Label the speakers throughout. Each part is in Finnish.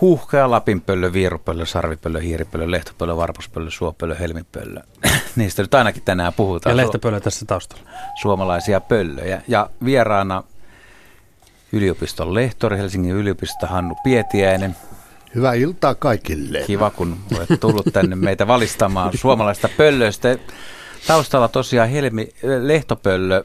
Speaker 1: huuhkaja, lapinpöllö, viirupöllö, sarvipöllö, hiiripöllö, lehtopöllö, varpuspöllö, suopöllö, helmipöllö. Niistä nyt ainakin tänään puhutaan.
Speaker 2: Ja lehtopöllö tässä taustalla.
Speaker 1: Suomalaisia pöllöjä. Ja vieraana yliopiston lehtori Helsingin yliopistosta Hannu Pietiäinen.
Speaker 3: Hyvää iltaa kaikille.
Speaker 1: Kiva, kun olet tullut tänne meitä valistamaan suomalaista pöllöistä. Taustalla tosiaan Helmi, lehtopöllö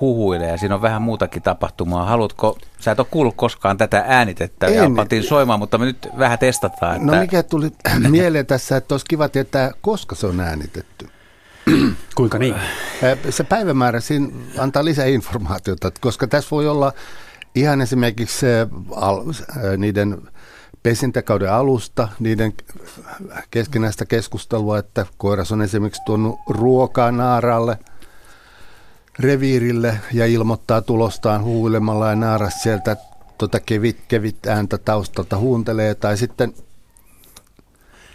Speaker 1: huhuilee ja siinä on vähän muutakin tapahtumaa. Haluatko, sä et ole kuullut koskaan tätä äänitettä en. ja pantiin soimaan, mutta me nyt vähän testataan.
Speaker 3: Että... No mikä tuli mieleen tässä, että olisi kiva tietää, koska se on äänitetty.
Speaker 2: Kuinka niin?
Speaker 3: Se päivämäärä siinä antaa lisää informaatiota, koska tässä voi olla ihan esimerkiksi se, al, niiden pesintäkauden alusta, niiden keskinäistä keskustelua, että koiras on esimerkiksi tuonut ruokaa naaralle, reviirille ja ilmoittaa tulostaan huulemalla ja naaras sieltä tuota kevit, kevit ääntä taustalta huuntelee. Tai sitten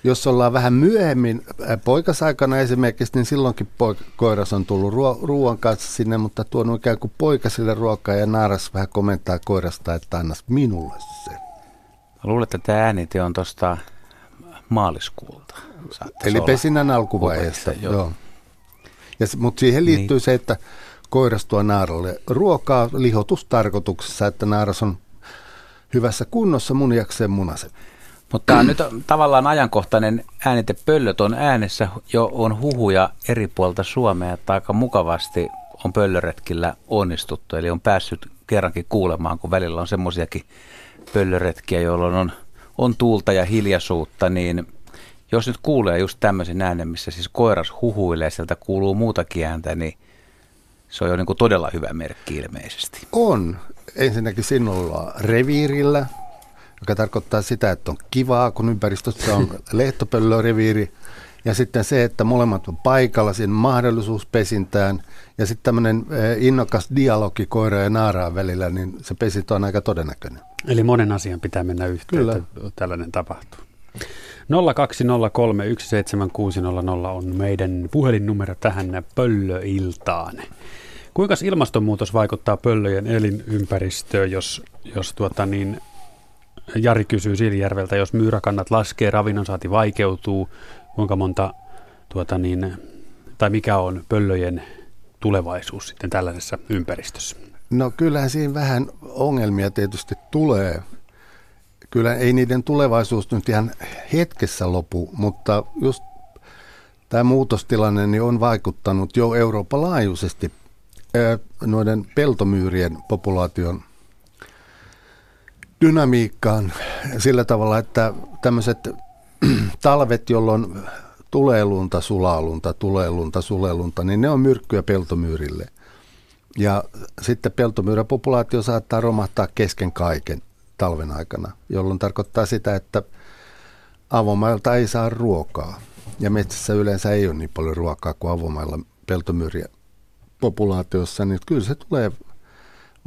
Speaker 3: jos ollaan vähän myöhemmin poikasaikana esimerkiksi, niin silloinkin poik- koiras on tullut ruo- ruoan kanssa sinne, mutta tuonut ikään kuin poikasille ruokaa ja naaras vähän komentaa koirasta, että annas minulle se.
Speaker 1: Luulen, että tämä äänite on tuosta maaliskuulta.
Speaker 3: Eli pesinnän alkuvaiheesta, joo. joo. Mutta siihen liittyy niin. se, että koiras tuo naaralle ruokaa lihotustarkoituksessa, että naaras on hyvässä kunnossa muniakseen munasen.
Speaker 1: Mutta nyt on tavallaan ajankohtainen äänite. Pöllöt on äänessä, jo on huhuja eri puolta Suomea, että aika mukavasti on pöllöretkillä onnistuttu. Eli on päässyt kerrankin kuulemaan, kun välillä on semmoisiakin pöllöretkiä, jolloin on, on tuulta ja hiljaisuutta, niin jos nyt kuulee just tämmöisen äänen, missä siis koiras huhuilee, sieltä kuuluu muutakin ääntä, niin se on jo niin kuin todella hyvä merkki ilmeisesti.
Speaker 3: On. Ensinnäkin sinulla reviirillä, joka tarkoittaa sitä, että on kivaa, kun ympäristössä on lehtopöllöreviiri. Ja sitten se, että molemmat on paikalla, siinä mahdollisuus pesintään. Ja sitten tämmöinen eh, innokas dialogi koira ja naaraan välillä, niin se pesintä on aika todennäköinen.
Speaker 2: Eli monen asian pitää mennä yhteen, Kyllä. että tällainen tapahtuu. 020317600 on meidän puhelinnumero tähän pöllöiltaan. Kuinka ilmastonmuutos vaikuttaa pöllöjen elinympäristöön, jos, jos tuota niin, Jari kysyy Siilijärveltä, jos myyräkannat laskee, ravinnonsaati vaikeutuu, kuinka monta tuota niin, tai mikä on pöllöjen tulevaisuus sitten tällaisessa ympäristössä?
Speaker 3: No kyllähän siinä vähän ongelmia tietysti tulee. Kyllä ei niiden tulevaisuus nyt ihan hetkessä lopu, mutta just tämä muutostilanne niin on vaikuttanut jo Euroopan laajuisesti noiden peltomyyrien populaation dynamiikkaan sillä tavalla, että tämmöiset talvet, jolloin tulee lunta, sulaa lunta, tulee lunta, sulee lunta, niin ne on myrkkyä peltomyyrille. Ja sitten peltomyyräpopulaatio saattaa romahtaa kesken kaiken talven aikana, jolloin tarkoittaa sitä, että avomailta ei saa ruokaa. Ja metsässä yleensä ei ole niin paljon ruokaa kuin avomailla peltomyyriä populaatiossa, niin kyllä se tulee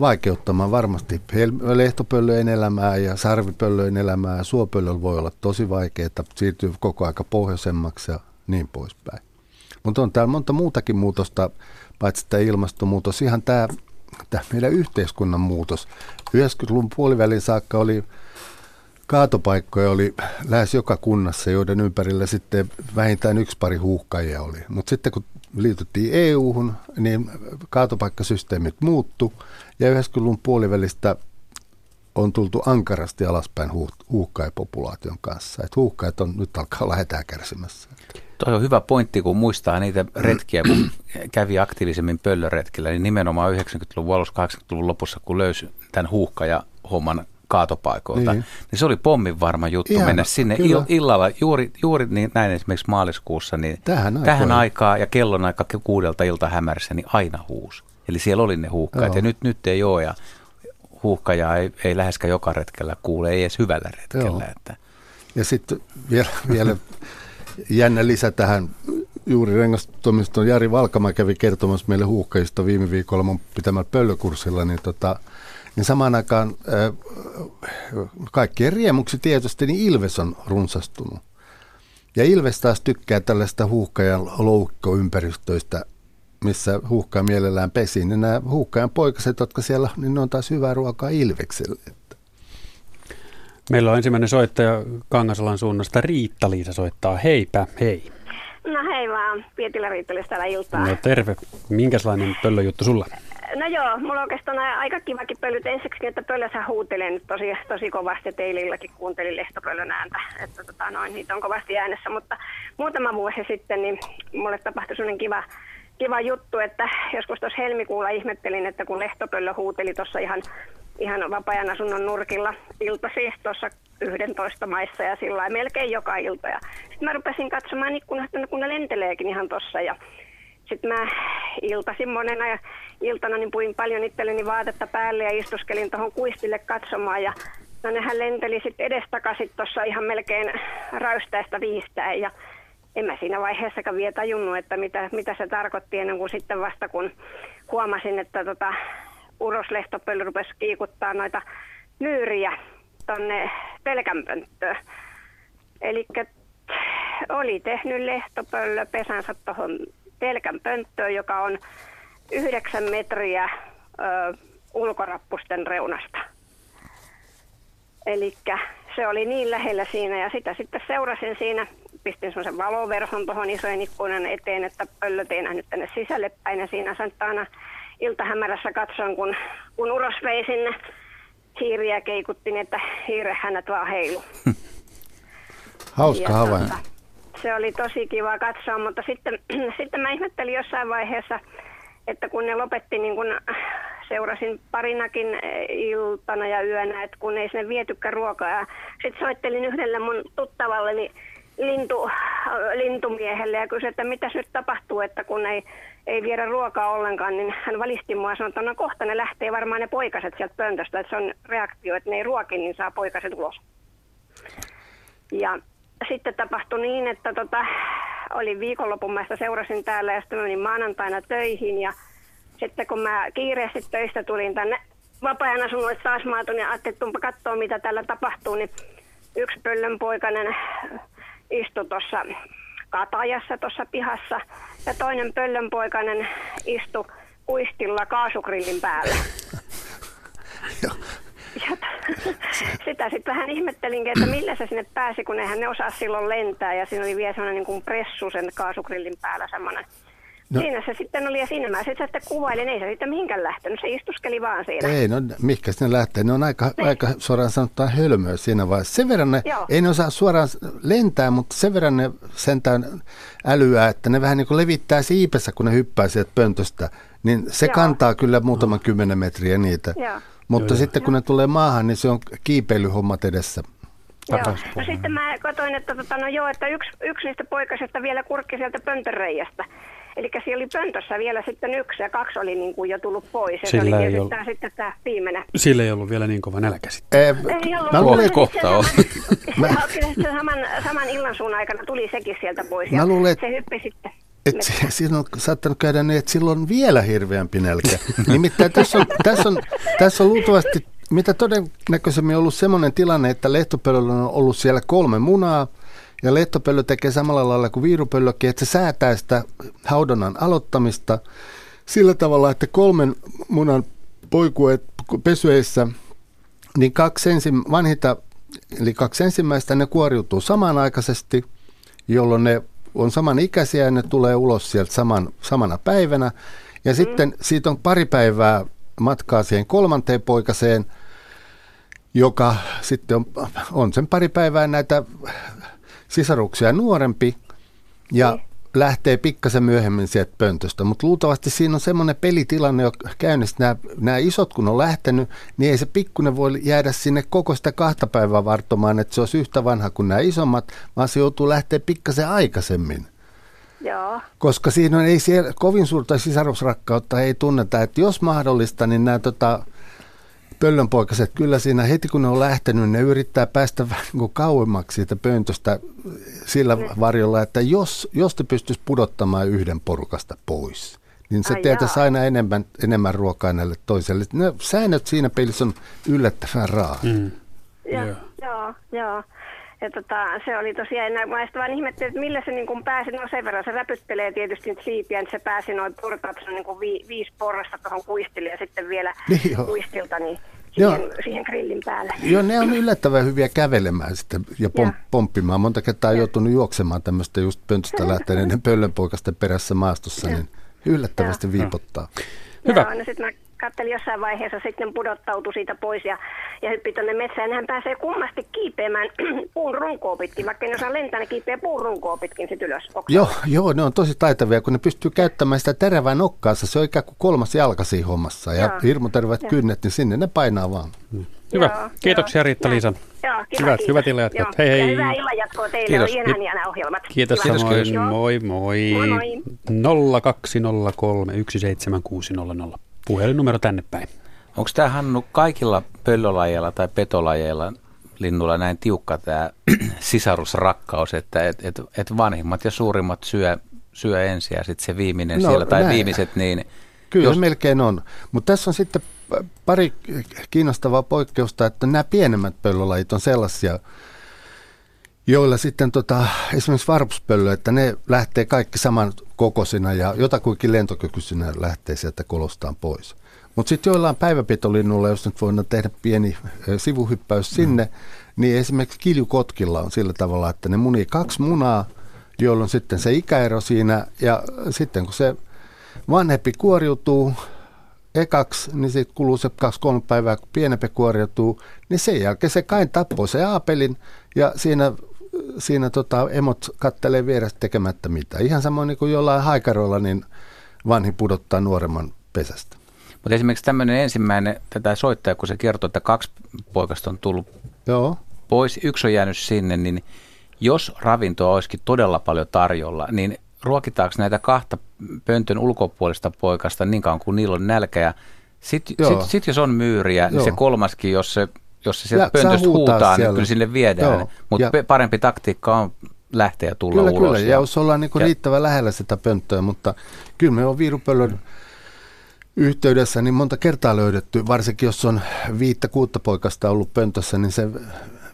Speaker 3: vaikeuttamaan varmasti lehtopöllöjen elämää ja sarvipöllöjen elämää. Suopöllöllä voi olla tosi vaikeaa, siirtyy koko aika pohjoisemmaksi ja niin poispäin. Mutta on täällä monta muutakin muutosta, paitsi tämä ilmastonmuutos, ihan tämä, tämä meidän yhteiskunnan muutos. 90-luvun puolivälin saakka oli kaatopaikkoja oli lähes joka kunnassa, joiden ympärillä sitten vähintään yksi pari huuhkajia oli. Mutta sitten kun liityttiin EU-hun, niin kaatopaikkasysteemit muuttu ja 90-luvun puolivälistä on tultu ankarasti alaspäin huuh- huuhkajapopulaation kanssa. Et huuhkajat on nyt alkaa olla hätää kärsimässä.
Speaker 1: Toi on hyvä pointti, kun muistaa niitä retkiä, kun kävi aktiivisemmin pöllöretkillä, niin nimenomaan 90-luvun alussa, 80-luvun lopussa, kun löysi tämän huuhkajahomman kaatopaikoilta, niin. niin se oli pommin varma juttu Ihana, mennä sinne kyllä. illalla, juuri, juuri niin, näin esimerkiksi maaliskuussa, niin tähän, tähän aikaan ja kellon aika kuudelta ilta hämärässä, niin aina huus. Eli siellä oli ne huuhkajat ja nyt, nyt ei ole ja huuhkajaa ei, ei läheskään joka retkellä kuule, ei edes hyvällä retkellä. Että.
Speaker 3: Ja sitten vielä, vielä jännä lisä tähän. Juuri rengastoimiston Jari Valkama kävi kertomassa meille huuhkajista viime viikolla mun pitämällä pöllökurssilla, niin tota, niin samaan aikaan kaikkien riemuksi tietysti niin Ilves on runsastunut. Ja Ilves taas tykkää tällaista huuhkajan loukkoympäristöistä, missä huuhkaa mielellään pesi. Niin nämä huuhkajan poikaset, jotka siellä, niin ne on taas hyvää ruokaa Ilvekselle.
Speaker 2: Meillä on ensimmäinen soittaja Kangasalan suunnasta. Riitta-Liisa soittaa. Heipä, hei.
Speaker 4: No hei vaan, Pietilä Riittalis täällä iltaa.
Speaker 2: No terve. Minkälainen pöllöjuttu sulla?
Speaker 4: No joo, mulla on oikeastaan aika kivakin pölyt. Ensiksi, että pöllössä huutelee nyt tosi, tosi kovasti, että eilillakin kuuntelin lehtopöllön ääntä, että tota, noin, niitä on kovasti äänessä, mutta muutama vuosi sitten niin mulle tapahtui sellainen kiva, kiva juttu, että joskus tuossa helmikuulla ihmettelin, että kun lehtopöllö huuteli tuossa ihan, ihan vapaa asunnon nurkilla iltasi tuossa 11 maissa ja sillä melkein joka ilta. Ja sitten mä rupesin katsomaan ikkunasta, kun ne lenteleekin ihan tuossa ja sitten mä iltasin monena ja iltana niin puin paljon itselleni vaatetta päälle ja istuskelin tuohon kuistille katsomaan ja no nehän lenteli sitten edestakaisin tuossa ihan melkein räystäistä viistäen ja en mä siinä vaiheessakaan vielä tajunnut, että mitä, mitä se tarkoitti ennen kuin sitten vasta kun huomasin, että tota, uroslehtopöly rupesi kiikuttaa noita myyriä tonne pelkänpönttöön. Eli oli tehnyt lehtopöllö pesänsä tuohon pelkän pönttöön, joka on yhdeksän metriä ö, ulkorappusten reunasta. Eli se oli niin lähellä siinä ja sitä sitten seurasin siinä. Pistin semmoisen valoverhon tuohon isojen ikkunan eteen, että pöllöt ei nähnyt tänne sisälle päin. Ja siinä sen aina iltahämärässä katson, kun, kun uros vei sinne hiiriä keikuttiin, että hiirehännät vaan heilu.
Speaker 3: Hauska havainto.
Speaker 4: Se oli tosi kiva katsoa, mutta sitten, sitten mä ihmettelin jossain vaiheessa, että kun ne lopetti, niin kun seurasin parinakin iltana ja yönä, että kun ei sinne vietykään ruokaa. Sitten soittelin yhdelle mun tuttavalleni lintu, lintumiehelle ja kysyi, että mitä nyt tapahtuu, että kun ei, ei viedä ruokaa ollenkaan, niin hän valisti mua ja sanoi, että no kohta ne lähtee varmaan ne poikaset sieltä pöntöstä, että se on reaktio, että ne ei ruoki, niin saa poikaset ulos. Ja sitten tapahtui niin, että tota, oli viikonlopun, mä seurasin täällä ja sitten menin maanantaina töihin ja sitten kun mä kiireesti töistä tulin tänne vapaa-ajan asunnoille taas maatun ja ajattelin, että katsoa mitä täällä tapahtuu, niin yksi pöllönpoikainen istui tuossa katajassa tuossa pihassa ja toinen pöllönpoikainen istui kuistilla kaasukrillin päällä. Sitä sitten vähän ihmettelinkin, että millä se sinne pääsi, kun eihän ne osaa silloin lentää. Ja siinä oli vielä sellainen niin kuin pressu sen kaasukrillin päällä semmoinen. No. Siinä se sitten oli ja siinä mä sitten, sitten kuvailin, ei se sitten mihinkään lähtenyt, se istuskeli vaan siinä.
Speaker 3: Ei, no mihinkä ne lähtee, ne on aika, ne. aika suoraan sanottuna hölmöä siinä vaiheessa. Sen verran ne, Joo. ei ne osaa suoraan lentää, mutta sen verran ne sentään älyää, että ne vähän niin kuin levittää siipessä, kun ne hyppää sieltä pöntöstä, niin se Joo. kantaa kyllä muutaman kymmenen metriä niitä. Joo. Mutta joo, sitten joo. kun ne tulee maahan, niin se on kiipeilyhommat edessä.
Speaker 4: Joo. No sitten mä katsoin, että tota, no joo, että yksi, yksi niistä poikasista vielä kurkki sieltä pöntöreijästä. Eli siellä oli pöntössä vielä sitten yksi ja kaksi oli niin kuin jo tullut pois. Ja Sillä se oli ei ollut... sitten tämä viimeinen.
Speaker 2: Sillä ei ollut vielä niin kova nälkä sitten. Ei,
Speaker 4: ei ollut. Mä luulen, että kohta on. saman, saman illan suun aikana tuli sekin sieltä pois ja luulen, että... se hyppi sitten.
Speaker 3: Et siinä on saattanut käydä niin, että silloin on vielä hirveämpi nälkä. Nimittäin tässä on, tässä on, tässä on luultavasti, mitä todennäköisemmin ollut semmoinen tilanne, että lehtopöllöllä on ollut siellä kolme munaa, ja lehtopöllö tekee samalla lailla kuin viirupöllökin, että se säätää sitä haudonnan aloittamista sillä tavalla, että kolmen munan poikueet pesyeissä, niin kaksi ensim, vanhita, eli kaksi ensimmäistä, ne kuoriutuu samanaikaisesti, jolloin ne on samanikäisiä ja ne tulee ulos sieltä saman, samana päivänä. Ja mm. sitten siitä on pari päivää matkaa siihen kolmanteen poikaseen, joka sitten on, on sen pari päivää näitä sisaruksia nuorempi ja mm lähtee pikkasen myöhemmin sieltä pöntöstä, mutta luultavasti siinä on semmoinen pelitilanne jo käynnissä. Nämä, nämä isot kun on lähtenyt, niin ei se pikkunen voi jäädä sinne koko sitä kahta päivää vartomaan, että se olisi yhtä vanha kuin nämä isommat, vaan se joutuu lähteä pikkasen aikaisemmin.
Speaker 4: Joo.
Speaker 3: Koska siinä on, ei siellä kovin suurta sisarusrakkautta ei tunneta, että jos mahdollista, niin nämä tota, pöllönpoikaset, kyllä siinä heti kun ne on lähtenyt, ne yrittää päästä vähän niin kauemmaksi siitä pöntöstä sillä mm. varjolla, että jos, jos te pystyisi pudottamaan yhden porukasta pois, niin se tietäisi aina enemmän, enemmän ruokaa näille toiselle. Ne säännöt siinä pelissä on yllättävän raa. Mm.
Speaker 4: Joo, joo, joo. Ja tota, se oli tosiaan, mä sitten vaan ihmettelin, että millä se niin kuin pääsi, no sen verran se räpyttelee tietysti nyt siipiä, että se pääsi noin purkaat, se on niin kuin vi, viisi porrasta tuohon kuistille ja sitten vielä niin kuistilta, niin siihen, siihen grillin päälle.
Speaker 3: Joo, ne on yllättävän hyviä kävelemään sitten ja pom- pomppimaan. Monta kertaa on joutunut juoksemaan tämmöistä just pöntöstä lähteneiden pöllönpoikasten perässä maastossa, niin yllättävästi viipottaa.
Speaker 2: Hyvä.
Speaker 4: Joo, no sitten mä kattelin jossain vaiheessa sitten pudottautui siitä pois ja, ja hyppi tuonne metsään. Hän pääsee kummasti kiipeämään puun runkoa pitkin, vaikka ne osaa lentää, ne kiipeää puun runkoa pitkin sitten ylös.
Speaker 3: Joo, joo, ne on tosi taitavia, kun ne pystyy käyttämään sitä terävää nokkaansa. Se on ikään kuin kolmas jalka siinä hommassa ja
Speaker 4: Joo.
Speaker 3: hirmuterveet kynnet, niin sinne ne painaa vaan.
Speaker 2: Hyvä.
Speaker 4: Joo,
Speaker 2: Kiitoksia
Speaker 4: joo.
Speaker 2: Riitta-Liisa.
Speaker 4: Joo, kiva,
Speaker 2: Hyvät-
Speaker 4: kiitos. Joo.
Speaker 2: Hei, hei.
Speaker 4: Ja hyvää illanjatkoa teille.
Speaker 1: Kiitos.
Speaker 4: Oli ihania nämä ohjelmat.
Speaker 2: Kiitos
Speaker 4: Kiva.
Speaker 2: samoin.
Speaker 4: Joo.
Speaker 2: Moi moi.
Speaker 4: Moi, moi.
Speaker 2: 020317600. Puhelinnumero tänne päin.
Speaker 1: Onko tämä Hannu kaikilla pöllölajeilla tai petolajeilla linnulla näin tiukka tämä sisarusrakkaus, että et, et, et vanhimmat ja suurimmat syö, syö ensin ja sitten se viimeinen
Speaker 3: No,
Speaker 1: siellä tai
Speaker 3: näin.
Speaker 1: viimeiset, niin
Speaker 3: Kyllä
Speaker 1: Jos-
Speaker 3: melkein on. Mutta tässä on sitten pari kiinnostavaa poikkeusta, että nämä pienemmät pöllölajit on sellaisia, joilla sitten tota, esimerkiksi varpuspöllö, että ne lähtee kaikki saman kokoisina ja jotakuinkin lentokykyisinä lähtee sieltä kolostaan pois. Mutta sitten joillain päiväpitolinnulla, jos nyt voidaan tehdä pieni sivuhyppäys sinne, niin esimerkiksi kiljukotkilla on sillä tavalla, että ne munii kaksi munaa, jolloin sitten se ikäero siinä ja sitten kun se vanhempi kuoriutuu ekaksi, niin sitten kuluu se kaksi-kolme päivää, kun pienempi kuoriutuu, niin sen jälkeen se kain tappoi se aapelin ja siinä, siinä tota, emot kattelee vierestä tekemättä mitään. Ihan samoin niin kuin jollain haikaroilla, niin vanhi pudottaa nuoremman pesästä.
Speaker 1: Mutta esimerkiksi tämmöinen ensimmäinen, tätä soittaja, kun se kertoo, että kaksi poikasta on tullut
Speaker 3: Joo,
Speaker 1: pois, yksi on jäänyt sinne, niin jos ravintoa olisikin todella paljon tarjolla, niin ruokitaanko näitä kahta pöntön ulkopuolista poikasta niin kauan kuin niillä on nälkä ja sitten
Speaker 3: Joo.
Speaker 1: sit, sit jos on myyriä, niin se
Speaker 3: Joo.
Speaker 1: kolmaskin, jos se, jos se sieltä pöntöstä
Speaker 3: huutaa
Speaker 1: huutaa, niin
Speaker 3: siellä.
Speaker 1: kyllä sille viedään.
Speaker 3: Joo.
Speaker 1: Mutta
Speaker 3: Ja-
Speaker 1: parempi taktiikka on lähteä ja tulla
Speaker 3: kyllä,
Speaker 1: ulos.
Speaker 3: kyllä. Ja jos ollaan niin
Speaker 1: ja-
Speaker 3: riittävän lähellä sitä pönttöä, mutta kyllä me on viirupöllön yhteydessä niin monta kertaa löydetty, varsinkin jos on viittä kuutta poikasta ollut pöntössä, niin se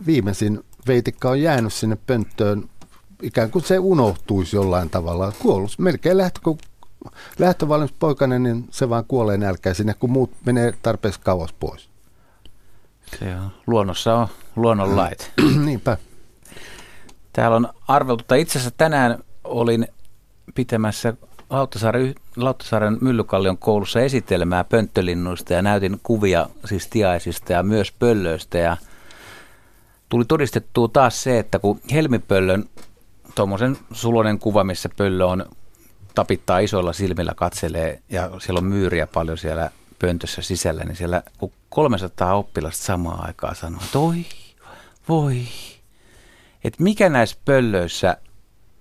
Speaker 3: viimeisin veitikka on jäänyt sinne pönttöön, ikään kuin se unohtuisi jollain tavalla. Kuollut, melkein lähtö, kun lähtövalmis poikainen, niin se vaan kuolee nälkään sinne, kun muut menee tarpeeksi kauas pois.
Speaker 1: Se on, luonnossa on luonnonlait.
Speaker 3: Niinpä.
Speaker 1: Täällä on arveltu, tai itse asiassa tänään olin pitämässä Lauttasaaren, Lauttasaaren Myllykallion koulussa esitelmää pönttölinnuista ja näytin kuvia siis tiaisista ja myös pöllöistä ja tuli todistettua taas se, että kun helmipöllön tuommoisen sulonen kuva, missä pöllö on tapittaa isoilla silmillä, katselee ja siellä on myyriä paljon siellä pöntössä sisällä, niin siellä kun 300 oppilasta samaan aikaan sanoo, että oi, voi, että mikä näissä pöllöissä,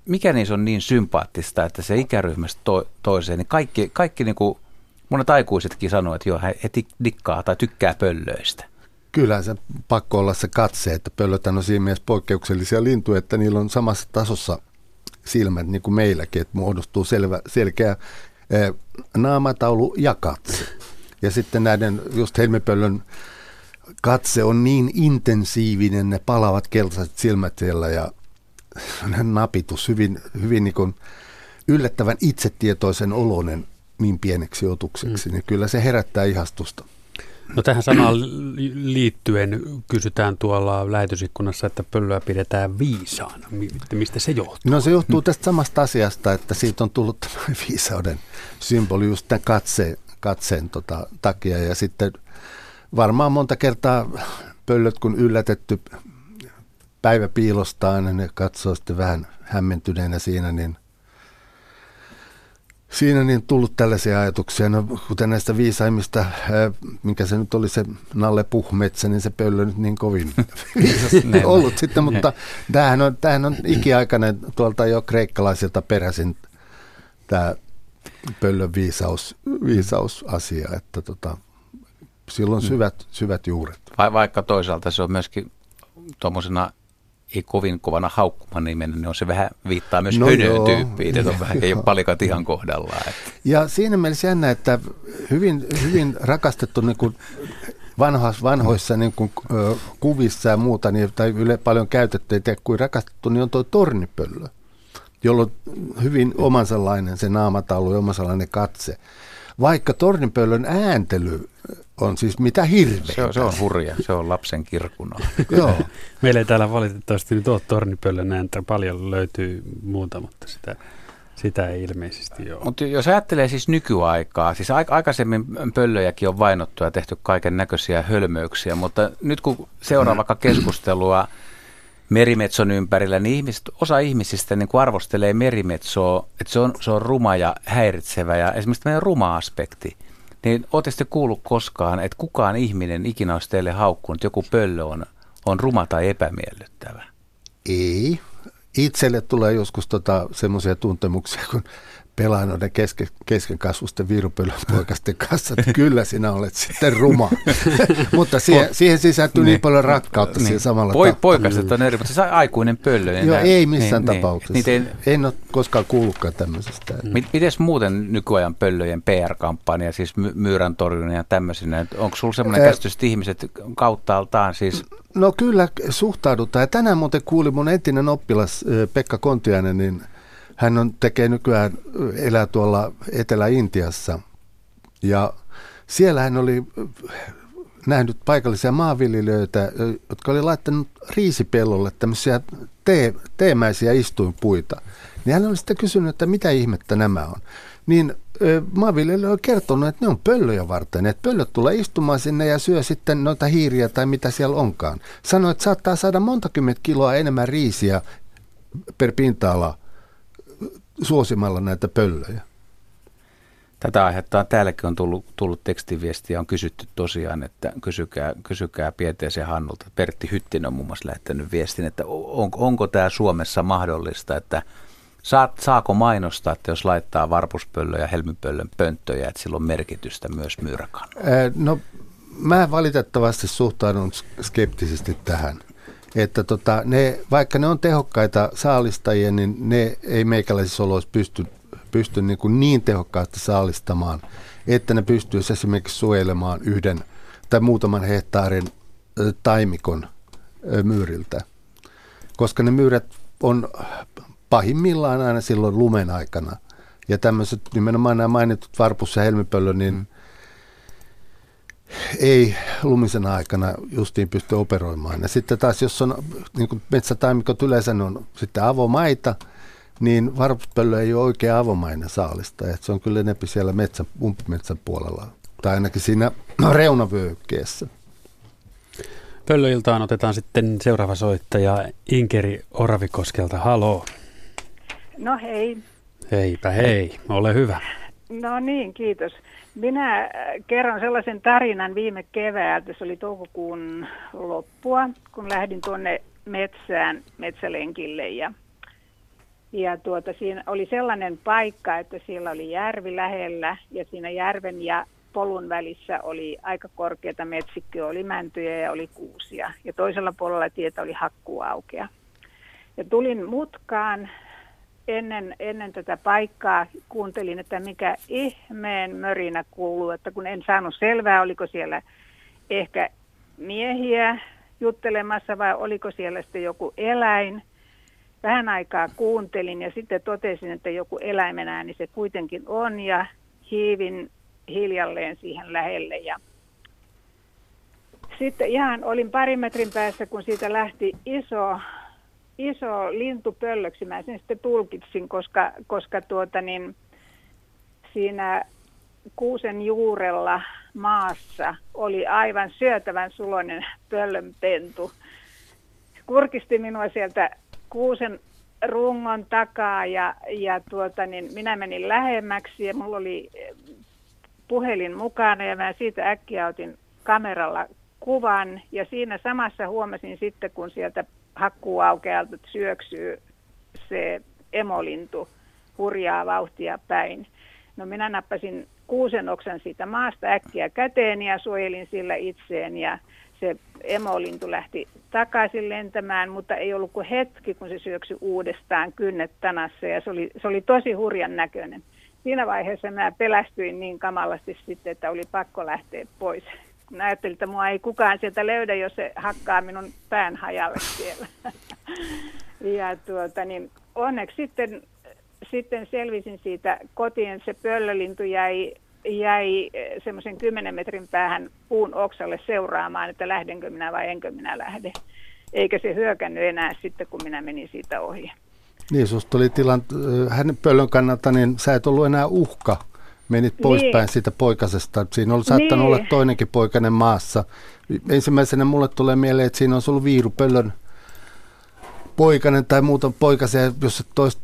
Speaker 1: mikä niissä on niin sympaattista, että se ikäryhmästä to, toiseen, niin kaikki, kaikki niin kuin, monet aikuisetkin sanoo, että joo, he heti dikkaa tai tykkää pöllöistä.
Speaker 3: Kyllä se pakko olla se katse, että pöllöthän on siinä mielessä poikkeuksellisia lintuja, että niillä on samassa tasossa silmät niin kuin meilläkin, että muodostuu selvä, selkeä eh, naamataulu ja katse. Ja sitten näiden just helmipöllön katse on niin intensiivinen, ne palavat keltaiset silmät siellä ja napitus hyvin, hyvin niin kuin yllättävän itsetietoisen oloinen niin pieneksi otukseksi, mm. niin kyllä se herättää ihastusta.
Speaker 2: No tähän samaan li- liittyen kysytään tuolla lähetysikkunassa, että pöllöä pidetään viisaana. Mi- Mistä se johtuu?
Speaker 3: No se johtuu tästä samasta asiasta, että siitä on tullut tämä viisauden symboli just tämän katseen, katseen tota, takia. Ja sitten varmaan monta kertaa pöllöt, kun yllätetty päivä piilostaan, niin ne katsoo sitten vähän hämmentyneenä siinä, niin Siinä niin tullut tällaisia ajatuksia, no, kuten näistä viisaimmista, ää, minkä se nyt oli se Nalle Puhmetsä, niin se pöllö nyt niin kovin viisas ollut sitten, mutta tämähän on, tämähän on ikiaikainen tuolta jo kreikkalaisilta peräisin tämä pöllön viisaus, viisausasia, että tota, silloin syvät, syvät juuret.
Speaker 1: Va- vaikka toisaalta se on myöskin tuommoisena ei kovin kovana haukkuman nimenä, niin on se vähän viittaa myös
Speaker 3: No
Speaker 1: hönötyyppiin, että on vähän, ei ole palikat ihan kohdallaan. Että.
Speaker 3: Ja siinä mielessä jännä, että hyvin, hyvin rakastettu niin kuin vanhoissa, vanhoissa niin kuin, kuvissa ja muuta, niin, tai yle paljon käytetty, ei tiedä kuin rakastettu, niin on tuo tornipöllö, jolla on hyvin omansallainen se naamataulu ja omansallainen katse. vaikka tornipöllön ääntely on siis mitä hirveä.
Speaker 1: Se se on hurja, se on lapsen kirkuna.
Speaker 3: Joo.
Speaker 2: Meillä ei täällä valitettavasti nyt ole tornipöllön ääntä, paljon löytyy muuta, mutta sitä, sitä ei ilmeisesti ole.
Speaker 1: Mutta jos ajattelee siis nykyaikaa, siis aikaisemmin pöllöjäkin on vainottu ja tehty kaiken näköisiä hölmöyksiä, mutta nyt kun seuraa vaikka keskustelua merimetson ympärillä, niin ihmiset, osa ihmisistä niin kuin arvostelee merimetsoa, että se on, se on ruma ja häiritsevä ja esimerkiksi tämmöinen ruma-aspekti. Niin ootte sitten kuullut koskaan, että kukaan ihminen ikinä olisi teille haukkunut, joku pöllö on, on ruma tai epämiellyttävä?
Speaker 3: Ei. Itselle tulee joskus tota, semmoisia tuntemuksia, kun pelaa noiden keske, keskenkasvusten poikasten kanssa, että kyllä sinä olet sitten ruma. mutta siihen, siihen sisältyy niin, niin paljon rakkautta niin. siihen samalla
Speaker 1: Poi, Poikaset on eri, mutta se aikuinen pöllö.
Speaker 3: Joo, ei missään niin, niin. tapauksessa. Niin, ei, en ole koskaan kuullutkaan tämmöisestä.
Speaker 1: Mm. Miten muuten nykyajan pöllöjen PR-kampanja, siis my- myyrän torjunnan ja tämmöisenä, onko sinulla semmoinen käsitys, että ihmiset kauttaaltaan siis...
Speaker 3: No kyllä suhtaudutaan. Ja tänään muuten kuuli mun entinen oppilas Pekka Kontiainen, niin – hän on, tekee nykyään, elää tuolla Etelä-Intiassa ja siellä hän oli nähnyt paikallisia maanviljelijöitä, jotka oli laittanut riisipellolle tämmöisiä tee, teemäisiä istuinpuita. Niin hän oli sitten kysynyt, että mitä ihmettä nämä on. Niin maanviljelijä on kertonut, että ne on pöllöjä varten, että pöllöt tulee istumaan sinne ja syö sitten noita hiiriä tai mitä siellä onkaan. Sanoi, että saattaa saada monta kiloa enemmän riisiä per pinta-ala suosimalla näitä pöllöjä.
Speaker 1: Tätä aihetta täälläkin on tullut, tullut tekstiviestiä, on kysytty tosiaan, että kysykää, kysykää Pieteeseen Hannulta. Pertti Hyttinen on muun muassa lähettänyt viestin, että on, onko tämä Suomessa mahdollista, että saat, saako mainostaa, että jos laittaa varpuspöllön ja helmipöllön pönttöjä, että sillä on merkitystä myös myyräkannolla?
Speaker 3: No mä valitettavasti suhtaudun skeptisesti tähän että tota, ne, vaikka ne on tehokkaita saalistajia, niin ne ei meikäläisissä oloissa pysty, pysty niin, kuin niin tehokkaasti saalistamaan, että ne pystyisi esimerkiksi suojelemaan yhden tai muutaman hehtaarin taimikon myyriltä. Koska ne myyrät on pahimmillaan aina silloin lumen aikana. Ja tämmöiset nimenomaan nämä mainitut varpus ja helmipöllö, niin mm ei lumisen aikana justiin pysty operoimaan. Ja sitten taas, jos on niin kuin metsätaimikot yleensä on sitten avomaita, niin varpuspöllö ei ole oikein avomainen saalista. Että se on kyllä enempi siellä metsän, umpimetsän puolella, tai ainakin siinä reunavyöhykkeessä.
Speaker 2: Pöllöiltaan otetaan sitten seuraava soittaja Inkeri Oravikoskelta. Haloo.
Speaker 5: No hei.
Speaker 2: Heipä hei, ole hyvä.
Speaker 5: No niin, kiitos. Minä äh, kerron sellaisen tarinan viime keväältä, se oli toukokuun loppua, kun lähdin tuonne metsään, metsälenkille ja, ja tuota, siinä oli sellainen paikka, että siellä oli järvi lähellä ja siinä järven ja polun välissä oli aika korkeita metsikköä, oli mäntyjä ja oli kuusia ja toisella puolella tietä oli hakkuaukea. Ja tulin mutkaan ennen, ennen tätä paikkaa kuuntelin, että mikä ihmeen mörinä kuuluu, että kun en saanut selvää, oliko siellä ehkä miehiä juttelemassa vai oliko siellä sitten joku eläin. Vähän aikaa kuuntelin ja sitten totesin, että joku eläimen ääni se kuitenkin on ja hiivin hiljalleen siihen lähelle ja sitten ihan olin parin metrin päässä, kun siitä lähti iso iso lintupöllöksi, mä sen sitten tulkitsin, koska, koska tuota niin, siinä kuusen juurella maassa oli aivan syötävän suloinen pöllönpentu. Kurkisti minua sieltä kuusen rungon takaa ja, ja tuota, niin minä menin lähemmäksi ja mulla oli puhelin mukana ja mä siitä äkkiä otin kameralla kuvan ja siinä samassa huomasin sitten, kun sieltä hakkuuaukealta syöksyy se emolintu hurjaa vauhtia päin. No minä nappasin kuusen oksan siitä maasta äkkiä käteen ja suojelin sillä itseen ja se emolintu lähti takaisin lentämään, mutta ei ollut kuin hetki, kun se syöksy uudestaan kynnet tanassa ja se oli, se oli tosi hurjan näköinen. Siinä vaiheessa mä pelästyin niin kamalasti sitten, että oli pakko lähteä pois kun ajattelin, että mua ei kukaan sieltä löydä, jos se hakkaa minun pään hajalle siellä. ja tuota, niin onneksi sitten, sitten selvisin siitä kotiin. Se pöllölintu jäi jäi semmoisen 10 metrin päähän puun oksalle seuraamaan, että lähdenkö minä vai enkö minä lähde. Eikä se hyökännyt enää sitten, kun minä menin siitä ohi.
Speaker 3: Niin, susta tuli tilan, hänen pöllön kannalta, niin sä et ollut enää uhka. Menit poispäin niin. siitä poikasesta. Siinä on saattanut niin. olla toinenkin poikainen maassa. Ensimmäisenä mulle tulee mieleen, että siinä on ollut viirupöllön poikainen tai muuta poikasia, jos toist,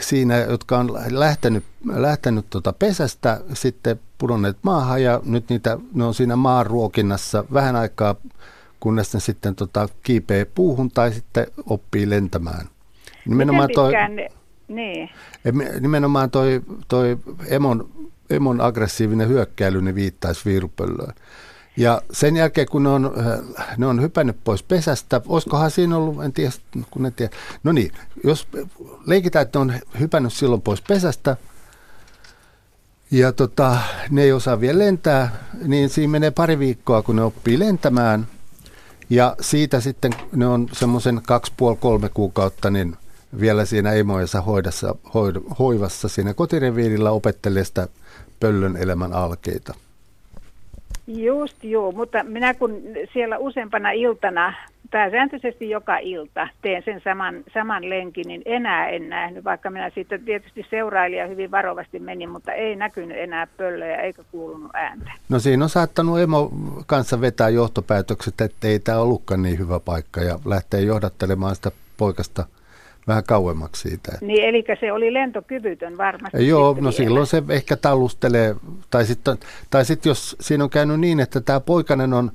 Speaker 3: siinä, jotka on lähtenyt, lähtenyt tuota pesästä, sitten pudonneet maahan ja nyt niitä, ne on siinä maaruokinnassa vähän aikaa, kunnes ne sitten tota, kiipee puuhun tai sitten oppii lentämään.
Speaker 5: Nimenomaan toi, niin.
Speaker 3: nimenomaan toi, toi emon, emon aggressiivinen hyökkäily ne viittaisi viirupöllöön. Ja sen jälkeen, kun ne on, ne on hypännyt pois pesästä, olisikohan siinä ollut, en tiedä, kun en tiedä. No niin, jos leikitään, että ne on hypännyt silloin pois pesästä, ja tota, ne ei osaa vielä lentää, niin siinä menee pari viikkoa, kun ne oppii lentämään. Ja siitä sitten ne on semmoisen kaksi, puoli, kolme kuukautta, niin vielä siinä emoissa hoidassa, hoivassa siinä kotireviirillä opettelee sitä pöllön elämän alkeita.
Speaker 5: Just joo, mutta minä kun siellä useampana iltana, pääsääntöisesti joka ilta, teen sen saman, saman lenkin, niin enää en nähnyt, vaikka minä siitä tietysti seurailija hyvin varovasti menin, mutta ei näkynyt enää pöllöjä eikä kuulunut ääntä.
Speaker 3: No siinä on saattanut emo kanssa vetää johtopäätökset, että ei tämä ollutkaan niin hyvä paikka ja lähtee johdattelemaan sitä poikasta – vähän kauemmaksi siitä.
Speaker 5: Niin, eli se oli lentokyvytön varmasti.
Speaker 3: Joo, no vielä. silloin se ehkä tallustelee, tai sitten tai sit jos siinä on käynyt niin, että tämä poikainen on,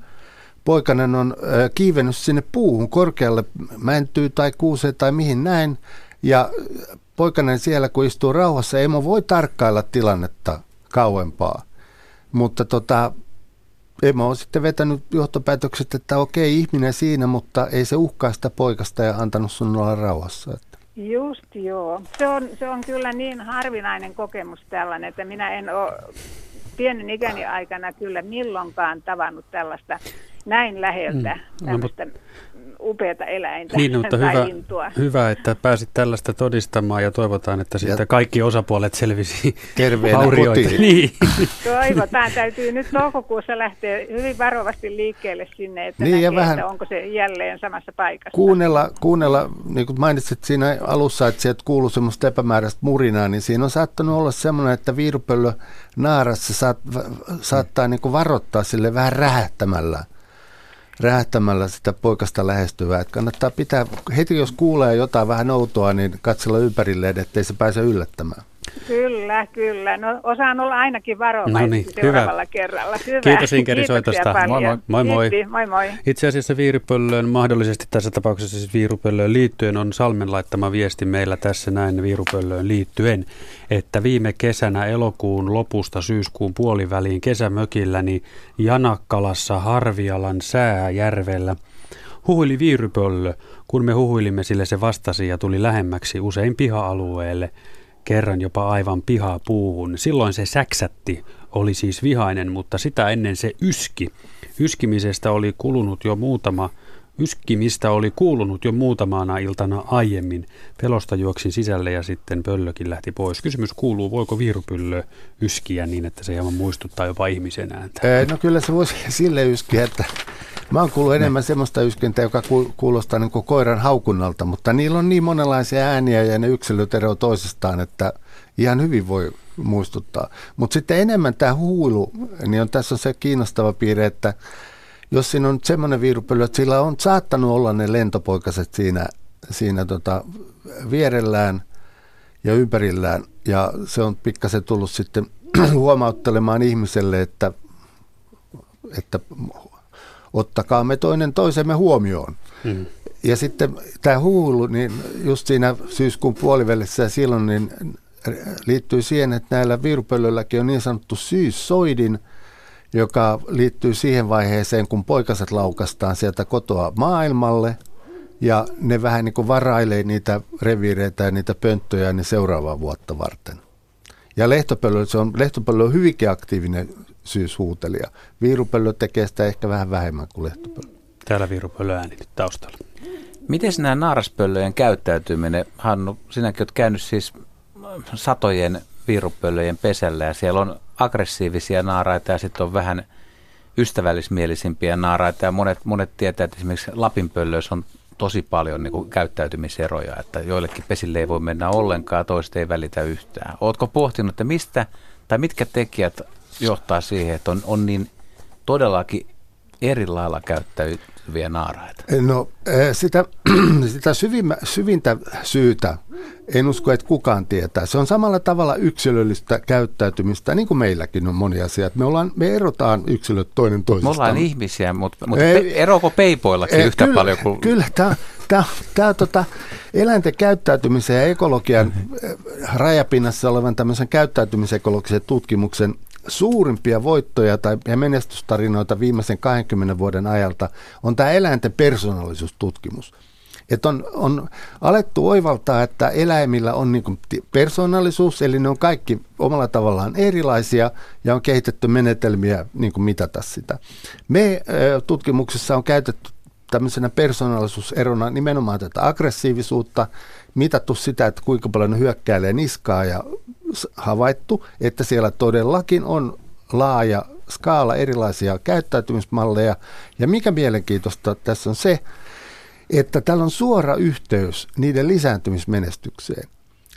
Speaker 3: poikainen on äh, kiivennyt sinne puuhun korkealle mäntyy tai kuuseen tai mihin näin, ja poikainen siellä kun istuu rauhassa, emo voi tarkkailla tilannetta kauempaa. Mutta tota, Emo on sitten vetänyt johtopäätökset, että okei, ihminen siinä, mutta ei se uhkaa sitä poikasta ja antanut sun olla rauhassa. Että.
Speaker 5: Just joo. Se on, se on kyllä niin harvinainen kokemus tällainen, että minä en ole pienen ikäni aikana kyllä milloinkaan tavannut tällaista näin läheltä, mm. no, tämmöistä upeata eläintä
Speaker 2: niin, mutta hyvä, lintua. hyvä, että pääsit tällaista todistamaan ja toivotaan, että siitä kaikki osapuolet selvisi
Speaker 3: terveenä kotiin.
Speaker 2: Niin.
Speaker 5: Toivotaan, täytyy nyt toukokuussa lähteä hyvin varovasti liikkeelle sinne, että, niin, näkee, ja vähän että onko se jälleen samassa paikassa.
Speaker 3: Kuunnella, kuunnella, niin kuin mainitsit siinä alussa, että sieltä kuuluu semmoista epämääräistä murinaa, niin siinä on saattanut olla semmoinen, että viirupöllö naarassa saat, saattaa niin kuin varoittaa sille vähän rähättämällä rähtämällä sitä poikasta lähestyvää. Että kannattaa pitää, heti jos kuulee jotain vähän outoa, niin katsella ympärilleen, ettei se pääse yllättämään.
Speaker 5: Kyllä, kyllä. No osaan olla ainakin varovainen no niin, seuraavalla hyvä. kerralla. Hyvä.
Speaker 2: Kiitos Inkeri soitosta.
Speaker 5: Moi moi.
Speaker 2: moi, moi.
Speaker 5: Kiitti, moi moi.
Speaker 2: Itse asiassa viirupöllöön, mahdollisesti tässä tapauksessa siis viirupöllöön liittyen, on Salmen laittama viesti meillä tässä näin viirupöllöön liittyen, että viime kesänä elokuun lopusta syyskuun puoliväliin kesämökilläni Janakkalassa Harvialan sääjärvellä huhuili viirupöllö. Kun me huhuilimme, sille se vastasi ja tuli lähemmäksi usein piha-alueelle – kerran jopa aivan pihaa puuhun. Silloin se säksätti, oli siis vihainen, mutta sitä ennen se yski. Yskimisestä oli kulunut jo muutama Yskimistä oli kuulunut jo muutamana iltana aiemmin. Pelosta juoksin sisälle ja sitten pöllökin lähti pois. Kysymys kuuluu, voiko viirupyllö yskiä niin, että se hieman muistuttaa jopa ihmisen ääntä?
Speaker 3: No kyllä se voisi sille yskiä, että Mä oon kuullut enemmän ne. semmoista yskentää, joka kuulostaa niin kuin koiran haukunnalta, mutta niillä on niin monenlaisia ääniä ja ne yksilöt eroavat toisistaan, että ihan hyvin voi muistuttaa. Mutta sitten enemmän tämä huilu, niin on, tässä on se kiinnostava piirre, että jos siinä on semmoinen viirupöly, että sillä on saattanut olla ne lentopoikaset siinä, siinä tota vierellään ja ympärillään, ja se on pikkasen tullut sitten huomauttelemaan ihmiselle, että, että ottakaa me toinen toisemme huomioon. Hmm. Ja sitten tämä huulu, niin just siinä syyskuun puolivälissä ja silloin niin liittyy siihen, että näillä viirupöllöilläkin on niin sanottu syyssoidin, joka liittyy siihen vaiheeseen, kun poikaset laukastaan sieltä kotoa maailmalle ja ne vähän niin kuin varailee niitä reviireitä ja niitä pönttöjä niin seuraavaa vuotta varten. Ja lehtopöllö, se on, lehtopöllö on hyvinkin aktiivinen syyshuutelija. Viirupöllö tekee sitä ehkä vähän vähemmän kuin lehtopöllö.
Speaker 2: Täällä viirupöllö ääni nyt taustalla.
Speaker 1: Miten nämä naaraspöllöjen käyttäytyminen, Hannu, sinäkin olet käynyt siis satojen viirupöllöjen pesällä ja siellä on aggressiivisia naaraita ja sitten on vähän ystävällismielisimpiä naaraita ja monet, monet tietää, että esimerkiksi Lapinpöllöissä on tosi paljon niin kuin käyttäytymiseroja, että joillekin pesille ei voi mennä ollenkaan, toiset ei välitä yhtään. Oletko pohtinut, että mistä tai mitkä tekijät johtaa siihen, että on, on niin todellakin eri lailla käyttäytyviä naaraita?
Speaker 3: No sitä, sitä syvimmä, syvintä syytä en usko, että kukaan tietää. Se on samalla tavalla yksilöllistä käyttäytymistä, niin kuin meilläkin on monia asioita. Me, ollaan, me erotaan yksilöt toinen toisesta.
Speaker 1: Me ollaan ihmisiä, mutta, mutta ei, eroako peipoillakin ei, yhtä
Speaker 3: kyllä,
Speaker 1: paljon kuin...
Speaker 3: Kyllä, tämä, tämä, tämä tota, eläinten käyttäytymisen ja ekologian rajapinnassa olevan tämmöisen käyttäytymisekologisen tutkimuksen suurimpia voittoja tai ja menestystarinoita viimeisen 20 vuoden ajalta on tämä eläinten persoonallisuustutkimus. Että on, on alettu oivaltaa, että eläimillä on niin persoonallisuus, eli ne on kaikki omalla tavallaan erilaisia ja on kehitetty menetelmiä niin mitata sitä. Me tutkimuksessa on käytetty tämmöisenä persoonallisuuserona nimenomaan tätä aggressiivisuutta, mitattu sitä, että kuinka paljon ne hyökkäilee niskaa ja havaittu, että siellä todellakin on laaja skaala erilaisia käyttäytymismalleja. Ja mikä mielenkiintoista tässä on se, että tällä on suora yhteys niiden lisääntymismenestykseen.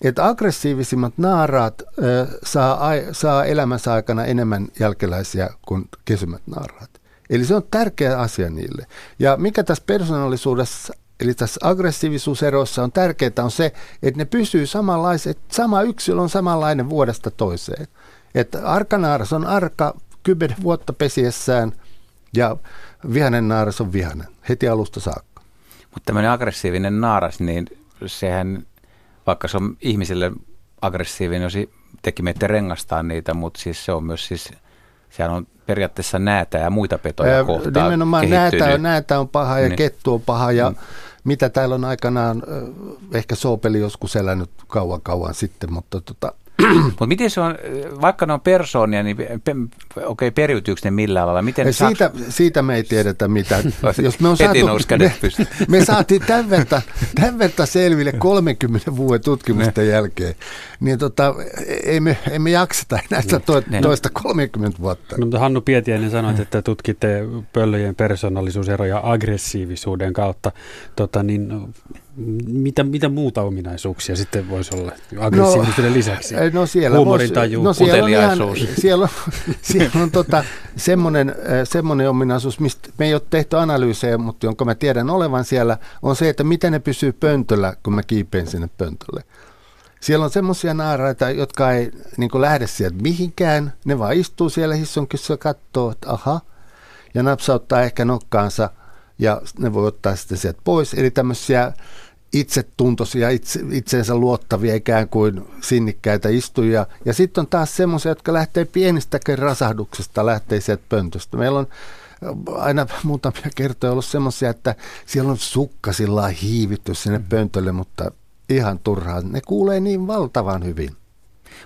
Speaker 3: Että aggressiivisimmat naaraat ö, saa, saa elämänsä aikana enemmän jälkeläisiä kuin kesymät naaraat. Eli se on tärkeä asia niille. Ja mikä tässä persoonallisuudessa, eli tässä aggressiivisuuseroissa on tärkeää on se, että ne pysyy samanlaiset, sama yksilö on samanlainen vuodesta toiseen. Että arkanaaras on arka kymmenen vuotta pesiessään ja vihanen naaras on vihanen heti alusta saakka.
Speaker 1: Mutta tämmöinen aggressiivinen naaras, niin sehän, vaikka se on ihmisille aggressiivinen, jos teki meitä rengastaa niitä, mutta siis se on myös siis, sehän on periaatteessa näätä ja muita petoja kohtaan
Speaker 3: Nimenomaan näätä, näätä on paha ja niin. kettu on paha ja mm. Mitä täällä on aikanaan, ehkä soopeli joskus elänyt kauan kauan sitten, mutta tota,
Speaker 1: Mutta miten se on, vaikka ne on persoonia, niin pe, okei, okay, periytyykö ne millään lailla? Miten
Speaker 3: siitä, saks... siitä me ei tiedetä mitään. Jos me, on saatu, me, me saatiin tämän verta, tämän verta selville 30 vuoden tutkimusten ne. jälkeen, niin tota, ei, me, ei me jakseta enää sitä to, toista 30 vuotta.
Speaker 2: No, mutta Hannu Pietiäinen sanoi, että tutkitte pöllöjen persoonallisuuseroja aggressiivisuuden kautta. Tota, niin, mitä, mitä muuta ominaisuuksia sitten voisi olla aggressiivisuuden no, lisäksi?
Speaker 3: No siellä
Speaker 2: Huumorintaju,
Speaker 3: no siellä on, ihan, siellä on, siellä on tota, semmoinen, semmoinen ominaisuus, mistä me ei ole tehty analyysejä, mutta jonka mä tiedän olevan siellä, on se, että miten ne pysyy pöntöllä, kun mä kiipeen sinne pöntölle. Siellä on semmoisia naaraita, jotka ei niin lähde sieltä mihinkään. Ne vaan istuu siellä hissunkissa ja katsoo, että aha, ja napsauttaa ehkä nokkaansa ja ne voi ottaa sitten sieltä pois. Eli tämmöisiä itsetuntoisia, itse, itseensä luottavia ikään kuin sinnikkäitä istujia. Ja sitten on taas semmoisia, jotka lähtee pienistäkin rasahduksesta, lähtee sieltä pöntöstä. Meillä on aina muutamia kertoja ollut semmoisia, että siellä on sukka sillä hiivitty sinne pöntölle, mutta ihan turhaan. Ne kuulee niin valtavan hyvin.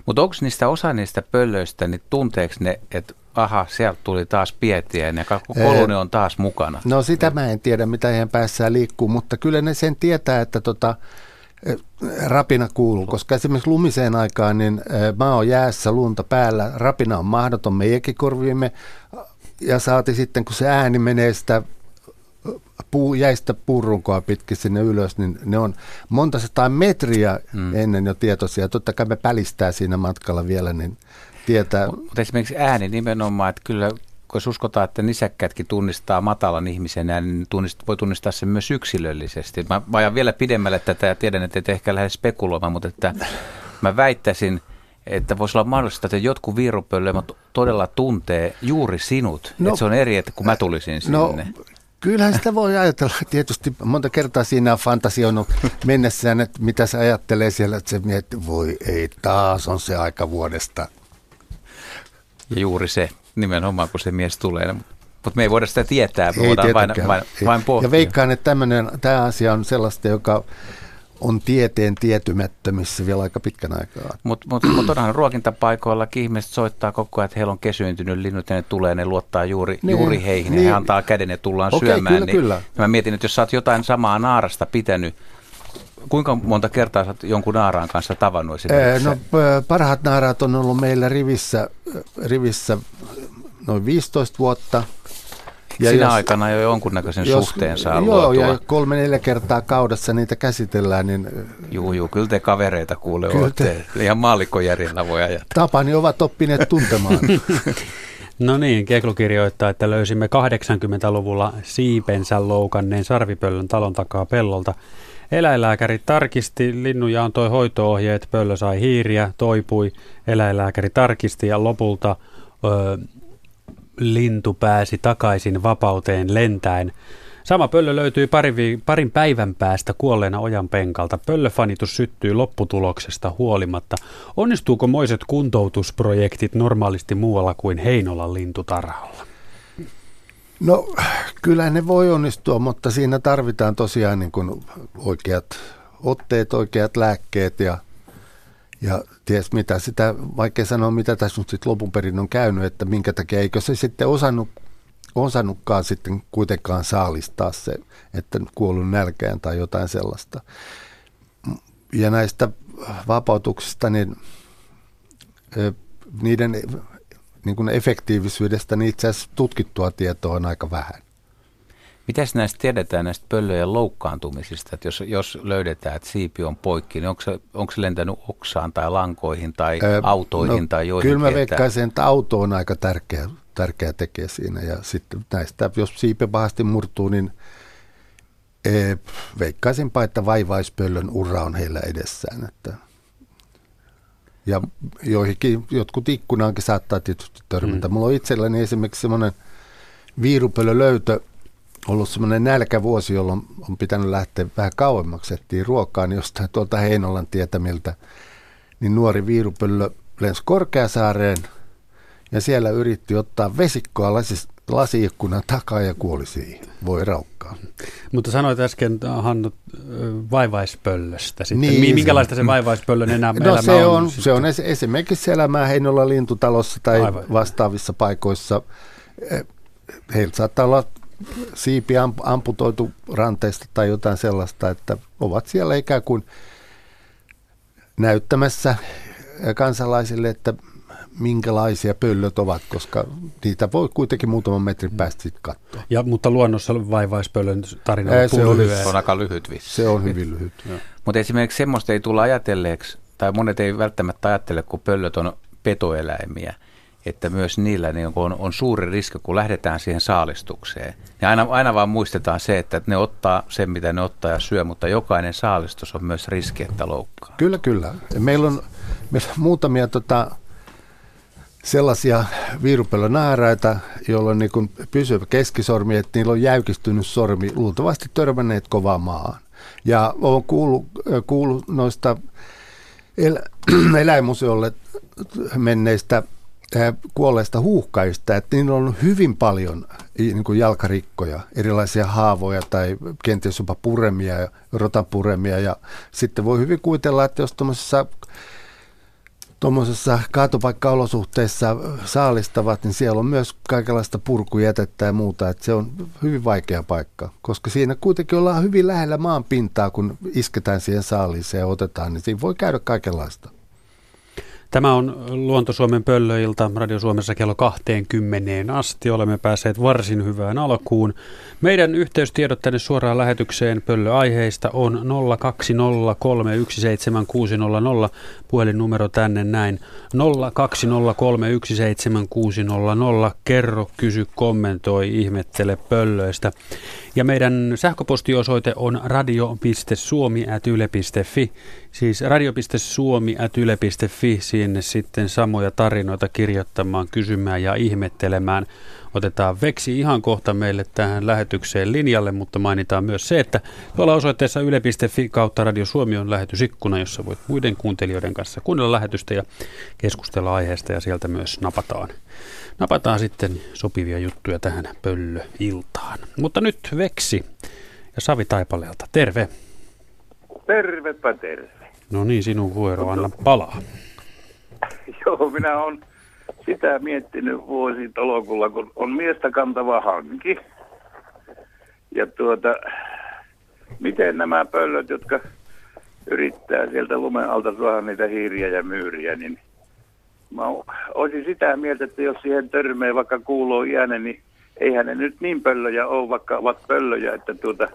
Speaker 1: Mutta onko niistä osa niistä pöllöistä, niin tunteeko ne, että aha, sieltä tuli taas pietiä ja koloni on taas mukana?
Speaker 3: No sitä mä en tiedä, mitä heidän päässään liikkuu, mutta kyllä ne sen tietää, että tota, rapina kuuluu, koska esimerkiksi lumiseen aikaan niin maa on jäässä, lunta päällä, rapina on mahdoton meidänkin korviimme, ja saati sitten, kun se ääni menee sitä puu, jäistä puurunkoa pitkin sinne ylös, niin ne on monta sataa metriä hmm. ennen jo tietoisia. Totta kai me pälistää siinä matkalla vielä, niin tietää.
Speaker 1: Mutta esimerkiksi ääni nimenomaan, että kyllä jos uskotaan, että nisäkkätkin tunnistaa matalan ihmisen äänen, niin tunnist, voi tunnistaa sen myös yksilöllisesti. Mä, mä ajan vielä pidemmälle tätä ja tiedän, että et ehkä lähde spekuloimaan, mutta että mä väittäisin, että voisi olla mahdollista, että jotkut viirupöllöimät todella tuntee juuri sinut. No, että se on eri, että kun mä tulisin no, sinne. No,
Speaker 3: Kyllähän sitä voi ajatella. Tietysti monta kertaa siinä on fantasioinut mennessään, että mitä se ajattelee siellä, että se miettii, voi ei, taas on se aika vuodesta.
Speaker 1: Ja juuri se, nimenomaan kun se mies tulee. Mutta me ei voida sitä tietää, me ei voidaan vain, vain, vain pohtia.
Speaker 3: Ja veikkaan, että tämmönen, tämä asia on sellaista, joka on tieteen tietymättömissä vielä aika pitkän aikaa.
Speaker 1: Mutta mut, mut onhan ruokintapaikoilla ihmiset soittaa koko ajan, että heillä on kesyyntynyt linnut ja ne tulee, ne luottaa juuri, niin, juuri heihin. Niin. He antaa käden ja tullaan okay, syömään.
Speaker 3: Kyllä,
Speaker 1: niin
Speaker 3: kyllä.
Speaker 1: Mä mietin, että jos sä oot jotain samaa naarasta pitänyt kuinka monta kertaa olet jonkun naaraan kanssa tavannut esimerkiksi?
Speaker 3: No, parhaat naaraat on ollut meillä rivissä, rivissä noin 15 vuotta.
Speaker 1: Ja Sinä jos, aikana jo jonkunnäköisen jos, suhteen saa Joo, luotua.
Speaker 3: ja kolme-neljä kertaa kaudessa niitä käsitellään. Niin,
Speaker 1: juu, juu, kyllä te kavereita kuule kyllä te, Ihan maalikkojärjellä voi ajatella.
Speaker 3: Tapani ovat oppineet tuntemaan.
Speaker 2: No niin, Keklu kirjoittaa, että löysimme 80-luvulla siipensä loukanneen sarvipöllön talon takaa pellolta. Eläinlääkäri tarkisti, linnuja antoi hoitoohjeet, pöllö sai hiiriä, toipui, eläinlääkäri tarkisti ja lopulta ö, lintu pääsi takaisin vapauteen lentäen. Sama pöllö löytyi pari, parin päivän päästä kuolleena ojan penkalta. Pöllöfanitus syttyy lopputuloksesta huolimatta. Onnistuuko moiset kuntoutusprojektit normaalisti muualla kuin Heinolan lintutarhalla?
Speaker 3: No kyllä ne voi onnistua, mutta siinä tarvitaan tosiaan niin kuin oikeat otteet, oikeat lääkkeet ja, ja ties mitä. Sitä vaikea sanoa, mitä tässä nyt sitten lopun perin on käynyt, että minkä takia eikö se sitten osannut osannutkaan sitten kuitenkaan saalistaa se, että kuollut nälkään tai jotain sellaista. Ja näistä vapautuksista, niin niiden niin kuin efektiivisyydestä niin itse asiassa tutkittua tietoa on aika vähän.
Speaker 1: Mitäs näistä tiedetään näistä pöllöjen loukkaantumisista? Että jos, jos löydetään, että siipi on poikki, niin onko se, onko se lentänyt oksaan tai lankoihin tai Ää, autoihin no, tai joihin?
Speaker 3: Kyllä mä veikkaisin, että auto on aika tärkeä tärkeä tekee siinä. Ja sitten näistä, jos siipe pahasti murtuu, niin e, veikkaisinpa, että vaivaispöllön ura on heillä edessään. Että ja joihinkin, jotkut ikkunaankin saattaa tietysti törmätä. Mm. Mulla on itselläni esimerkiksi semmoinen viirupöllö löytö, ollut semmoinen nälkävuosi, jolloin on pitänyt lähteä vähän kauemmaksi etsiä ruokaa, niin jostain tuolta Heinolan tietämiltä, niin nuori viirupöllö lensi Korkeasaareen – ja siellä yritti ottaa vesikkoa lasis, lasiikkunan takaa ja kuoli siihen. Voi raukkaa.
Speaker 2: Mutta sanoit äsken, Hannu, vaivaispöllöstä sitten. Niin, Minkälaista se vaivaispöllön enää
Speaker 3: no, se on? on se on esimerkiksi elämää Heinolla lintutalossa tai Aivan. vastaavissa paikoissa. Eh, heiltä saattaa olla siipi amputoitu ranteesta tai jotain sellaista, että ovat siellä ikään kuin näyttämässä kansalaisille, että minkälaisia pöllöt ovat, koska niitä voi kuitenkin muutaman metrin päästä sitten katsoa.
Speaker 2: Ja, mutta luonnossa vaivaispöllön tarina
Speaker 1: on, se, on, se on aika lyhyt vissi.
Speaker 3: Se on hyvin lyhyt.
Speaker 1: Mutta esimerkiksi semmoista ei tulla ajatelleeksi, tai monet ei välttämättä ajattele, kun pöllöt on petoeläimiä, että myös niillä niin on, on suuri riski, kun lähdetään siihen saalistukseen. Ja aina, aina vaan muistetaan se, että ne ottaa sen, mitä ne ottaa ja syö, mutta jokainen saalistus on myös riski, että loukkaa.
Speaker 3: Kyllä, kyllä. Meillä on, meillä on muutamia tota, sellaisia viirupelonääräitä, joilla on niin pysyvä keskisormi, että niillä on jäykistynyt sormi, luultavasti törmänneet kovaa maahan. Ja olen kuullut, kuullut noista el- eläinmuseolle menneistä kuolleista huuhkajista, että niillä on hyvin paljon niin kuin jalkarikkoja, erilaisia haavoja tai kenties jopa puremia rotapuremia. Ja sitten voi hyvin kuvitella, että jos tuommoisessa tuommoisessa kaatopaikkaolosuhteissa saalistavat, niin siellä on myös kaikenlaista purkujätettä ja muuta. Että se on hyvin vaikea paikka, koska siinä kuitenkin ollaan hyvin lähellä maan pintaa, kun isketään siihen saaliiseen ja otetaan, niin siinä voi käydä kaikenlaista.
Speaker 2: Tämä on Luonto Suomen pöllöilta Radio Suomessa kello 20 asti. Olemme päässeet varsin hyvään alkuun. Meidän yhteystiedot tänne suoraan lähetykseen pöllöaiheista on 020317600. Puhelinnumero tänne näin 020317600. Kerro, kysy, kommentoi, ihmettele pöllöistä. Ja meidän sähköpostiosoite on radio.suomi.yle.fi. Siis radio.suomi.yle.fi. Sinne sitten samoja tarinoita kirjoittamaan, kysymään ja ihmettelemään. Otetaan veksi ihan kohta meille tähän lähetykseen linjalle, mutta mainitaan myös se, että tuolla osoitteessa yle.fi kautta Radio Suomi on lähetysikkuna, jossa voit muiden kuuntelijoiden kanssa kuunnella lähetystä ja keskustella aiheesta ja sieltä myös napataan napataan sitten sopivia juttuja tähän pöllöiltaan. Mutta nyt Veksi ja Savi Taipaleelta. Terve.
Speaker 6: Tervepä terve.
Speaker 2: No niin, sinun vuoro, anna palaa.
Speaker 6: Joo, minä olen sitä miettinyt vuosi tolokulla, kun on miestä kantava hanki. Ja tuota, miten nämä pöllöt, jotka yrittää sieltä lumen alta saada niitä hiiriä ja myyriä, niin mä olisin sitä mieltä, että jos siihen törmää vaikka kuuluu ääne, niin eihän ne nyt niin pöllöjä ole, vaikka ovat pöllöjä, että tuota,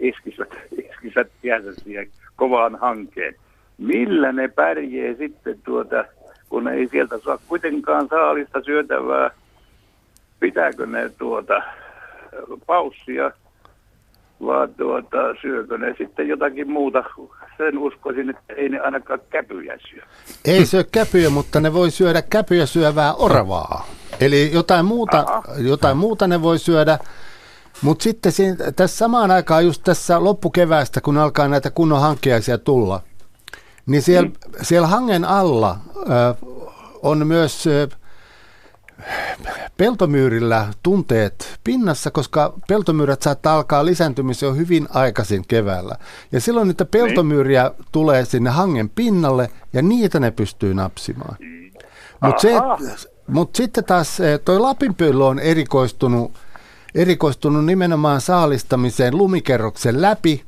Speaker 6: iskisivät, iskisivät jäänsä siihen kovaan hankeen. Millä ne pärjää sitten tuota, kun ei sieltä saa kuitenkaan saalista syötävää, pitääkö ne tuota paussia vaan tuota, syökö ne sitten jotakin muuta. Sen uskoisin, että ei ne ainakaan käpyjä syö.
Speaker 3: Ei syö käpyjä, mutta ne voi syödä käpyjä syövää oravaa. Eli jotain muuta, jotain muuta ne voi syödä. Mutta sitten siinä, tässä samaan aikaan, just tässä loppukeväästä, kun alkaa näitä kunnon hankkiaisia tulla, niin siellä, mm. siellä hangen alla ö, on myös ö, peltomyyrillä tunteet pinnassa, koska peltomyyrät saattaa alkaa lisääntymisen jo hyvin aikaisin keväällä. Ja silloin niitä peltomyyriä niin. tulee sinne hangen pinnalle ja niitä ne pystyy napsimaan. Mutta mut sitten taas eh, toi Lapinpyllö on erikoistunut, erikoistunut nimenomaan saalistamiseen lumikerroksen läpi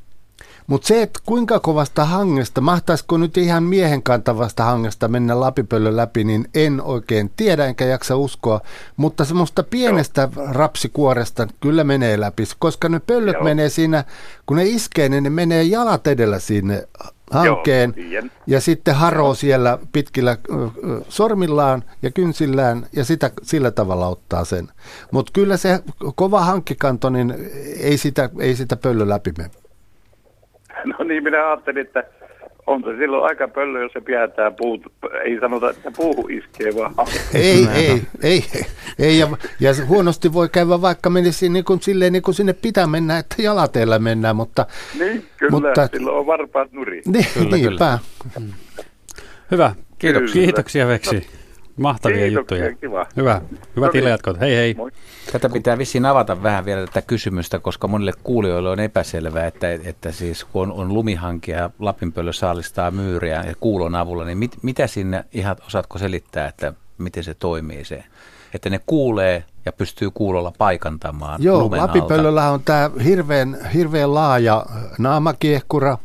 Speaker 3: mutta se, että kuinka kovasta hangesta, mahtaisiko nyt ihan miehen kantavasta hangesta mennä lapipöllön läpi, niin en oikein tiedä enkä jaksa uskoa. Mutta semmoista pienestä Joo. rapsikuoresta kyllä menee läpi, koska ne pöllöt Joo. menee siinä, kun ne iskee, niin ne menee jalat edellä sinne hankeen Joo, ja sitten haroo Joo. siellä pitkillä sormillaan ja kynsillään ja sitä, sillä tavalla ottaa sen. Mutta kyllä se kova hankkikanto, niin ei sitä, ei sitä pöllö läpi mene.
Speaker 6: No niin, minä ajattelin, että on se silloin aika pöllö, jos se pidetää puut. Ei sanota, että puuhu iskee vaan.
Speaker 3: Ei, ei, ei, ei. Ja, ja huonosti voi käydä, vaikka menisi niin kuin, silleen, niin kuin sinne pitää mennä, että jalateella mennään, mutta...
Speaker 6: Niin, kyllä, mutta, silloin on varpaat nuri.
Speaker 3: Niin, kyllä, niinpä.
Speaker 2: Kyllä. Hyvä, kiitoksia, kiitoksia Veksi. No. Mahtavia Kiitoksia, juttuja. Kiva. Hyvä. Hyvät no niin. Hei hei. Moi.
Speaker 1: Tätä pitää vissiin avata vähän vielä tätä kysymystä, koska monille kuulijoille on epäselvää, että, että siis kun on, on lumihankia ja Lapinpöllö saalistaa myyriä ja kuulon avulla, niin mit, mitä sinne ihan osaatko selittää, että miten se toimii se? Että ne kuulee ja pystyy kuulolla paikantamaan
Speaker 3: Joo, Lapinpöllöllä on tämä hirveän, hirveän laaja naamakiehkura,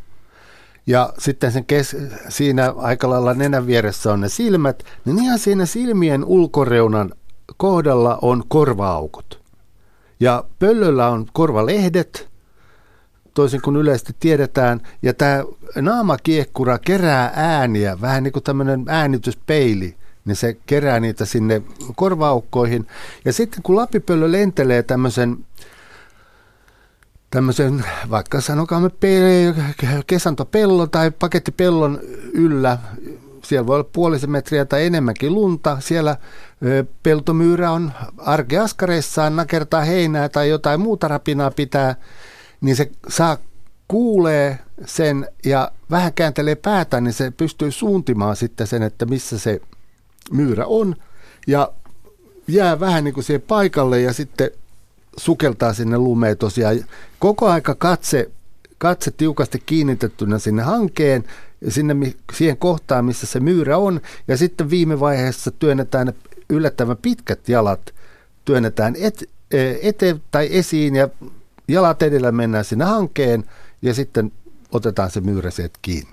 Speaker 3: ja sitten sen kes- siinä aika lailla nenän vieressä on ne silmät, niin ihan siinä silmien ulkoreunan kohdalla on korvaaukot. Ja pöllöllä on korvalehdet, toisin kuin yleisesti tiedetään, ja tämä naamakiekkura kerää ääniä, vähän niin kuin tämmöinen äänityspeili, niin se kerää niitä sinne korvaukkoihin. Ja sitten kun lapipöllö lentelee tämmöisen tämmöisen, vaikka sanokaamme kesantopellon tai pakettipellon yllä, siellä voi olla puolisen metriä tai enemmänkin lunta. Siellä peltomyyrä on arkeaskareissaan, nakertaa heinää tai jotain muuta rapinaa pitää, niin se saa kuulee sen ja vähän kääntelee päätä, niin se pystyy suuntimaan sitten sen, että missä se myyrä on. Ja jää vähän niin kuin siihen paikalle ja sitten sukeltaa sinne lumeen tosiaan. Koko aika katse, katse tiukasti kiinnitettynä sinne hankeen ja sinne, siihen kohtaan, missä se myyrä on. Ja sitten viime vaiheessa työnnetään yllättävän pitkät jalat, työnnetään et, e, eteen tai esiin ja jalat edellä mennään sinne hankeen ja sitten otetaan se myyrä sieltä kiinni.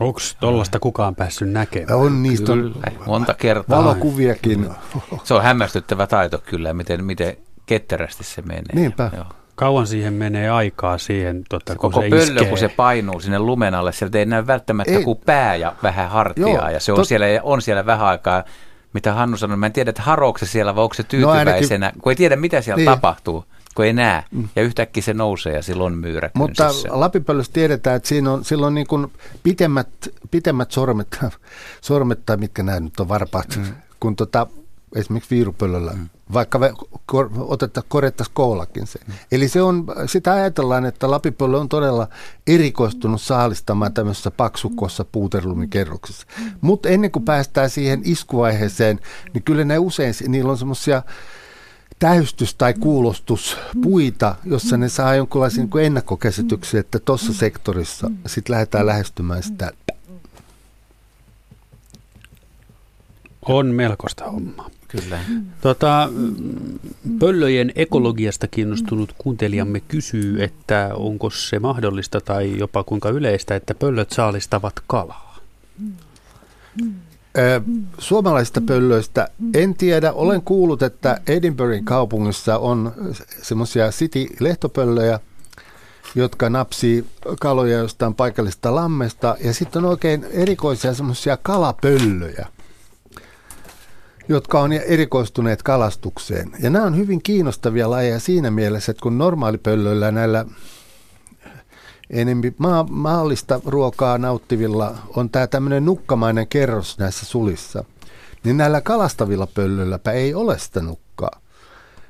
Speaker 2: Onko tuollaista kukaan päässyt näkemään?
Speaker 3: On niistä
Speaker 1: kyllä, monta kertaa.
Speaker 3: Valokuviakin.
Speaker 1: Se on hämmästyttävä taito kyllä, miten, miten ketterästi se menee.
Speaker 3: Niinpä.
Speaker 1: Joo.
Speaker 2: Kauan siihen menee aikaa siihen, tota,
Speaker 1: kun koko
Speaker 2: se
Speaker 1: pöllö,
Speaker 2: iskee.
Speaker 1: kun se painuu sinne lumen alle, sieltä ei näy välttämättä ei. kuin pää ja vähän hartiaa, Joo, ja se on, tot... siellä, on siellä vähän aikaa, mitä Hannu sanoi, mä en tiedä, että haroako se siellä vai onko se tyytyväisenä, no ainakin... kun ei tiedä, mitä siellä niin. tapahtuu kun ei näe. Mm. Ja yhtäkkiä se nousee ja silloin myyrä
Speaker 3: Mutta lapipöllössä tiedetään, että siinä on silloin niin kuin pitemmät, pitemmät sormet, sormet tai mitkä nämä nyt on varpaat, mm. kun tota, esimerkiksi viirupöllöllä, mm. Vaikka kor, korjattaisiin koolakin se. Eli se on, sitä ajatellaan, että lapipöllö on todella erikoistunut saalistamaan tämmöisessä paksukossa puuterlumikerroksessa. Mutta ennen kuin päästään siihen iskuvaiheeseen, niin kyllä ne usein, niillä on semmoisia täystys- tai kuulostuspuita, jossa ne saa jonkinlaisen niin ennakkokäsityksen, että tuossa sektorissa sitten lähdetään lähestymään sitä
Speaker 2: On melkoista hommaa.
Speaker 1: Kyllä.
Speaker 2: Tota, pöllöjen ekologiasta kiinnostunut kuuntelijamme kysyy, että onko se mahdollista tai jopa kuinka yleistä, että pöllöt saalistavat kalaa?
Speaker 3: Suomalaisista pöllöistä en tiedä. Olen kuullut, että Edinburghin kaupungissa on semmoisia city-lehtopöllöjä, jotka napsii kaloja jostain paikallista lammesta. Ja sitten on oikein erikoisia semmoisia kalapöllöjä, jotka on erikoistuneet kalastukseen. Ja nämä on hyvin kiinnostavia lajeja siinä mielessä, että kun normaalipöllöillä näillä enemmän maa, maallista ruokaa nauttivilla on tämä tämmöinen nukkamainen kerros näissä sulissa, niin näillä kalastavilla pöllöilläpä ei ole sitä nukkaa.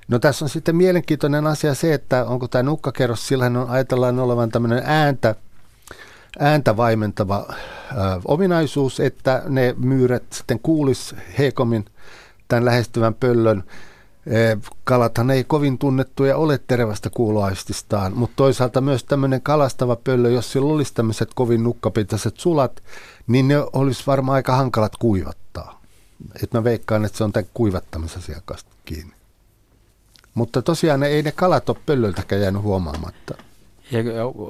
Speaker 3: No tässä on sitten mielenkiintoinen asia se, että onko tämä nukkakerros, sillä on ajatellaan olevan tämmöinen ääntä, ääntä vaimentava ö, ominaisuus, että ne myyrät sitten kuulis heikommin tämän lähestyvän pöllön. Kalathan ei kovin tunnettuja ole terävästä kuuloaististaan, mutta toisaalta myös tämmöinen kalastava pöllö, jos sillä olisi tämmöiset kovin nukkapintaiset sulat, niin ne olisi varmaan aika hankalat kuivattaa. Et mä veikkaan, että se on tämän kuivattamisasiakasta kiinni. Mutta tosiaan ne, ei ne kalat ole pöllöltäkään jäänyt huomaamatta.
Speaker 1: Ja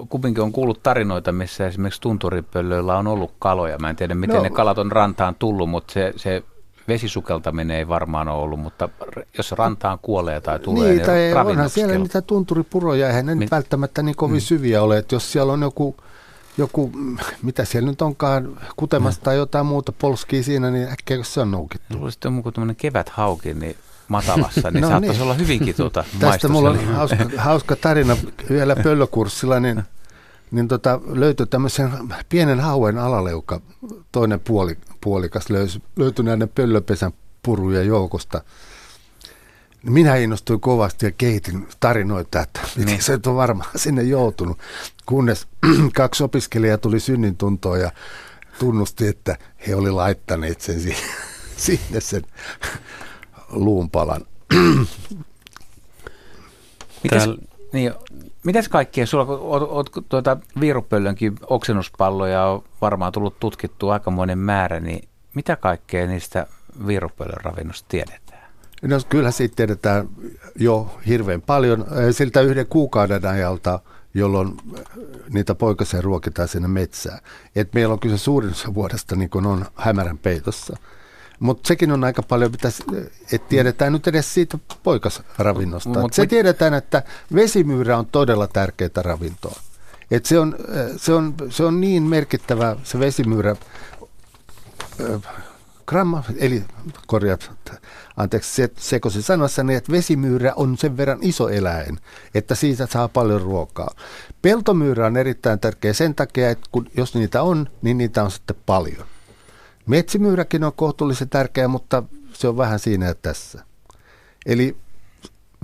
Speaker 1: kumminkin on kuullut tarinoita, missä esimerkiksi tunturipöllöillä on ollut kaloja. Mä en tiedä, miten no, ne kalat on rantaan tullut, mutta se, se vesisukeltaminen ei varmaan ole ollut, mutta jos rantaan kuolee tai tulee,
Speaker 3: niin, niin tai onhan siellä niitä tunturipuroja, eihän ne Mit? välttämättä niin kovin mm. syviä ole, että jos siellä on joku, joku, mitä siellä nyt onkaan, kutemasta mm. tai jotain muuta polskii siinä, niin äkkiä se on noukittu.
Speaker 1: Tuolla sitten on tämmöinen keväthauki, niin matalassa, niin no saattaisi niin. olla hyvinkin tuota
Speaker 3: Tästä mulla on hauska, hauska tarina vielä pöllökurssilla, niin, niin tota, löytyi tämmöisen pienen hauen alaleuka, toinen puoli, puolikas löysi, löytyi näiden pöllöpesän puruja joukosta. Minä innostuin kovasti ja kehitin tarinoita, että niin. se on varmaan sinne joutunut, kunnes kaksi opiskelijaa tuli synnintuntoon ja tunnusti, että he oli laittaneet sen sinne sen luunpalan.
Speaker 1: Mites, niin, mitäs kaikkea, sulla oot, oot tuota viirupöllönkin oksennuspalloja on varmaan tullut tutkittua aikamoinen määrä, niin mitä kaikkea niistä viirupöllön ravinnosta tiedetään?
Speaker 3: No kyllä siitä tiedetään jo hirveän paljon. Siltä yhden kuukauden ajalta, jolloin niitä poikasia ruokitaan sinne metsään. Et meillä on kyse suurin vuodesta niin kuin on hämärän peitossa. Mutta sekin on aika paljon, että tiedetään nyt edes siitä poikasravinnosta. Mut, se mit... tiedetään, että vesimyyrä on todella tärkeää ravintoa. Et se, on, se, on, se on niin merkittävä se vesimyyrä, gramma, eli korjaat, anteeksi se, sekoisin sanossa, niin että vesimyyrä on sen verran iso eläin, että siitä saa paljon ruokaa. Peltomyyrä on erittäin tärkeä sen takia, että kun, jos niitä on, niin niitä on sitten paljon. Metsimyyräkin on kohtuullisen tärkeä, mutta se on vähän siinä ja tässä. Eli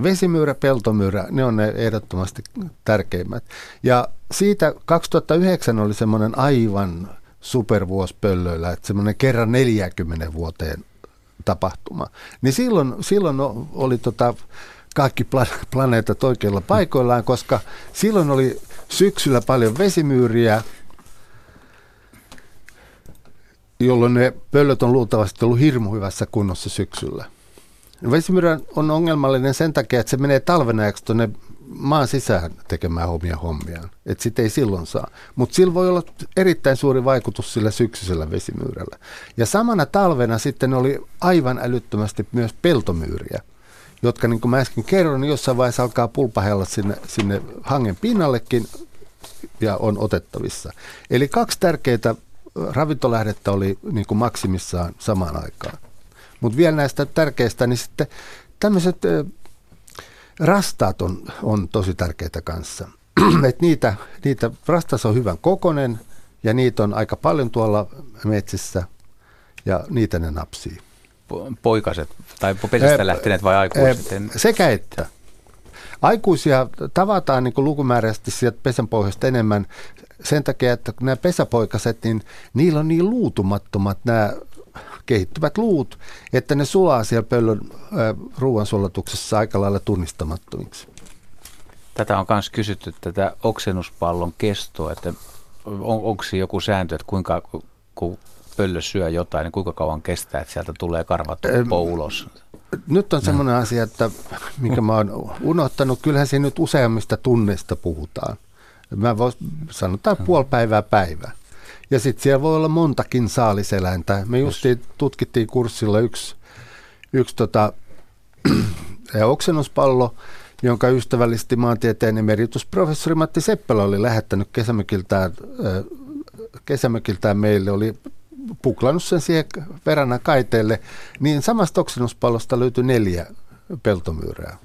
Speaker 3: vesimyyrä, peltomyyrä, ne on ne ehdottomasti tärkeimmät. Ja siitä 2009 oli semmoinen aivan supervuosi pöllöillä, että semmoinen kerran 40 vuoteen tapahtuma. Niin silloin, silloin oli tota kaikki planeetat oikeilla paikoillaan, koska silloin oli syksyllä paljon vesimyyriä, jolloin ne pöllöt on luultavasti ollut hirmu hyvässä kunnossa syksyllä. Vesimyrä on ongelmallinen sen takia, että se menee talvena tuonne maan sisään tekemään omia hommiaan. Että sitä ei silloin saa. Mutta sillä voi olla erittäin suuri vaikutus sillä syksyisellä vesimyyrällä. Ja samana talvena sitten oli aivan älyttömästi myös peltomyyriä, jotka niin kuin mä äsken kerron, niin jossain vaiheessa alkaa pulpahella sinne, sinne hangen pinnallekin ja on otettavissa. Eli kaksi tärkeää ravintolähdettä oli niin kuin maksimissaan samaan aikaan. Mutta vielä näistä tärkeistä, niin sitten tämmöiset rastaat on, on tosi tärkeitä kanssa. Et niitä, niitä, rastas on hyvän kokonen ja niitä on aika paljon tuolla metsissä ja niitä ne napsii.
Speaker 1: Poikaset tai pesästä lähteneet vai aikuiset?
Speaker 3: Sekä että. Aikuisia tavataan niin kuin lukumääräisesti sieltä pesänpohjasta enemmän sen takia, että nämä pesäpoikaset, niin niillä on niin luutumattomat nämä kehittyvät luut, että ne sulaa siellä pöllön ruoansulatuksessa aika lailla tunnistamattomiksi.
Speaker 1: Tätä on myös kysytty, tätä oksennuspallon kestoa, että on, onko se joku sääntö, että kuinka, kun pöllö syö jotain, niin kuinka kauan kestää, että sieltä tulee karvatuppo ulos?
Speaker 3: Nyt on semmoinen asia, että minkä mä oon unohtanut, kyllähän siinä nyt useammista tunneista puhutaan. Mä vois, sanotaan puoli päivää päivää. Ja sitten siellä voi olla montakin saaliseläintä. Me just tutkittiin kurssilla yksi, yksi tota, oksennuspallo, jonka ystävällisesti maantieteen emeritusprofessori Matti Seppälä oli lähettänyt kesämökiltään, kesämökiltään meille, oli puklannut sen siihen verana kaiteelle, niin samasta oksennuspallosta löytyi neljä peltomyyrää.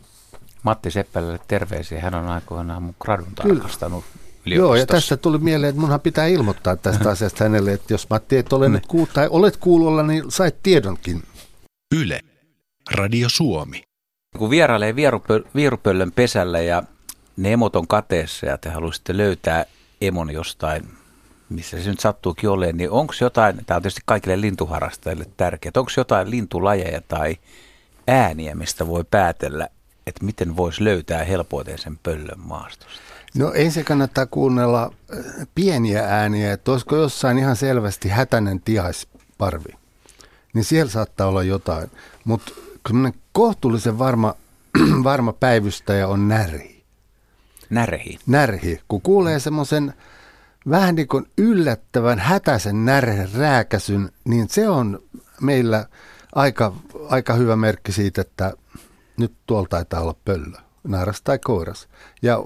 Speaker 1: Matti Seppälälle terveisiä. Hän on aikoinaan mun gradun tarkastanut
Speaker 3: Joo, ja tässä tuli mieleen, että munhan pitää ilmoittaa tästä asiasta hänelle, että jos Matti et ole nyt kuullut tai olet kuulolla, niin sait tiedonkin.
Speaker 7: Yle, Radio Suomi.
Speaker 1: Kun vierailee vierupöllön pesällä ja ne emot on kateessa ja te haluaisitte löytää emon jostain, missä se nyt sattuukin olemaan, niin onko jotain, tämä on tietysti kaikille lintuharrastajille tärkeää, onko jotain lintulajeja tai ääniä, mistä voi päätellä, että miten voisi löytää helpoiten sen pöllön maastosta?
Speaker 3: No ensin kannattaa kuunnella äh, pieniä ääniä, että olisiko jossain ihan selvästi hätäinen tihaisparvi. Niin siellä saattaa olla jotain. Mutta kohtuullisen varma, varma päivystäjä on närhi.
Speaker 1: Närhi?
Speaker 3: Närhi. Kun kuulee semmoisen vähän niin kuin yllättävän hätäisen närhen rääkäsyn, niin se on meillä aika, aika hyvä merkki siitä, että nyt tuolta taitaa olla pöllö, naaras tai koiras. Ja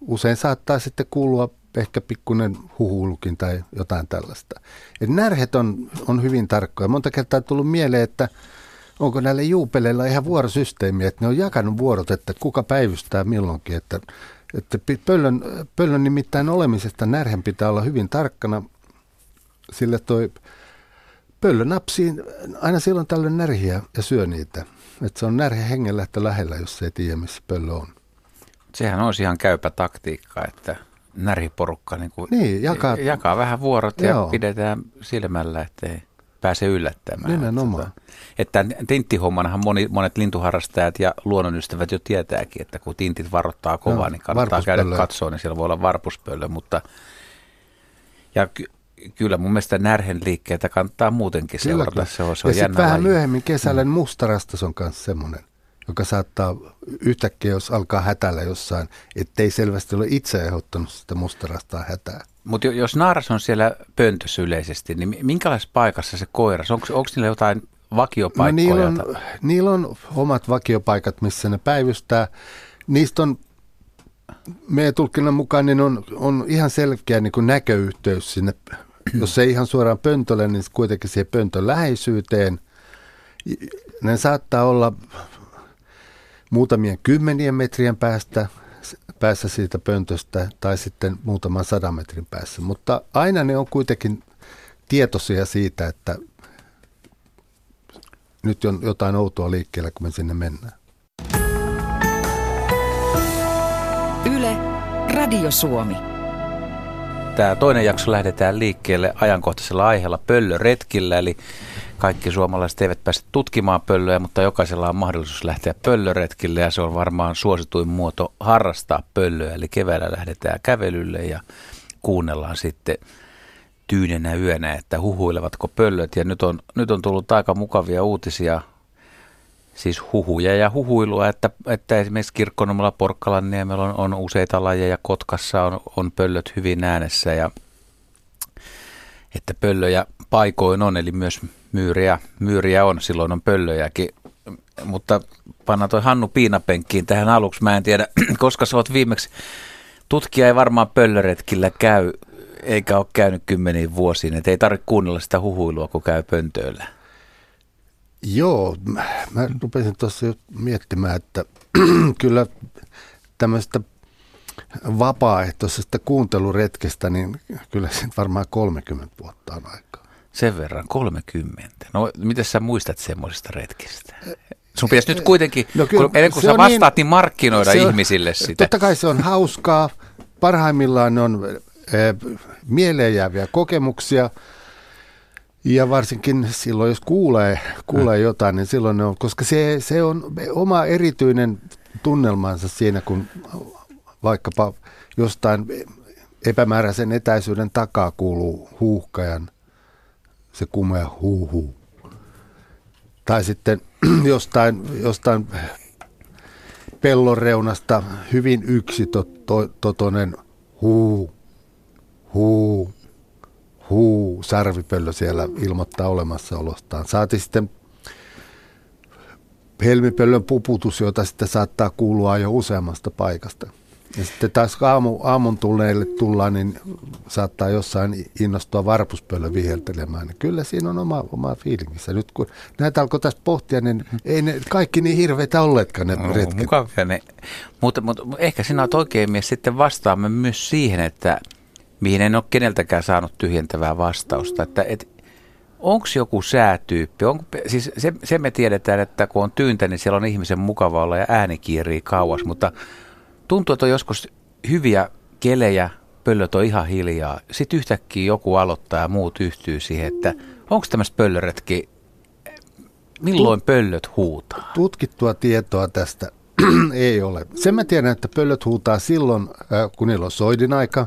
Speaker 3: usein saattaa sitten kuulua ehkä pikkuinen huhulukin tai jotain tällaista. Et närhet on, on hyvin tarkkoja. Monta kertaa tullut mieleen, että onko näille juupeleilla ihan vuorosysteemi, että ne on jakanut vuorot, että kuka päivystää milloinkin. Että, että pöllön, pöllön nimittäin olemisesta närhen pitää olla hyvin tarkkana, sillä toi pöllö napsii aina silloin tällöin närhiä ja syö niitä. Että se on närhe hengellä että lähellä, jos ei tiedä, missä pöllö on.
Speaker 1: Sehän olisi ihan käypä taktiikka, että närhiporukka niin kuin
Speaker 3: niin, jakaa,
Speaker 1: jakaa vähän vuorot Joo. ja pidetään silmällä, ettei pääse yllättämään.
Speaker 3: Nimenomaan.
Speaker 1: Että, että tinttihommanhan moni, monet lintuharrastajat ja luonnonystävät jo tietääkin, että kun tintit varoittaa kovaa, no, niin kannattaa käydä katsoa, niin siellä voi olla varpuspöllö, mutta ja kyllä mun mielestä närhen liikkeitä kannattaa muutenkin kyllä, seurata. Se on, se on
Speaker 3: ja sitten vähän myöhemmin kesällä mm. mustarastas on myös semmoinen joka saattaa yhtäkkiä, jos alkaa hätällä jossain, ettei selvästi ole itse aiheuttanut sitä mustarastaa hätää.
Speaker 1: Mutta jos naaras on siellä pöntössä yleisesti, niin minkälaisessa paikassa se koiras? Onko, onko niillä jotain vakiopaikkoja?
Speaker 3: No, niillä, on, niillä on omat vakiopaikat, missä ne päivystää. Niistä on meidän tulkinnan mukaan niin on, on ihan selkeä niin näköyhteys sinne, jos ei ihan suoraan pöntölle, niin kuitenkin siihen pöntön läheisyyteen. Ne saattaa olla muutamien kymmenien metrien päästä, päässä siitä pöntöstä tai sitten muutaman sadan metrin päässä. Mutta aina ne on kuitenkin tietoisia siitä, että nyt on jotain outoa liikkeellä, kun me sinne mennään.
Speaker 1: Yle, Radio Suomi. Tämä toinen jakso lähdetään liikkeelle ajankohtaisella aiheella pöllöretkillä, eli kaikki suomalaiset eivät pääse tutkimaan pöllöjä, mutta jokaisella on mahdollisuus lähteä pöllöretkille ja se on varmaan suosituin muoto harrastaa pöllöä. Eli keväällä lähdetään kävelylle ja kuunnellaan sitten tyynenä yönä, että huhuilevatko pöllöt. Ja nyt on, nyt on tullut aika mukavia uutisia, siis huhuja ja huhuilua, että, että esimerkiksi Kirkkonummella Porkkalanniemellä on, on useita lajeja, Kotkassa on, on pöllöt hyvin äänessä ja että pöllöjä paikoin on, eli myös myyriä, myyriä on, silloin on pöllöjäkin. Mutta panna toi Hannu Piinapenkkiin tähän aluksi. Mä en tiedä, koska sä oot viimeksi, tutkija ei varmaan pöllöretkillä käy, eikä ole käynyt kymmeniin vuosiin, että ei tarvitse kuunnella sitä huhuilua, kun käy pöntöillä.
Speaker 3: Joo, mä, mä rupesin tuossa jo miettimään, että kyllä tämmöistä vapaaehtoisesta kuunteluretkestä, niin kyllä se varmaan 30 vuotta on aikaa.
Speaker 1: Sen verran, 30. No, miten sä muistat semmoisesta retkistä? Sun pitäisi nyt kuitenkin, no kyllä, kun, ennen kuin sä vastaat, niin, niin markkinoida on, ihmisille sitä.
Speaker 3: Totta kai se on hauskaa. Parhaimmillaan on äh, mieleen jääviä kokemuksia. Ja varsinkin silloin, jos kuulee, kuulee mm. jotain, niin silloin ne on, koska se, se on oma erityinen tunnelmansa siinä, kun vaikkapa jostain epämääräisen etäisyyden takaa kuuluu huuhkajan se kumea huuhuu. Tai sitten jostain, jostain pellon reunasta hyvin yksitotoinen huu, huu, huu, sarvipöllö siellä ilmoittaa olemassaolostaan. Saati sitten helmipöllön puputus, jota sitten saattaa kuulua jo useammasta paikasta. Ja sitten taas aamu, aamun tulleille tullaan, niin saattaa jossain innostua varpuspöllö viheltelemään. Kyllä siinä on oma, oma fiilingissä. Nyt kun näitä alkoi tästä pohtia, niin ei ne kaikki niin hirveitä olleetkaan ne no, retket.
Speaker 1: Mukavia ne. Mutta, mutta ehkä sinä olet oikein mies sitten vastaamme myös siihen, että mihin en ole keneltäkään saanut tyhjentävää vastausta. Että, et, onko joku säätyyppi? Onko, siis se, se me tiedetään, että kun on tyyntä, niin siellä on ihmisen mukava olla ja ääni kiirii kauas, mutta tuntuu, että on joskus hyviä kelejä, pöllöt on ihan hiljaa. Sitten yhtäkkiä joku aloittaa ja muut yhtyy siihen, että onko tämmöistä pöllöretki, milloin pöllöt huutaa?
Speaker 3: Tutkittua tietoa tästä ei ole. Sen mä tiedän, että pöllöt huutaa silloin, äh, kun niillä on soidin aika,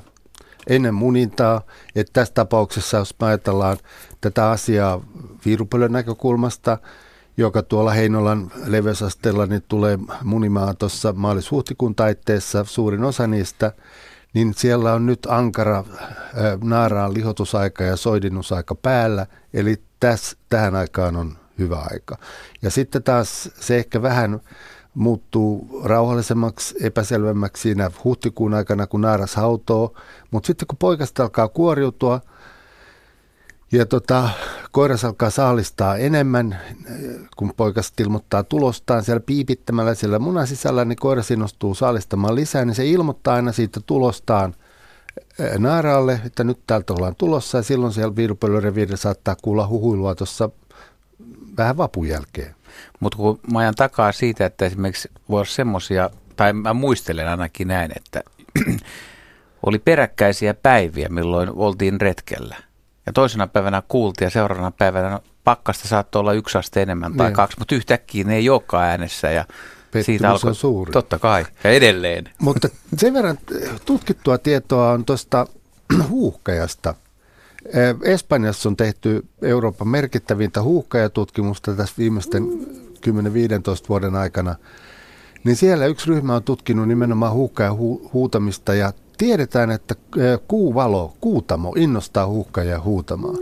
Speaker 3: ennen munintaa. Että tässä tapauksessa, jos ajatellaan tätä asiaa viirupöllön näkökulmasta, joka tuolla Heinolan leveysasteella niin tulee munimaan tuossa maalis-huhtikuun taitteessa suurin osa niistä, niin siellä on nyt ankara naaraan lihotusaika ja soidinusaika päällä, eli täs, tähän aikaan on hyvä aika. Ja sitten taas se ehkä vähän muuttuu rauhallisemmaksi, epäselvemmäksi siinä huhtikuun aikana, kun naaras hautoo, mutta sitten kun poikasta alkaa kuoriutua, ja tota, koiras alkaa saalistaa enemmän, kun poikas ilmoittaa tulostaan siellä piipittämällä siellä munan sisällä, niin koiras innostuu saalistamaan lisää, niin se ilmoittaa aina siitä tulostaan naaraalle, että nyt täältä ollaan tulossa ja silloin siellä viirupöllöreviirillä saattaa kuulla huhuilua tuossa vähän vapun jälkeen.
Speaker 1: Mutta kun mä ajan takaa siitä, että esimerkiksi voi olla semmoisia, tai mä muistelen ainakin näin, että oli peräkkäisiä päiviä, milloin oltiin retkellä – ja toisena päivänä kuultiin ja seuraavana päivänä no, pakkasta saattoi olla yksi aste enemmän tai niin. kaksi, mutta yhtäkkiä ne ei olekaan äänessä ja
Speaker 3: Pettymys siitä alkoi, on suuri.
Speaker 1: Totta kai, ja edelleen.
Speaker 3: Mutta sen verran tutkittua tietoa on tuosta huuhkajasta. Espanjassa on tehty Euroopan merkittävintä huuhkajatutkimusta tässä viimeisten 10-15 vuoden aikana. Niin siellä yksi ryhmä on tutkinut nimenomaan huuhkajan hu- huutamista ja tiedetään, että kuuvalo, kuutamo innostaa huuhkajia huutamaan.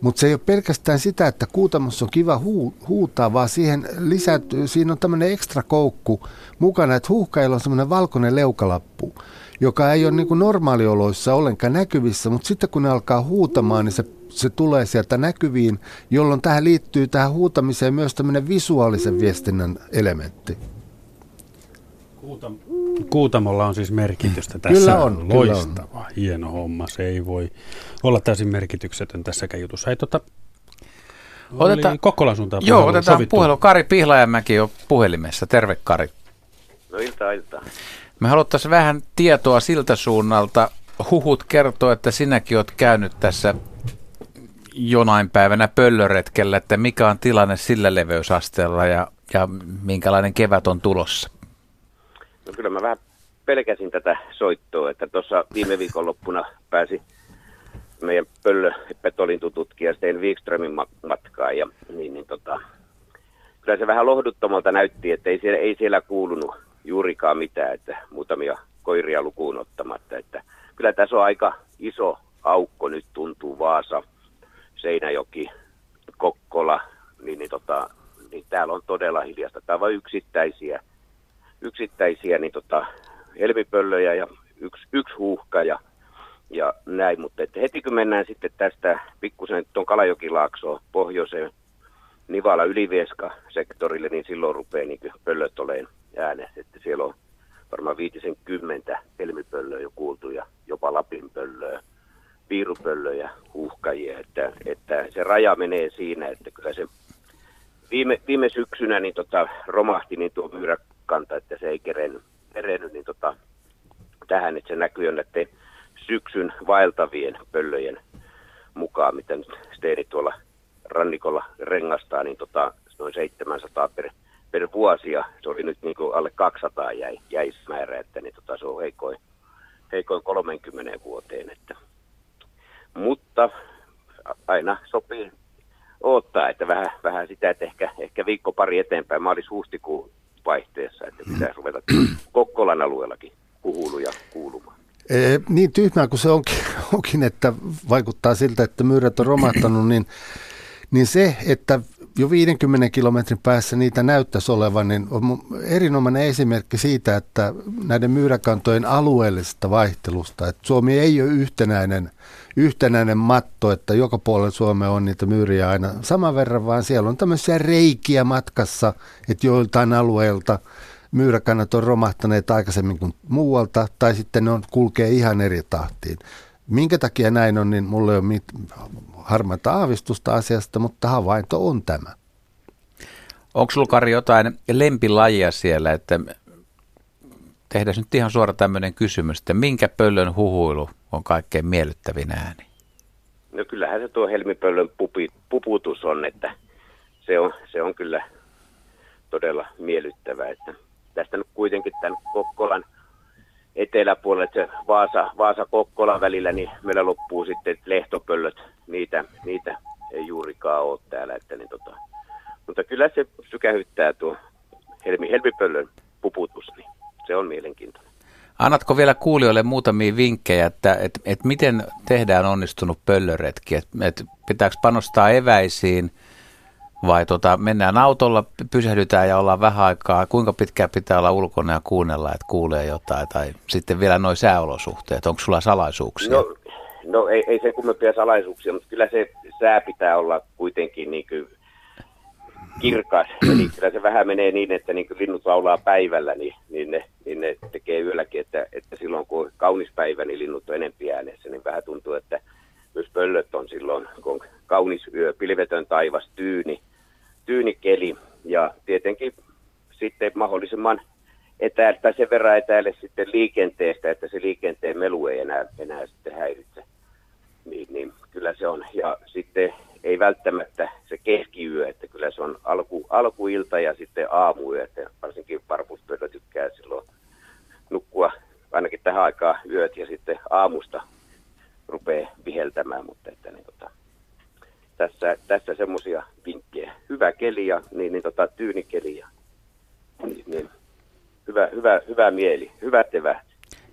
Speaker 3: Mutta se ei ole pelkästään sitä, että kuutamossa on kiva huu, huutaa, vaan siihen lisätyy, siinä on tämmöinen ekstra koukku mukana, että huuhkajilla on semmoinen valkoinen leukalappu, joka ei ole niin kuin normaalioloissa ollenkaan näkyvissä, mutta sitten kun ne alkaa huutamaan, niin se, se tulee sieltä näkyviin, jolloin tähän liittyy tähän huutamiseen myös tämmöinen visuaalisen viestinnän elementti.
Speaker 2: Kuutam- Kuutamolla on siis merkitystä tässä.
Speaker 3: Kyllä on.
Speaker 2: Loistava,
Speaker 3: kyllä on.
Speaker 2: hieno homma. Se ei voi olla täysin merkityksetön tässäkään jutussa. Ei, tota, Otetaan, Kokkolan suuntaan
Speaker 1: Joo, otetaan sovittu. puhelu. Kari Pihlajamäki on puhelimessa. Terve Kari.
Speaker 8: No iltaa, iltaa.
Speaker 1: Me haluttaisiin vähän tietoa siltä suunnalta. Huhut kertoo, että sinäkin olet käynyt tässä jonain päivänä pöllöretkellä, että mikä on tilanne sillä leveysasteella ja, ja minkälainen kevät on tulossa?
Speaker 8: No kyllä mä vähän pelkäsin tätä soittoa, että tuossa viime viikonloppuna pääsi meidän pöllö petolintututkija Sten Wikströmin matkaa ja niin, niin tota, kyllä se vähän lohduttomalta näytti, että ei siellä, ei siellä kuulunut juurikaan mitään, että muutamia koiria lukuun ottamatta, että kyllä tässä on aika iso aukko nyt tuntuu Vaasa, Seinäjoki, Kokkola, niin, niin, tota, niin täällä on todella hiljasta. Tämä on vain yksittäisiä yksittäisiä niin tota, helmipöllöjä ja yksi, yksi huuhka ja, ja näin. Mutta että heti kun mennään sitten tästä pikkusen tuon Kalajokilaaksoon pohjoiseen Nivala Ylivieska sektorille, niin silloin rupeaa niin pöllöt oleen äänessä. Että siellä on varmaan 50 helmipöllöä jo kuultu ja jopa Lapin pöllöä, piirupöllöjä, huuhkajia. Että, että se raja menee siinä, että kyllä se viime, viime syksynä niin tota, romahti niin tuo myyrä kanta, että se ei kerennyt niin tota, tähän, että se näkyy näiden syksyn vaeltavien pöllöjen mukaan, mitä nyt Steeni tuolla rannikolla rengastaa, niin tota, noin 700 per, per vuosi, ja se oli nyt niin kuin alle 200 jäi, jäismäärä, että niin tota, se on heikoin, heikoin 30 vuoteen. Että. Mutta aina sopii odottaa, että vähän, vähän sitä, että ehkä, ehkä viikko pari eteenpäin maalis-huhtikuun vaihteessa, että pitäisi ruveta Kokkolan alueellakin kuhuluja kuulumaan.
Speaker 3: E, niin tyhmää kuin se onkin, onkin, että vaikuttaa siltä, että myyrät on romahtanut, niin, niin se, että jo 50 kilometrin päässä niitä näyttäisi olevan, niin on erinomainen esimerkki siitä, että näiden myyräkantojen alueellisesta vaihtelusta, että Suomi ei ole yhtenäinen, yhtenäinen matto, että joka puolella Suomea on niitä myyriä aina saman verran, vaan siellä on tämmöisiä reikiä matkassa, että joiltain alueilta myyräkannat on romahtaneet aikaisemmin kuin muualta, tai sitten ne on, kulkee ihan eri tahtiin. Minkä takia näin on, niin mulla ei ole mit, harmaita aavistusta asiasta, mutta havainto on tämä.
Speaker 1: Onko sulla Kari jotain lempilajia siellä, että tehdään nyt ihan suora tämmöinen kysymys, että minkä pöllön huhuilu on kaikkein miellyttävin ääni?
Speaker 8: No kyllähän se tuo helmipöllön pupi, puputus on, että se on, se on kyllä todella miellyttävä. Että tästä nyt kuitenkin tämän Kokkolan eteläpuolelle, se Vaasa, Vaasa-Kokkola välillä, niin meillä loppuu sitten lehtopöllöt, niitä, niitä ei juurikaan ole täällä. Että niin tota, mutta kyllä se sykähyttää tuo helmi, helmipöllön puputus, niin se on mielenkiintoinen.
Speaker 1: Annatko vielä kuulijoille muutamia vinkkejä, että, että, että miten tehdään onnistunut pöllöretki? Että, että pitääkö panostaa eväisiin – vai tota, mennään autolla, pysähdytään ja ollaan vähän aikaa, kuinka pitkään pitää olla ulkona ja kuunnella, että kuulee jotain, tai sitten vielä noin sääolosuhteet, onko sulla salaisuuksia?
Speaker 8: No, no ei, ei se kummempia salaisuuksia, mutta kyllä se sää pitää olla kuitenkin niin kuin kirkas, eli kyllä se vähän menee niin, että niin kuin linnut laulaa päivällä, niin, niin, ne, niin ne tekee yölläkin, että, että silloin kun on kaunis päivä, niin linnut on enempi äänessä, niin vähän tuntuu, että myös pöllöt on silloin, kun on kaunis yö, pilvetön taivas, tyyni, tyynikeli ja tietenkin sitten mahdollisimman etäälle tai sen verran etäälle sitten liikenteestä, että se liikenteen melu ei enää, enää sitten häiritse. Niin, niin kyllä se on. Ja sitten ei välttämättä se keskiyö, että kyllä se on alku, alkuilta ja sitten aamuyö, että varsinkin varpuspöydä tykkää silloin nukkua ainakin tähän aikaan yöt ja sitten aamusta rupeaa viheltämään, mutta että niin, tota, tässä, tässä semmoisia vinkkejä. Hyvä keli ja niin, niin tota, tyynikeli ja niin, niin, hyvä, hyvä, hyvä mieli, hyvät evät.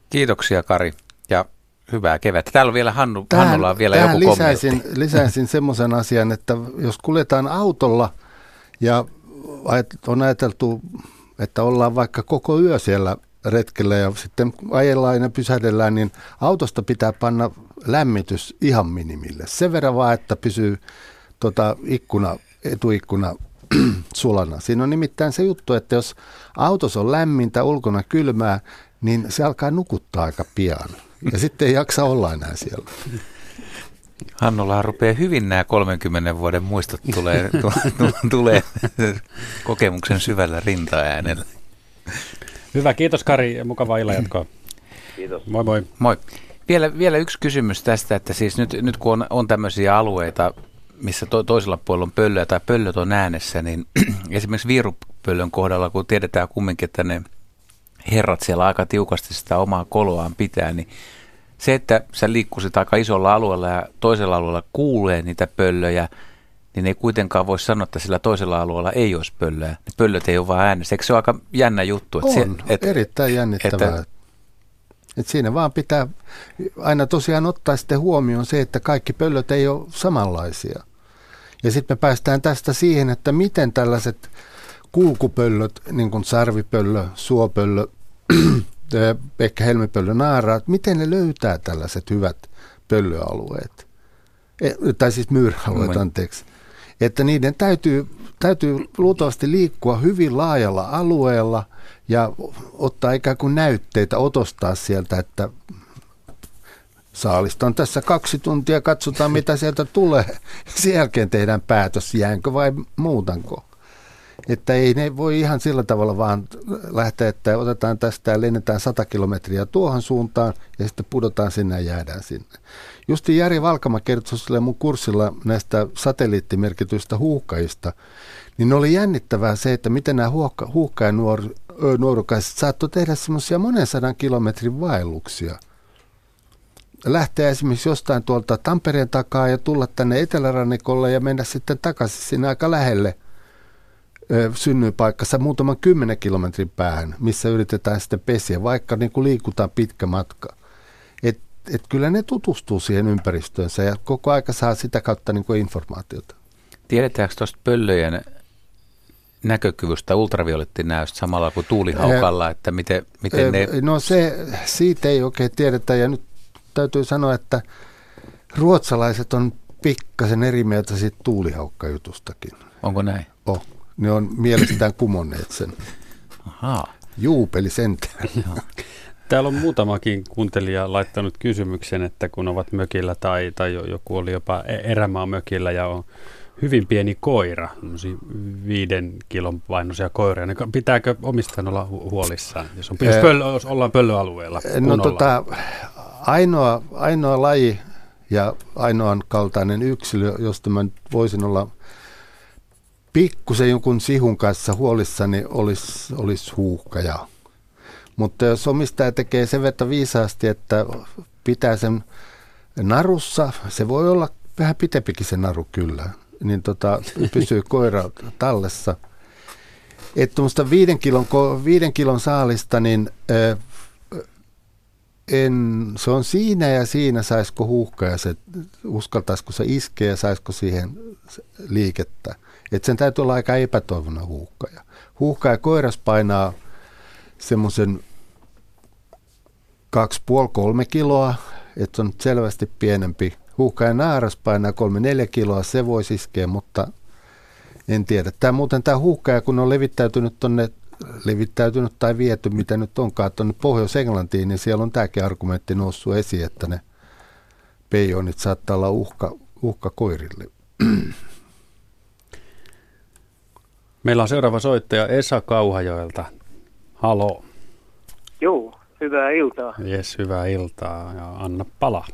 Speaker 1: Kiitoksia Kari ja hyvää kevättä. Täällä on vielä Hannu, tähän, Hannulla on vielä joku
Speaker 3: lisäisin, kommentti. lisäisin semmoisen asian, että jos kuljetaan autolla ja on ajateltu, että ollaan vaikka koko yö siellä retkellä ja sitten ajellaan ja pysähdellään, niin autosta pitää panna lämmitys ihan minimille. Sen verran vaan, että pysyy tota, ikkuna, etuikkuna sulana. Siinä on nimittäin se juttu, että jos autossa on lämmintä, ulkona kylmää, niin se alkaa nukuttaa aika pian. Ja sitten ei jaksa olla enää siellä.
Speaker 1: Hannulla rupeaa hyvin nämä 30 vuoden muistot tulee, tulee kokemuksen syvällä rintaäänellä.
Speaker 2: Hyvä, kiitos Kari ja mukavaa illan jatkoa.
Speaker 8: Kiitos.
Speaker 2: Moi moi.
Speaker 1: Moi. Vielä, vielä yksi kysymys tästä, että siis nyt, nyt kun on, on tämmöisiä alueita, missä to, toisella puolella on pöllöä tai pöllöt on äänessä, niin esimerkiksi viirupöllön kohdalla, kun tiedetään kumminkin, että ne herrat siellä aika tiukasti sitä omaa koloaan pitää, niin se, että sä liikkuisit aika isolla alueella ja toisella alueella kuulee niitä pöllöjä, niin ei kuitenkaan voi sanoa, että sillä toisella alueella ei olisi pöllöä. Ne pöllöt ei ole vaan äänessä. Eikö se ole aika jännä juttu?
Speaker 3: Että on, se, että, erittäin jännittävää. Että, että siinä vaan pitää aina tosiaan ottaa sitten huomioon se, että kaikki pöllöt ei ole samanlaisia. Ja sitten me päästään tästä siihen, että miten tällaiset kulkupöllöt, niin kuin sarvipöllö, suopöllö, ehkä helmipöllö, naaraat, miten ne löytää tällaiset hyvät pöllöalueet? E, tai siis myyräalueet, anteeksi että niiden täytyy, täytyy luultavasti liikkua hyvin laajalla alueella ja ottaa ikään kuin näytteitä, otostaa sieltä, että saalista on tässä kaksi tuntia, katsotaan mitä sieltä tulee. Sen jälkeen tehdään päätös, jäänkö vai muutanko. Että ei ne voi ihan sillä tavalla vaan lähteä, että otetaan tästä ja lennetään 100 kilometriä tuohon suuntaan ja sitten pudotaan sinne ja jäädään sinne. Justi Jari Valkama kertoi sille mun kurssilla näistä satelliittimerkityistä huuhkajista, niin oli jännittävää se, että miten nämä huuhka, huuhka- ja nuor, nuorukaiset saattoi tehdä semmoisia monen sadan kilometrin vaelluksia. lähteä esimerkiksi jostain tuolta Tampereen takaa ja tulla tänne Etelärannikolle ja mennä sitten takaisin sinne aika lähelle synnyinpaikkassa muutaman kymmenen kilometrin päähän, missä yritetään sitten pesiä, vaikka niin kuin liikutaan pitkä matka. Et, kyllä ne tutustuu siihen ympäristöönsä ja koko aika saa sitä kautta niin kuin informaatiota.
Speaker 1: Tiedetäänkö tuosta pöllöjen näkökyvystä ultraviolettinäöstä samalla kuin tuulihaukalla, että miten, miten ne...
Speaker 3: No se, siitä ei oikein tiedetä ja nyt täytyy sanoa, että ruotsalaiset on pikkasen eri mieltä siitä tuulihaukkajutustakin.
Speaker 1: Onko näin?
Speaker 3: Oh, ne on mielestään kumonneet sen.
Speaker 1: Ahaa.
Speaker 3: Juupeli sentään.
Speaker 2: Täällä on muutamakin kuuntelija laittanut kysymyksen, että kun ovat mökillä tai, tai joku oli jopa e- erämaa mökillä ja on hyvin pieni koira, viiden kilon painoisia koiria, niin pitääkö omistajan olla huolissaan, jos, on, jos, pöllö, jos ollaan pöllöalueella?
Speaker 3: No tota, ainoa, ainoa laji ja ainoan kaltainen yksilö, josta mä voisin olla pikkusen jonkun sihun kanssa huolissani, olisi, olisi huuhkaja. Mutta jos omistaja tekee sen verran viisaasti, että pitää sen narussa, se voi olla vähän pitempikin se naru kyllä, niin tota, pysyy koira tallessa. Että tuommoista viiden kilon, viiden kilon saalista, niin en, se on siinä ja siinä, saisiko huuhka ja se, uskaltaisiko se iskeä ja saisiko siihen liikettä. Että sen täytyy olla aika epätoivona huuhka. Ja huuhka ja koiras painaa semmoisen 2,5-3 kiloa, että se on selvästi pienempi. Huuhka ja naaras painaa 3-4 kiloa, se voi iskeä, mutta en tiedä. Tämä muuten tämä huuhka, kun on levittäytynyt tuonne levittäytynyt tai viety, mitä nyt onkaan tuonne Pohjois-Englantiin, niin siellä on tämäkin argumentti noussut esiin, että ne peijonit saattaa olla uhka, uhka koirille.
Speaker 2: Meillä on seuraava soittaja Esa Kauhajoelta. Halo.
Speaker 9: Joo, hyvää iltaa.
Speaker 2: Jes, hyvää iltaa ja anna pala.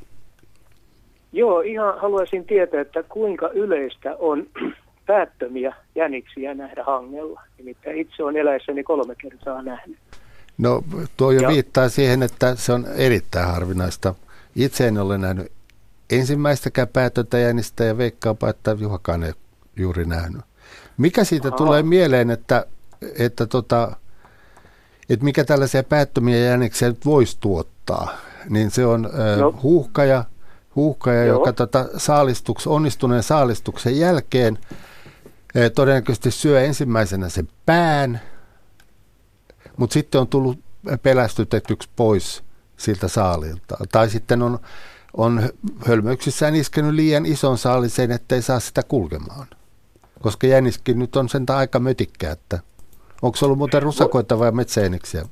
Speaker 9: Joo, ihan haluaisin tietää, että kuinka yleistä on päättömiä jäniksiä nähdä hangella. Nimittäin itse on eläessäni kolme kertaa nähnyt.
Speaker 3: No tuo jo ja. viittaa siihen, että se on erittäin harvinaista. Itse en ole nähnyt ensimmäistäkään päätöntä jänistä ja veikkaapa, että Juhakaan ei juuri nähnyt. Mikä siitä Aha. tulee mieleen, että, että, tota, että mikä tällaisia päättömiä jäniksiä nyt voisi tuottaa? Niin se on no. huuhkaja, huuhkaja joka tota saalistuks, onnistuneen saalistuksen jälkeen – todennäköisesti syö ensimmäisenä sen pään, mutta sitten on tullut pelästytetyksi pois siltä saalilta. Tai sitten on, on hölmöyksissään iskenyt liian ison saalisen, ettei saa sitä kulkemaan. Koska jäniskin nyt on sen aika mötikkä, että onko se ollut muuten rusakoita vai metsäjäniksiä?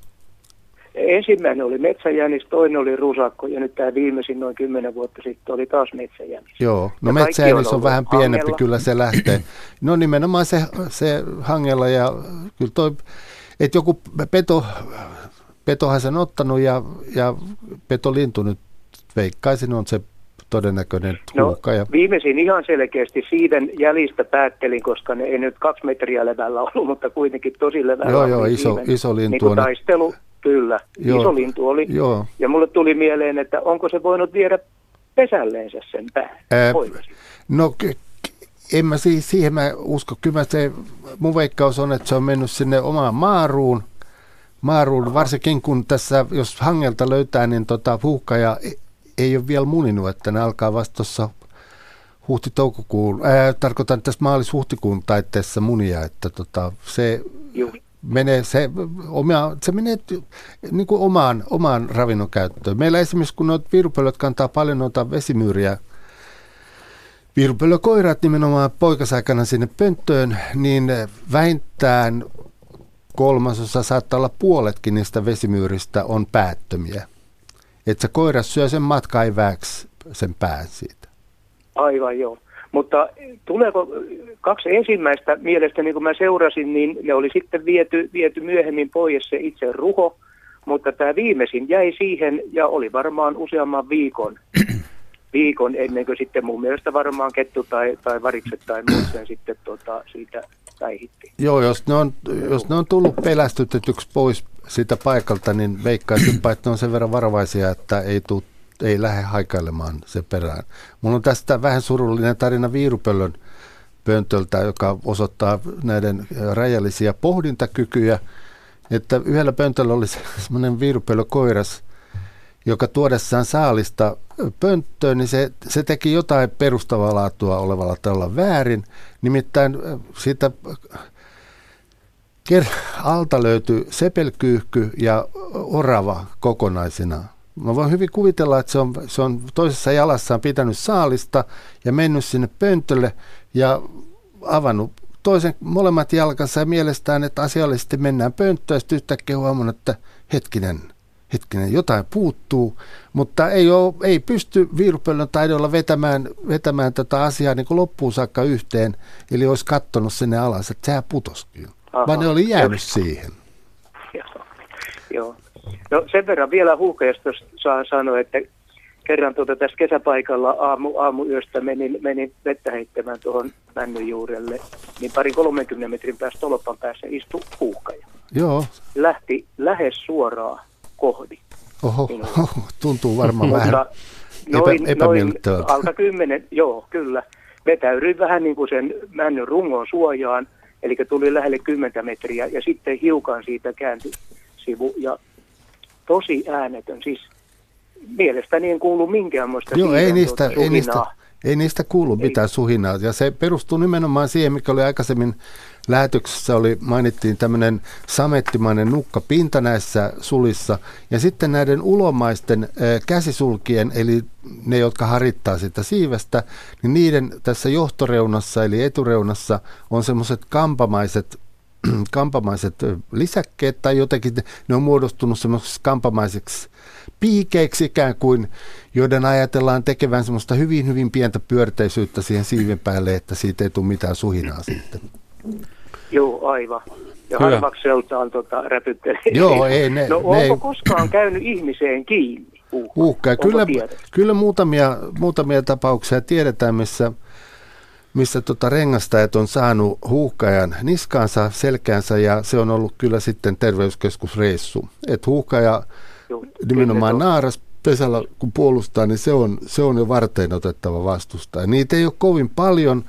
Speaker 9: Ensimmäinen oli metsäjänis, toinen oli rusakko ja nyt tämä viimeisin noin kymmenen vuotta sitten oli taas metsäjänis.
Speaker 3: Joo, no metsäjänis on, on vähän pienempi, hangella. kyllä se lähtee. No nimenomaan se, se hangella ja kyllä toi, että joku peto, petohan sen ottanut ja, ja petolintu nyt veikkaisin on se todennäköinen
Speaker 9: no, Ja... Viimeisin ihan selkeästi siiden jäljistä päättelin, koska ne ei nyt kaksi metriä levällä ollut, mutta kuitenkin tosi levällä.
Speaker 3: Joo, joo, iso, iso lintu niin
Speaker 9: on. Taistelu, Kyllä, Joo. iso lintu oli. Joo. Ja mulle tuli mieleen, että onko se voinut viedä pesälleensä sen pään? Ää,
Speaker 3: no en mä siis, siihen mä usko. Kyllä se, mun veikkaus on, että se on mennyt sinne omaan maaruun. Maaruun, varsinkin kun tässä, jos hangelta löytää, niin tota, puhkaja ei ole vielä muninut, että ne alkaa vasta tuossa huhti-toukokuun, ää, tarkoitan tässä maalis-huhtikuun taitteessa munia, että tota, se, Juh menee se, oma, se menee niin kuin omaan, omaan ravinnon käyttöön. Meillä esimerkiksi, kun noita virupöllöt kantaa paljon noita vesimyyriä, virupöllökoirat nimenomaan poikasaikana sinne pönttöön, niin vähintään kolmasosa saattaa olla puoletkin niistä vesimyyristä on päättömiä. Että se koira syö sen matkaiväksi sen pään siitä.
Speaker 9: Aivan joo. Mutta tuleeko kaksi ensimmäistä mielestäni, kun mä seurasin, niin ne oli sitten viety, viety myöhemmin pois se itse ruho, mutta tämä viimeisin jäi siihen ja oli varmaan useamman viikon, viikon ennen kuin sitten mun mielestä varmaan kettu tai, tai varikset tai muut sen sitten tota, siitä päihitti.
Speaker 3: Joo, jos ne, on, jos ne on tullut pelästytetyksi pois siitä paikalta, niin veikkaisinpa, että on sen verran varovaisia, että ei tule ei lähde haikailemaan se perään. Mulla on tästä vähän surullinen tarina Viirupöllön pöntöltä, joka osoittaa näiden rajallisia pohdintakykyjä, että yhdellä pöntöllä oli semmoinen viirupöllö koiras, joka tuodessaan saalista pönttöön, niin se, se teki jotain perustavaa laatua olevalla tavalla väärin. Nimittäin siitä alta löytyi sepelkyyhky ja orava kokonaisina. Mä voin hyvin kuvitella, että se on, se on toisessa jalassaan pitänyt saalista ja mennyt sinne pöntölle ja avannut toisen molemmat jalkansa ja mielestään, että asiallisesti mennään pönttöön sitten yhtäkkiä huomannut, että hetkinen, hetkinen, jotain puuttuu, mutta ei, ole, ei pysty viirupöllön taidolla vetämään, vetämään tätä asiaa niin kuin loppuun saakka yhteen, eli olisi katsonut sinne alas, että sehän putoskin. Aha. Vaan ne oli jäänyt siihen.
Speaker 9: Joo. Joo. No sen verran vielä huukeesta saa sanoa, että kerran tuota tässä kesäpaikalla aamu, aamuyöstä menin, menin vettä heittämään tuohon männyn juurelle, niin pari 30 metrin päästä tolpan päässä istui huuhkaja.
Speaker 3: Joo.
Speaker 9: Lähti lähes suoraan kohdi.
Speaker 3: Oho, oho tuntuu varmaan vähän noin, noin
Speaker 9: alta kymmenen, joo, kyllä. Vetäydyin vähän niin kuin sen männyn rungon suojaan, eli tuli lähelle 10 metriä ja sitten hiukan siitä kääntyi sivu ja tosi äänetön, siis mielestäni en kuulu minkäänmoista
Speaker 3: Joo, ei niistä, ei niistä, ei niistä kuulu ei. mitään suhinaa. Ja se perustuu nimenomaan siihen, mikä oli aikaisemmin lähetyksessä, oli, mainittiin tämmöinen samettimainen nukkapinta näissä sulissa. Ja sitten näiden ulomaisten äh, käsisulkien, eli ne, jotka harittaa sitä siivestä, niin niiden tässä johtoreunassa, eli etureunassa, on semmoiset kampamaiset kampamaiset lisäkkeet tai jotenkin ne on muodostunut semmoisiksi kampamaiseksi piikeiksi ikään kuin, joiden ajatellaan tekevän semmoista hyvin, hyvin pientä pyörteisyyttä siihen siiven päälle, että siitä ei tule mitään suhinaa sitten.
Speaker 9: Joo, aivan. Ja Hyvä. harvakseltaan tota, räpyttelee.
Speaker 3: Joo, ei ne,
Speaker 9: No
Speaker 3: ne
Speaker 9: onko
Speaker 3: ei...
Speaker 9: koskaan käynyt ihmiseen kiinni?
Speaker 3: Uhka. Kyllä, kyllä muutamia, muutamia tapauksia tiedetään, missä, missä tota rengastajat on saanut huuhkajan niskaansa, selkäänsä ja se on ollut kyllä sitten terveyskeskusreissu. Et huuhkaja Joo, nimenomaan naaras pesällä kun puolustaa, niin se on, se on jo varten otettava vastustaja. Niitä ei ole kovin paljon,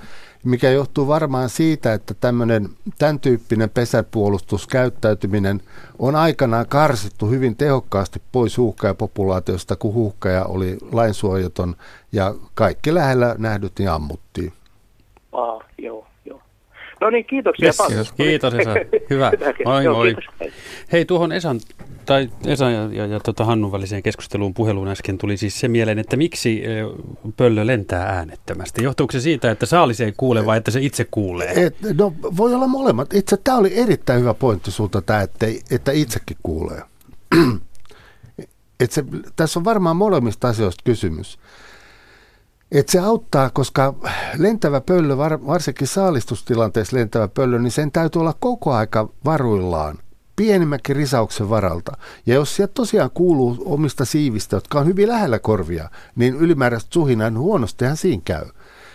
Speaker 3: mikä johtuu varmaan siitä, että tämmöinen, tämän tyyppinen pesäpuolustuskäyttäytyminen on aikanaan karsittu hyvin tehokkaasti pois huuhkajapopulaatiosta, kun huuhkaja oli lainsuojaton ja kaikki lähellä nähdyt niin ammuttiin.
Speaker 9: Joo, joo. No niin, kiitoksia yes, paljon.
Speaker 2: Kiitos Esa. Hyvä. Moi joo, moi. Kiitos. Hei, tuohon Esan, tai Esan ja, ja, ja tota Hannun väliseen keskusteluun puheluun äsken tuli siis se mieleen, että miksi pöllö lentää äänettömästi. Johtuuko se siitä, että saalis ei kuule vai että se itse kuulee?
Speaker 3: Et, no voi olla molemmat. Itse tämä oli erittäin hyvä pointti sulta tämä, että, että itsekin kuulee. Et se, tässä on varmaan molemmista asioista kysymys. Et se auttaa, koska lentävä pöllö, varsinkin saalistustilanteessa lentävä pöllö, niin sen täytyy olla koko aika varuillaan pienimmäkin risauksen varalta. Ja jos sieltä tosiaan kuuluu omista siivistä, jotka on hyvin lähellä korvia, niin ylimääräistä suhinaa, niin huonostihan siinä käy.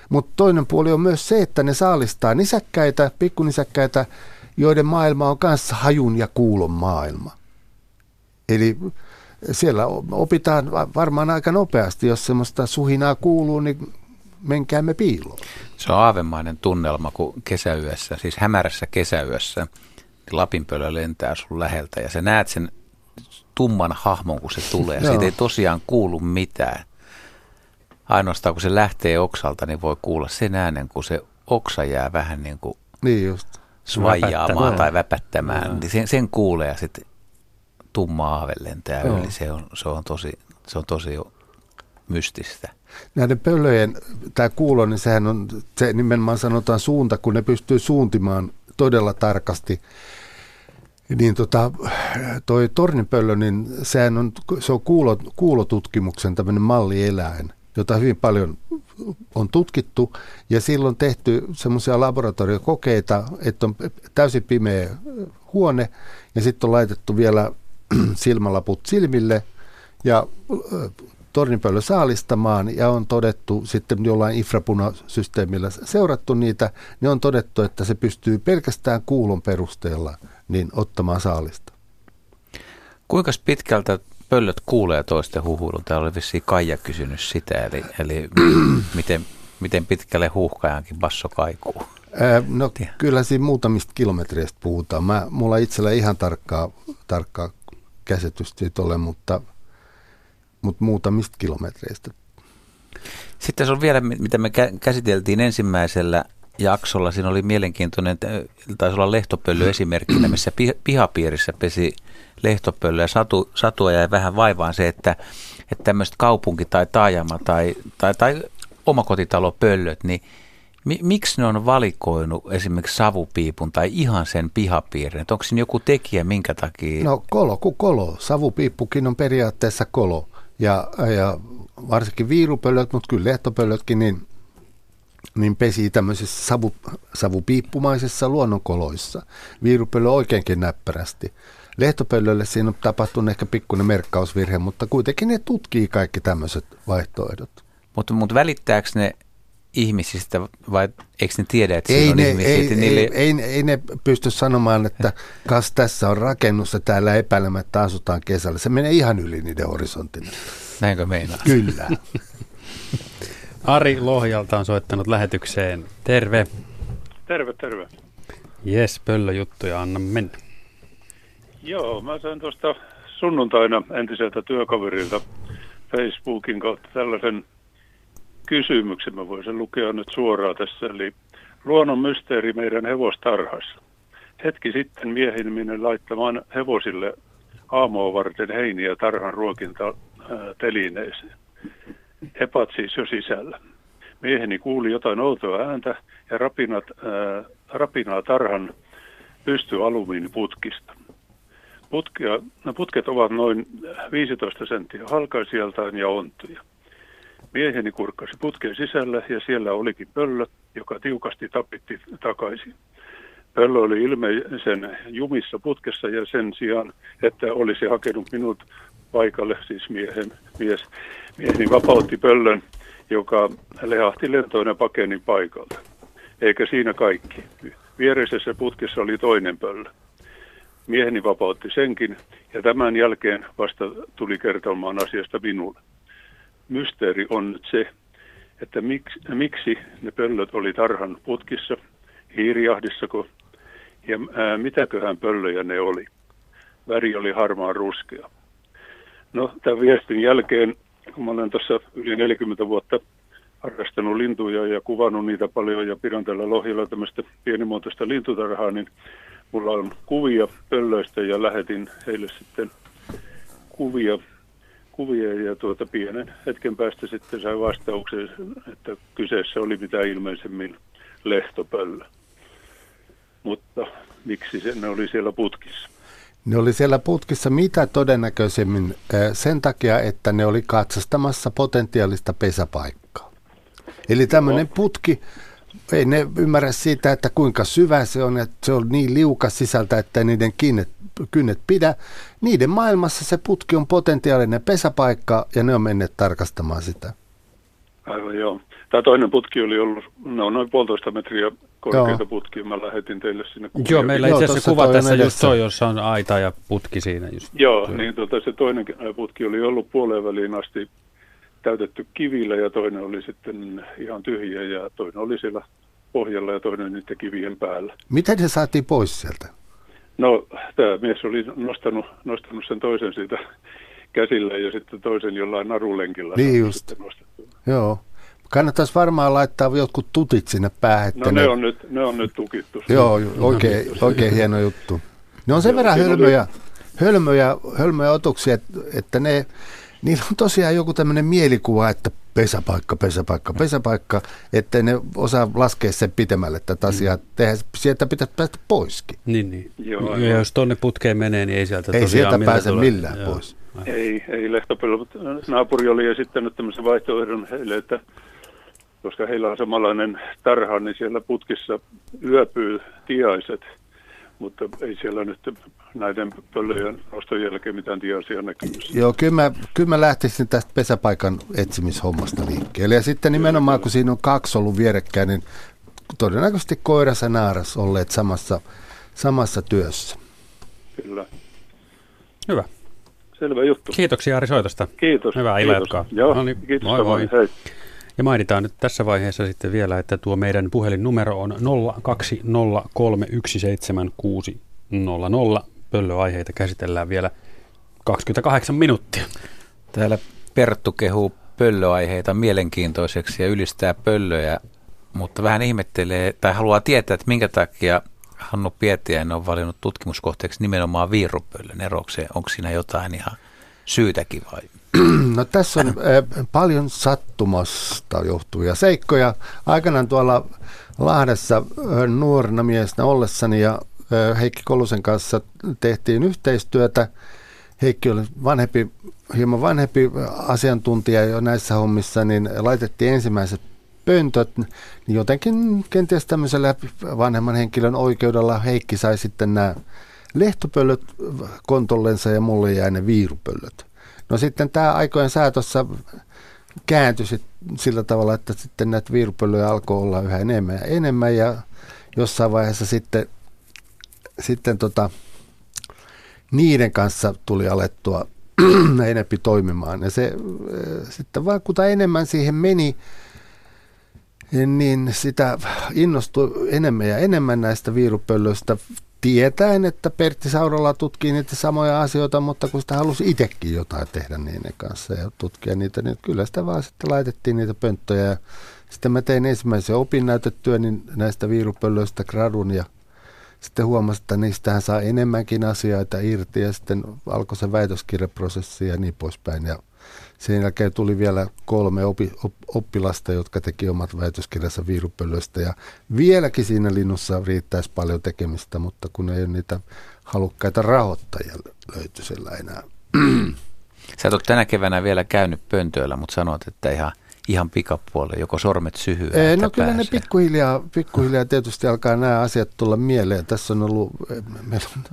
Speaker 3: Mutta toinen puoli on myös se, että ne saalistaa nisäkkäitä, pikkunisäkkäitä, joiden maailma on kanssa hajun ja kuulon maailma. Eli siellä opitaan varmaan aika nopeasti, jos semmoista suhinaa kuuluu, niin menkäämme piiloon.
Speaker 1: Se on aavemainen tunnelma, kun kesäyössä, siis hämärässä kesäyössä, niin lapinpöllö lentää sun läheltä ja sä näet sen tumman hahmon, kun se tulee. Ja siitä ei tosiaan kuulu mitään. Ainoastaan kun se lähtee oksalta, niin voi kuulla sen äänen, kun se oksa jää vähän niin kuin
Speaker 3: niin just.
Speaker 1: svajaamaan tai väpättämään. Niin sen, sen kuulee ja sitten tumma aave lentää Joo. yli. Se on, se on tosi, se on tosi mystistä.
Speaker 3: Näiden pöllöjen, tämä kuulo, niin sehän on, se nimenomaan sanotaan suunta, kun ne pystyy suuntimaan todella tarkasti. Niin tota, toi tornipöllö, niin sehän on, se on kuulo, kuulotutkimuksen tämmöinen mallieläin, jota hyvin paljon on tutkittu ja silloin tehty semmoisia laboratoriokokeita, että on täysin pimeä huone ja sitten on laitettu vielä silmälaput silmille ja tornipöllö saalistamaan ja on todettu sitten jollain infrapunasysteemillä seurattu niitä, niin on todettu, että se pystyy pelkästään kuulon perusteella niin ottamaan saalista.
Speaker 1: Kuinka pitkältä pöllöt kuulee toisten huhuilun? Täällä oli vissiin Kaija kysynyt sitä, eli, eli miten, miten pitkälle huuhkajankin basso kaikuu?
Speaker 3: Ää, no kyllä siinä muutamista kilometreistä puhutaan. Mä, mulla itsellä ihan tarkkaa, tarkkaa käsitystä siitä ole, mutta, mutta muutamista kilometreistä.
Speaker 1: Sitten se on vielä, mitä me käsiteltiin ensimmäisellä jaksolla. Siinä oli mielenkiintoinen, taisi olla lehtopöllö esimerkkinä, missä pihapiirissä pesi lehtopöllö ja satu, satua jäi vähän vaivaan se, että, että tämmöiset kaupunki- tai taajama- tai, tai, tai omakotitalopöllöt, niin miksi ne on valikoinut esimerkiksi savupiipun tai ihan sen pihapiirin? Onko siinä joku tekijä, minkä takia?
Speaker 3: No kolo kuin kolo. Savupiippukin on periaatteessa kolo. Ja, ja varsinkin viirupöllöt, mutta kyllä lehtopöllötkin, niin, niin pesi tämmöisissä savu, savupiippumaisissa luonnonkoloissa. Viirupöllö oikeinkin näppärästi. Lehtopöllölle siinä on tapahtunut ehkä pikkuinen merkkausvirhe, mutta kuitenkin ne tutkii kaikki tämmöiset vaihtoehdot.
Speaker 1: Mutta mut välittääkö ne ihmisistä vai eikö ne tiedä, että
Speaker 3: ei
Speaker 1: on
Speaker 3: ne,
Speaker 1: ihmisiä?
Speaker 3: Ei,
Speaker 1: niille...
Speaker 3: ei, ei, ei, ne pysty sanomaan, että kas tässä on rakennus ja täällä epäilemättä asutaan kesällä. Se menee ihan yli niiden horisontin.
Speaker 1: Näinkö meinaa?
Speaker 3: Kyllä.
Speaker 2: Ari Lohjalta on soittanut lähetykseen. Terve.
Speaker 10: Terve, terve.
Speaker 2: Jes, pöllöjuttuja, anna mennä.
Speaker 10: Joo, mä sain tuosta sunnuntaina entiseltä työkaverilta Facebookin kautta tällaisen kysymyksen. Mä voisin lukea nyt suoraan tässä. Eli luonnon mysteeri meidän hevostarhassa. Hetki sitten miehin minne laittamaan hevosille aamoa varten heiniä tarhan ruokinta telineeseen. Hepat siis jo sisällä. Mieheni kuuli jotain outoa ääntä ja rapinat, ää, rapinaa tarhan pystyalumiiniputkista. Putkia, no putket ovat noin 15 senttiä halkaisijaltaan ja ontuja. Mieheni kurkkasi putken sisälle ja siellä olikin pöllö, joka tiukasti tapitti takaisin. Pöllö oli ilmeisen jumissa putkessa ja sen sijaan, että olisi hakenut minut paikalle, siis miehen, mies, mieheni vapautti pöllön, joka lehahti lentoon ja pakeni paikalta. Eikä siinä kaikki. Viereisessä putkessa oli toinen pöllö. Mieheni vapautti senkin ja tämän jälkeen vasta tuli kertomaan asiasta minulle mysteeri on nyt se, että miksi, miksi ne pöllöt oli tarhan putkissa, hiirijahdissako, ja ää, mitäköhän pöllöjä ne oli. Väri oli harmaa ruskea. No, tämän viestin jälkeen, kun mä olen tuossa yli 40 vuotta harrastanut lintuja ja kuvannut niitä paljon ja pidän tällä Lohjalla tämmöistä pienimuotoista lintutarhaa, niin mulla on kuvia pöllöistä ja lähetin heille sitten kuvia kuvia ja tuota pienen hetken päästä sitten sai vastauksen, että kyseessä oli mitä ilmeisemmin lehtopöllö. Mutta miksi se, ne oli siellä putkissa?
Speaker 3: Ne oli siellä putkissa mitä todennäköisemmin sen takia, että ne oli katsastamassa potentiaalista pesäpaikkaa. Eli tämmöinen putki, ei ne ymmärrä siitä, että kuinka syvä se on, että se on niin liukas sisältä, että niiden kiinnet kynnet pidä. Niiden maailmassa se putki on potentiaalinen pesäpaikka ja ne on menneet tarkastamaan sitä.
Speaker 10: Aivan joo. Tämä toinen putki oli ollut no, noin puolitoista metriä korkeita putkia. Mä lähetin teille sinne
Speaker 2: kuvia. Joo, meillä itse asiassa kuva tässä just toi, jossa on aita ja putki siinä. Just.
Speaker 10: Joo, Joo. niin tota, se toinen putki oli ollut puoleen väliin asti täytetty kivillä ja toinen oli sitten ihan tyhjä ja toinen oli siellä pohjalla ja toinen niiden kivien päällä.
Speaker 3: Miten se saatiin pois sieltä?
Speaker 10: No, tämä mies oli nostanut, nostanut sen toisen siitä käsillä ja sitten toisen jollain narulenkillä.
Speaker 3: Niin just. Joo. Kannattaisi varmaan laittaa jotkut tutit sinne päähän.
Speaker 10: No ne, ne, on nyt, ne on nyt tukittu.
Speaker 3: Joo, oikein, oikein hieno juttu. Ne on sen Joo, verran hölmöjä, oli... hölmöjä, hölmöjä otuksia, että, että ne, niillä on tosiaan joku tämmöinen mielikuva, että pesäpaikka, pesäpaikka, pesäpaikka, että ne osaa laskea sen pitemmälle tätä asiaa. Mm. Tehdä, sieltä pitäisi päästä poiskin.
Speaker 2: Niin, niin. Joo, ja jos tuonne putkeen menee, niin ei sieltä
Speaker 3: ei sieltä pääse tulee. millään Joo. pois.
Speaker 10: Ei, ei lehtopello, mutta naapuri oli esittänyt tämmöisen vaihtoehdon heille, että koska heillä on samanlainen tarha, niin siellä putkissa yöpyy tiaiset – mutta ei siellä nyt näiden pöllöjen noston jälkeen mitään tiaisia näkyvissä.
Speaker 3: Joo, kyllä mä, kyllä mä lähtisin tästä pesäpaikan etsimishommasta liikkeelle. Ja sitten nimenomaan, kun siinä on kaksi ollut vierekkäin, niin todennäköisesti koiras ja naaras olleet samassa, samassa työssä.
Speaker 10: Kyllä.
Speaker 2: Hyvä.
Speaker 10: Selvä juttu.
Speaker 2: Kiitoksia Ari soitosta.
Speaker 10: Kiitos.
Speaker 2: Hyvää iltaa
Speaker 10: Joo, no niin, kiitos moi, moi. Hei.
Speaker 2: Ja mainitaan nyt tässä vaiheessa sitten vielä, että tuo meidän puhelinnumero on 020317600. Pöllöaiheita käsitellään vielä 28 minuuttia.
Speaker 1: Täällä Perttu kehuu pöllöaiheita mielenkiintoiseksi ja ylistää pöllöjä, mutta vähän ihmettelee tai haluaa tietää, että minkä takia Hannu Pietiäinen on valinnut tutkimuskohteeksi nimenomaan viirupöllön erokseen. Onko siinä jotain ihan syytäkin vai?
Speaker 3: No tässä on äh, paljon sattumasta johtuvia seikkoja. Aikanaan tuolla Lahdessa äh, nuorena miehenä ollessani ja äh, Heikki Kolusen kanssa tehtiin yhteistyötä. Heikki oli vanhempi, hieman vanhempi asiantuntija jo näissä hommissa, niin laitettiin ensimmäiset pöntöt, niin jotenkin kenties tämmöisellä vanhemman henkilön oikeudella Heikki sai sitten nämä lehtopöllöt kontollensa ja mulle jäi ne viirupöllöt. No sitten tämä aikojen saatossa kääntyi sit sillä tavalla, että sitten näitä viirupöllöjä alkoi olla yhä enemmän ja enemmän ja jossain vaiheessa sitten, sitten tota, niiden kanssa tuli alettua enempi toimimaan. Ja se sitten vaan kuta enemmän siihen meni, niin sitä innostui enemmän ja enemmän näistä viirupöllöistä tietäen, että Pertti Saurala tutkii niitä samoja asioita, mutta kun sitä halusi itsekin jotain tehdä niiden kanssa ja tutkia niitä, niin kyllä sitä vaan sitten laitettiin niitä pönttöjä. Ja sitten mä tein ensimmäisen opinnäytetyön niin näistä viirupöllöistä gradun ja sitten huomasin, että niistähän saa enemmänkin asioita irti ja sitten alkoi se väitöskirjaprosessi ja niin poispäin. Ja sen jälkeen tuli vielä kolme opi, op, oppilasta, jotka teki omat väitöskirjansa viirupöllöistä. Ja vieläkin siinä linnussa riittäisi paljon tekemistä, mutta kun ei ole niitä halukkaita rahoittajia löytyisellä enää.
Speaker 1: Sä et ole tänä keväänä vielä käynyt pöntöillä, mutta sanoit, että ihan, ihan pikapuolelle, joko sormet syhyä,
Speaker 3: Ei, No kyllä pääsee. ne pikkuhiljaa, pikkuhiljaa tietysti alkaa nämä asiat tulla mieleen. Tässä on ollut, meillä on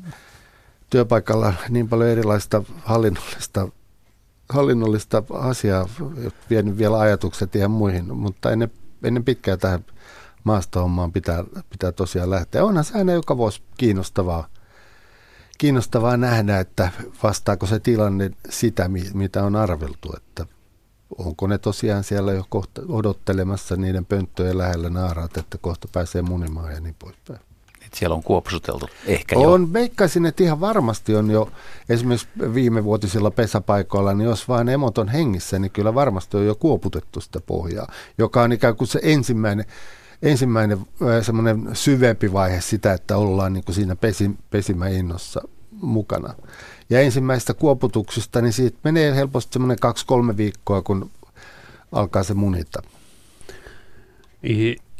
Speaker 3: työpaikalla niin paljon erilaista hallinnollista hallinnollista asiaa, vienyt vielä ajatukset ihan muihin, mutta ennen, ennen pitkää tähän maastohommaan pitää, pitää tosiaan lähteä. Onhan se aina joka vuosi kiinnostavaa, kiinnostavaa nähdä, että vastaako se tilanne sitä, mitä on arveltu, että onko ne tosiaan siellä jo kohta odottelemassa niiden pönttöjen lähellä naaraat, että kohta pääsee munimaan ja niin poispäin
Speaker 1: että siellä on kuopsuteltu ehkä
Speaker 3: on, jo. On, veikkaisin, että ihan varmasti on jo esimerkiksi viime vuotisilla pesäpaikoilla, niin jos vain emot on hengissä, niin kyllä varmasti on jo kuoputettu sitä pohjaa, joka on ikään kuin se ensimmäinen, ensimmäinen semmoinen syvempi vaihe sitä, että ollaan niin kuin siinä pesi, pesimäinnossa mukana. Ja ensimmäistä kuoputuksista, niin siitä menee helposti semmoinen kaksi-kolme viikkoa, kun alkaa se munita.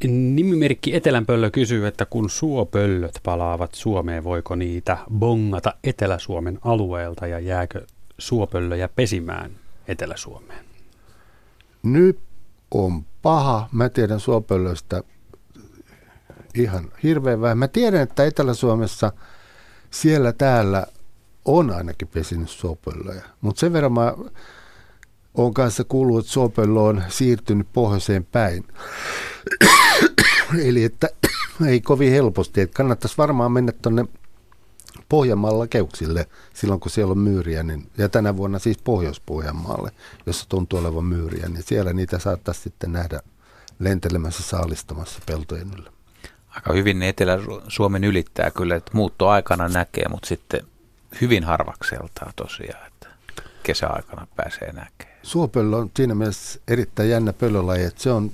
Speaker 2: Nimimerkki Etelänpöllö kysyy, että kun suopöllöt palaavat Suomeen, voiko niitä bongata Etelä-Suomen alueelta ja jääkö suopöllöjä pesimään Etelä-Suomeen?
Speaker 3: Nyt on paha. Mä tiedän suopöllöistä ihan hirveän vähän. Mä tiedän, että Etelä-Suomessa siellä täällä on ainakin pesinyt suopöllöjä. Mutta sen verran mä oon kanssa kuullut, että suopöllö on siirtynyt pohjoiseen päin. Eli että ei kovin helposti, että kannattaisi varmaan mennä tuonne Pohjanmaalla keuksille silloin, kun siellä on myyriä, niin, ja tänä vuonna siis Pohjois-Pohjanmaalle, jossa tuntuu olevan myyriä, niin siellä niitä saattaisi sitten nähdä lentelemässä saalistamassa peltojen yllä.
Speaker 1: Aika hyvin ne Etelä-Suomen ylittää kyllä, että muuttoaikana näkee, mutta sitten hyvin harvakseltaan tosiaan, että kesäaikana pääsee näkemään.
Speaker 3: Suopöllö on siinä mielessä erittäin jännä pöllölaji, että se on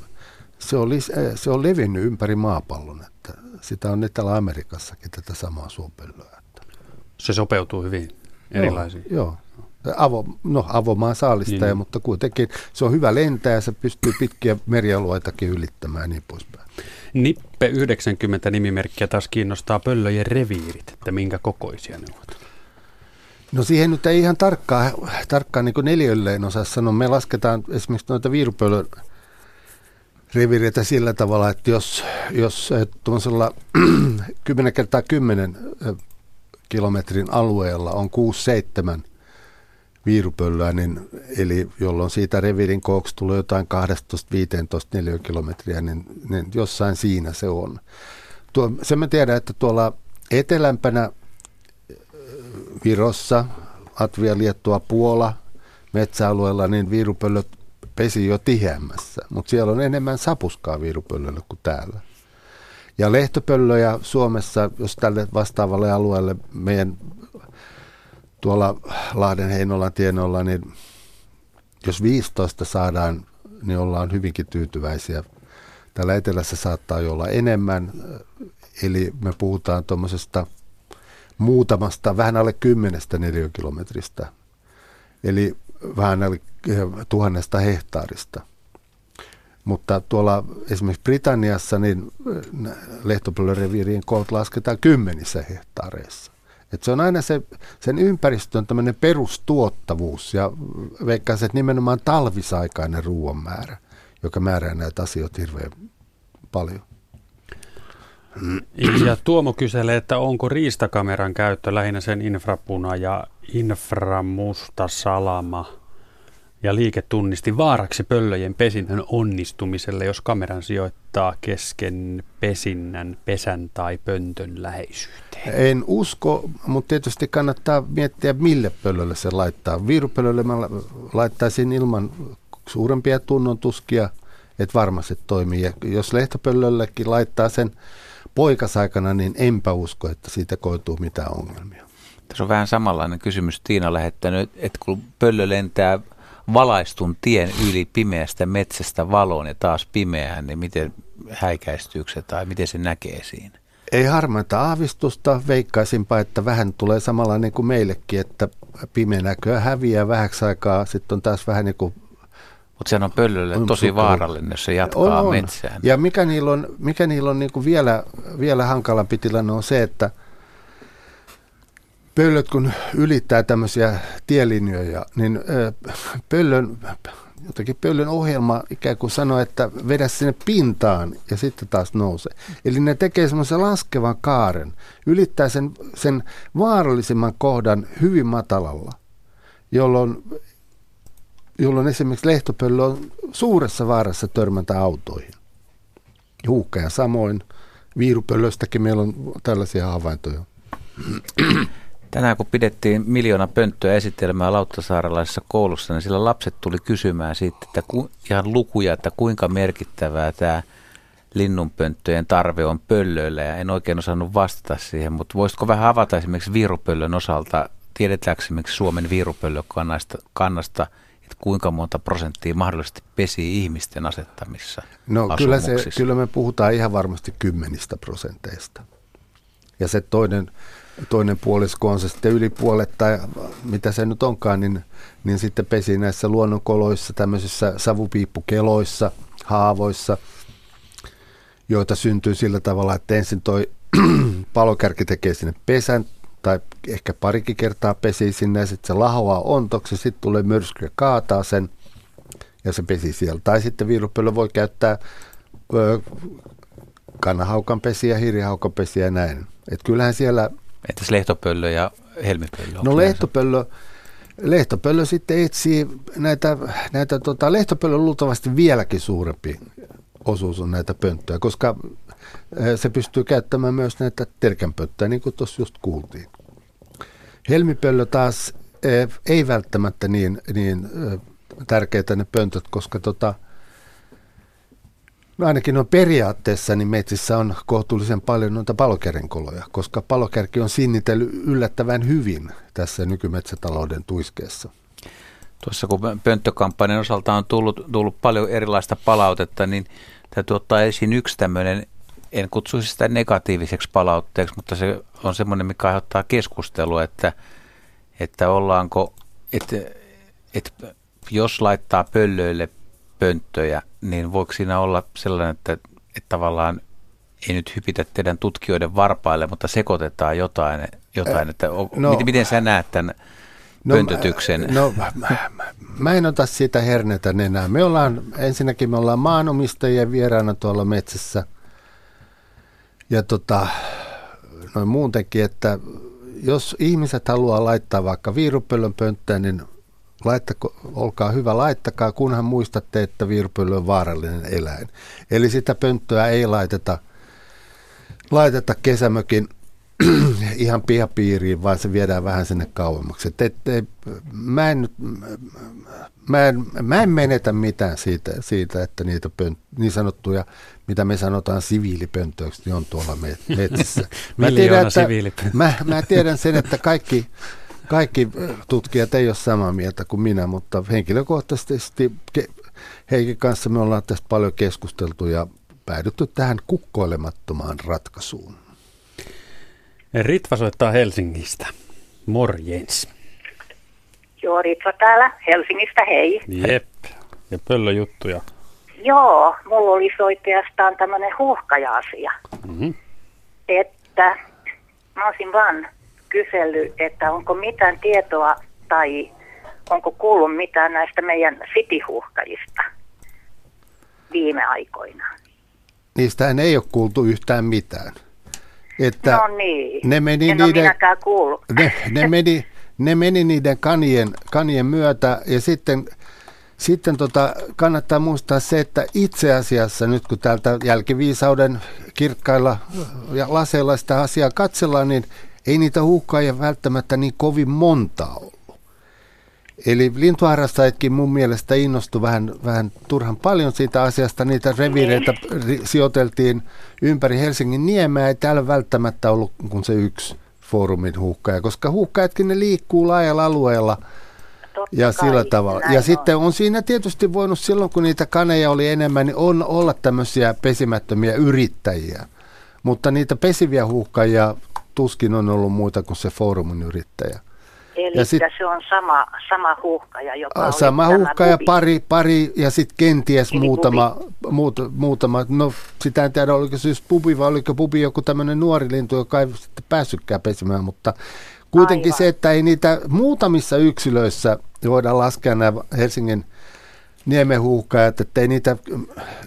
Speaker 3: se on, lis, eh, se on levinnyt ympäri maapallon, että sitä on Etelä-Amerikassakin tätä samaa suopöllöä.
Speaker 2: Se sopeutuu hyvin erilaisiin.
Speaker 3: Joo, joo. Avo, no, avomaan saalistaja, niin. mutta kuitenkin se on hyvä lentää ja se pystyy pitkiä merialueitakin ylittämään ja niin poispäin.
Speaker 2: Nippe 90 nimimerkkiä taas kiinnostaa pöllöjen reviirit, että minkä kokoisia ne ovat.
Speaker 3: No siihen nyt ei ihan tarkkaan, tarkkaan niin neljölleen osaa sanoa. Me lasketaan esimerkiksi noita viirupöllön reviireitä sillä tavalla, että jos, jos eh, tuollaisella 10 kertaa 10 eh, kilometrin alueella on 6-7 viirupöllöä, niin, eli jolloin siitä reviirin kooksi tulee jotain 12-15 kilometriä, niin, niin jossain siinä se on. Tuo, sen mä tiedän, että tuolla etelämpänä Virossa, Latvia, Liettua, Puola metsäalueella, niin viirupöllöt pesi jo tiheämmässä, mutta siellä on enemmän sapuskaa viirupöllölle kuin täällä. Ja lehtopöllöjä Suomessa, jos tälle vastaavalle alueelle meidän tuolla Lahden Heinolan tienolla, niin jos 15 saadaan, niin ollaan hyvinkin tyytyväisiä. Täällä etelässä saattaa olla enemmän, eli me puhutaan tuommoisesta muutamasta, vähän alle kymmenestä neliökilometristä, eli vähän alle tuhannesta hehtaarista. Mutta tuolla esimerkiksi Britanniassa niin lehtopöllöreviirien koot lasketaan kymmenissä hehtaareissa. Et se on aina se, sen ympäristön tämmöinen perustuottavuus ja veikkaisin, että nimenomaan talvisaikainen ruoan määrä, joka määrää näitä asioita hirveän paljon.
Speaker 2: Ja Tuomo kyselee, että onko riistakameran käyttö lähinnä sen infrapuna ja inframusta salama ja liike tunnisti vaaraksi pöllöjen pesinnän onnistumiselle, jos kameran sijoittaa kesken pesinnän, pesän tai pöntön läheisyyteen.
Speaker 3: En usko, mutta tietysti kannattaa miettiä, mille pöllölle se laittaa. Viirupöllölle mä laittaisin ilman suurempia tunnontuskia, että varmasti toimii. Ja jos lehtopöllöllekin laittaa sen poikasaikana, niin enpä usko, että siitä koituu mitään ongelmia.
Speaker 1: Tässä on vähän samanlainen kysymys Tiina lähettänyt, että kun pöllö lentää valaistun tien yli pimeästä metsästä valoon ja taas pimeään, niin miten häikäistyykö se tai miten se näkee siinä?
Speaker 3: Ei harmaita aavistusta, veikkaisinpa, että vähän tulee samalla niin kuin meillekin, että pimeä näköä häviää vähäksi aikaa, sitten on taas vähän niin kuin
Speaker 1: mutta sehän on pöllölle on tosi vaarallinen, jos se jatkaa on, on. metsään.
Speaker 3: Ja mikä niillä on, mikä niillä on niin kuin vielä, vielä hankalampi tilanne on se, että pöllöt kun ylittää tämmöisiä tielinjoja, niin pöllön, jotenkin pöllön ohjelma ikään kuin sanoo, että vedä sinne pintaan ja sitten taas nouse. Eli ne tekee semmoisen laskevan kaaren, ylittää sen, sen vaarallisimman kohdan hyvin matalalla, jolloin jolloin esimerkiksi lehtopöllö on suuressa vaarassa törmätä autoihin. Huukkaja samoin. Viirupöllöstäkin meillä on tällaisia havaintoja.
Speaker 1: Tänään kun pidettiin miljoona pönttöä esitelmää Lauttasaarelaisessa koulussa, niin sillä lapset tuli kysymään siitä, että ku, ihan lukuja, että kuinka merkittävää tämä linnunpönttöjen tarve on pöllöillä ja en oikein osannut vastata siihen, mutta voisitko vähän avata esimerkiksi viirupöllön osalta, tiedetäänkö esimerkiksi Suomen viirupöllökannasta kannasta, että kuinka monta prosenttia mahdollisesti pesii ihmisten asettamissa
Speaker 3: No kyllä, se, kyllä me puhutaan ihan varmasti kymmenistä prosenteista. Ja se toinen, toinen puolisko on se sitten yli puolet tai mitä se nyt onkaan, niin, niin sitten pesi näissä luonnonkoloissa, tämmöisissä savupiippukeloissa, haavoissa, joita syntyy sillä tavalla, että ensin toi palokärki tekee sinne pesän, tai ehkä parikin kertaa pesi sinne ja sitten se lahoaa ontoksi, sitten tulee myrsky ja kaataa sen ja se pesi siellä. Tai sitten viirupöllö voi käyttää ö, kanahaukan pesiä, hirjahaukan pesiä ja näin. Et kyllähän siellä...
Speaker 1: Entäs lehtopöllö ja helmipöllö?
Speaker 3: No lehtopöllö, lehtopöllö sitten etsii näitä, näitä tota, lehtopöllö on luultavasti vieläkin suurempi osuus on näitä pönttöjä, koska se pystyy käyttämään myös näitä terkänpönttöjä, niin kuin tuossa just kuultiin. Helmipöllö taas ei välttämättä niin, niin tärkeitä ne pöntöt, koska tota, No ainakin on periaatteessa, niin metsissä on kohtuullisen paljon noita palokärkenkoloja, koska palokärki on sinnitellyt yllättävän hyvin tässä nykymetsätalouden tuiskeessa.
Speaker 1: Tuossa kun pönttökampanjan osalta on tullut, tullut paljon erilaista palautetta, niin täytyy ottaa esiin yksi tämmöinen, en kutsuisi sitä negatiiviseksi palautteeksi, mutta se on semmoinen, mikä aiheuttaa keskustelua, että, että ollaanko, että, että jos laittaa pöllöille pönttöjä, niin voiko siinä olla sellainen, että, että tavallaan ei nyt hypitä teidän tutkijoiden varpaille, mutta sekoitetaan jotain, jotain että no, miten, miten sä näet tämän no, pöntötyksen?
Speaker 3: No, mä, mä en ota siitä hernetä enää. Me ollaan, ensinnäkin me ollaan maanomistajia vieraana tuolla metsässä. Ja tota, noin muutenkin, että jos ihmiset haluaa laittaa vaikka viirupöllön pönttöön, niin laittako, olkaa hyvä, laittakaa, kunhan muistatte, että viirupöllö on vaarallinen eläin. Eli sitä pönttöä ei laiteta, laiteta kesämökin ihan pihapiiriin, vaan se viedään vähän sinne kauemmaksi. Et, et, et, mä, en, mä, en, mä en menetä mitään siitä, siitä että niitä pönt, niin sanottuja, mitä me sanotaan siviilipöntöiksi, niin on tuolla metsissä.
Speaker 2: Mä tiedän, että,
Speaker 3: mä, mä tiedän sen, että kaikki, kaikki tutkijat ei ole samaa mieltä kuin minä, mutta henkilökohtaisesti Heikin kanssa me ollaan tästä paljon keskusteltu ja päädytty tähän kukkoilemattomaan ratkaisuun.
Speaker 2: Ritva soittaa Helsingistä. Morjens.
Speaker 11: Joo, Ritva täällä Helsingistä, hei.
Speaker 2: Jep, ja pöllöjuttuja.
Speaker 11: Joo, mulla oli oikeastaan tämmöinen huuhkaja-asia. Mm-hmm. Että mä olisin vaan kysellyt, että onko mitään tietoa tai onko kuullut mitään näistä meidän sitihuhkajista viime aikoina.
Speaker 3: Niistähän ei ole kuultu yhtään mitään.
Speaker 11: Että no niin,
Speaker 3: ne meni
Speaker 11: en
Speaker 3: niiden. Ne, ne, meni, ne meni niiden kanien, kanien myötä ja sitten, sitten tota, kannattaa muistaa se, että itse asiassa nyt kun täältä jälkiviisauden kirkkailla ja laseilla sitä asiaa katsellaan, niin ei niitä huuhkaajia välttämättä niin kovin monta ole. Eli lintuharrastajatkin mun mielestä innostu vähän, vähän turhan paljon siitä asiasta. Niitä reviireitä niin. sijoiteltiin ympäri Helsingin niemeä. Ei täällä välttämättä ollut kuin se yksi foorumin huuhkaja, koska huuhkajatkin ne liikkuu laajalla alueella.
Speaker 11: Totta
Speaker 3: ja sillä tavalla. Ja on. sitten on siinä tietysti voinut silloin, kun niitä kaneja oli enemmän, niin on olla tämmöisiä pesimättömiä yrittäjiä. Mutta niitä pesiviä huuhkajia tuskin on ollut muita kuin se foorumin yrittäjä.
Speaker 11: Eli sit, se on sama, sama huuhkaja, joka
Speaker 3: Sama huuhkaja, pari, pari ja sitten kenties Eli muutama, muut, muutama, no sitä en tiedä oliko se just pubi vai oliko pubi joku tämmöinen nuori lintu, joka ei sitten päässytkään pesimään, mutta kuitenkin Aivan. se, että ei niitä muutamissa yksilöissä voida laskea nämä Helsingin niemenhuuhkajat, että ei niitä,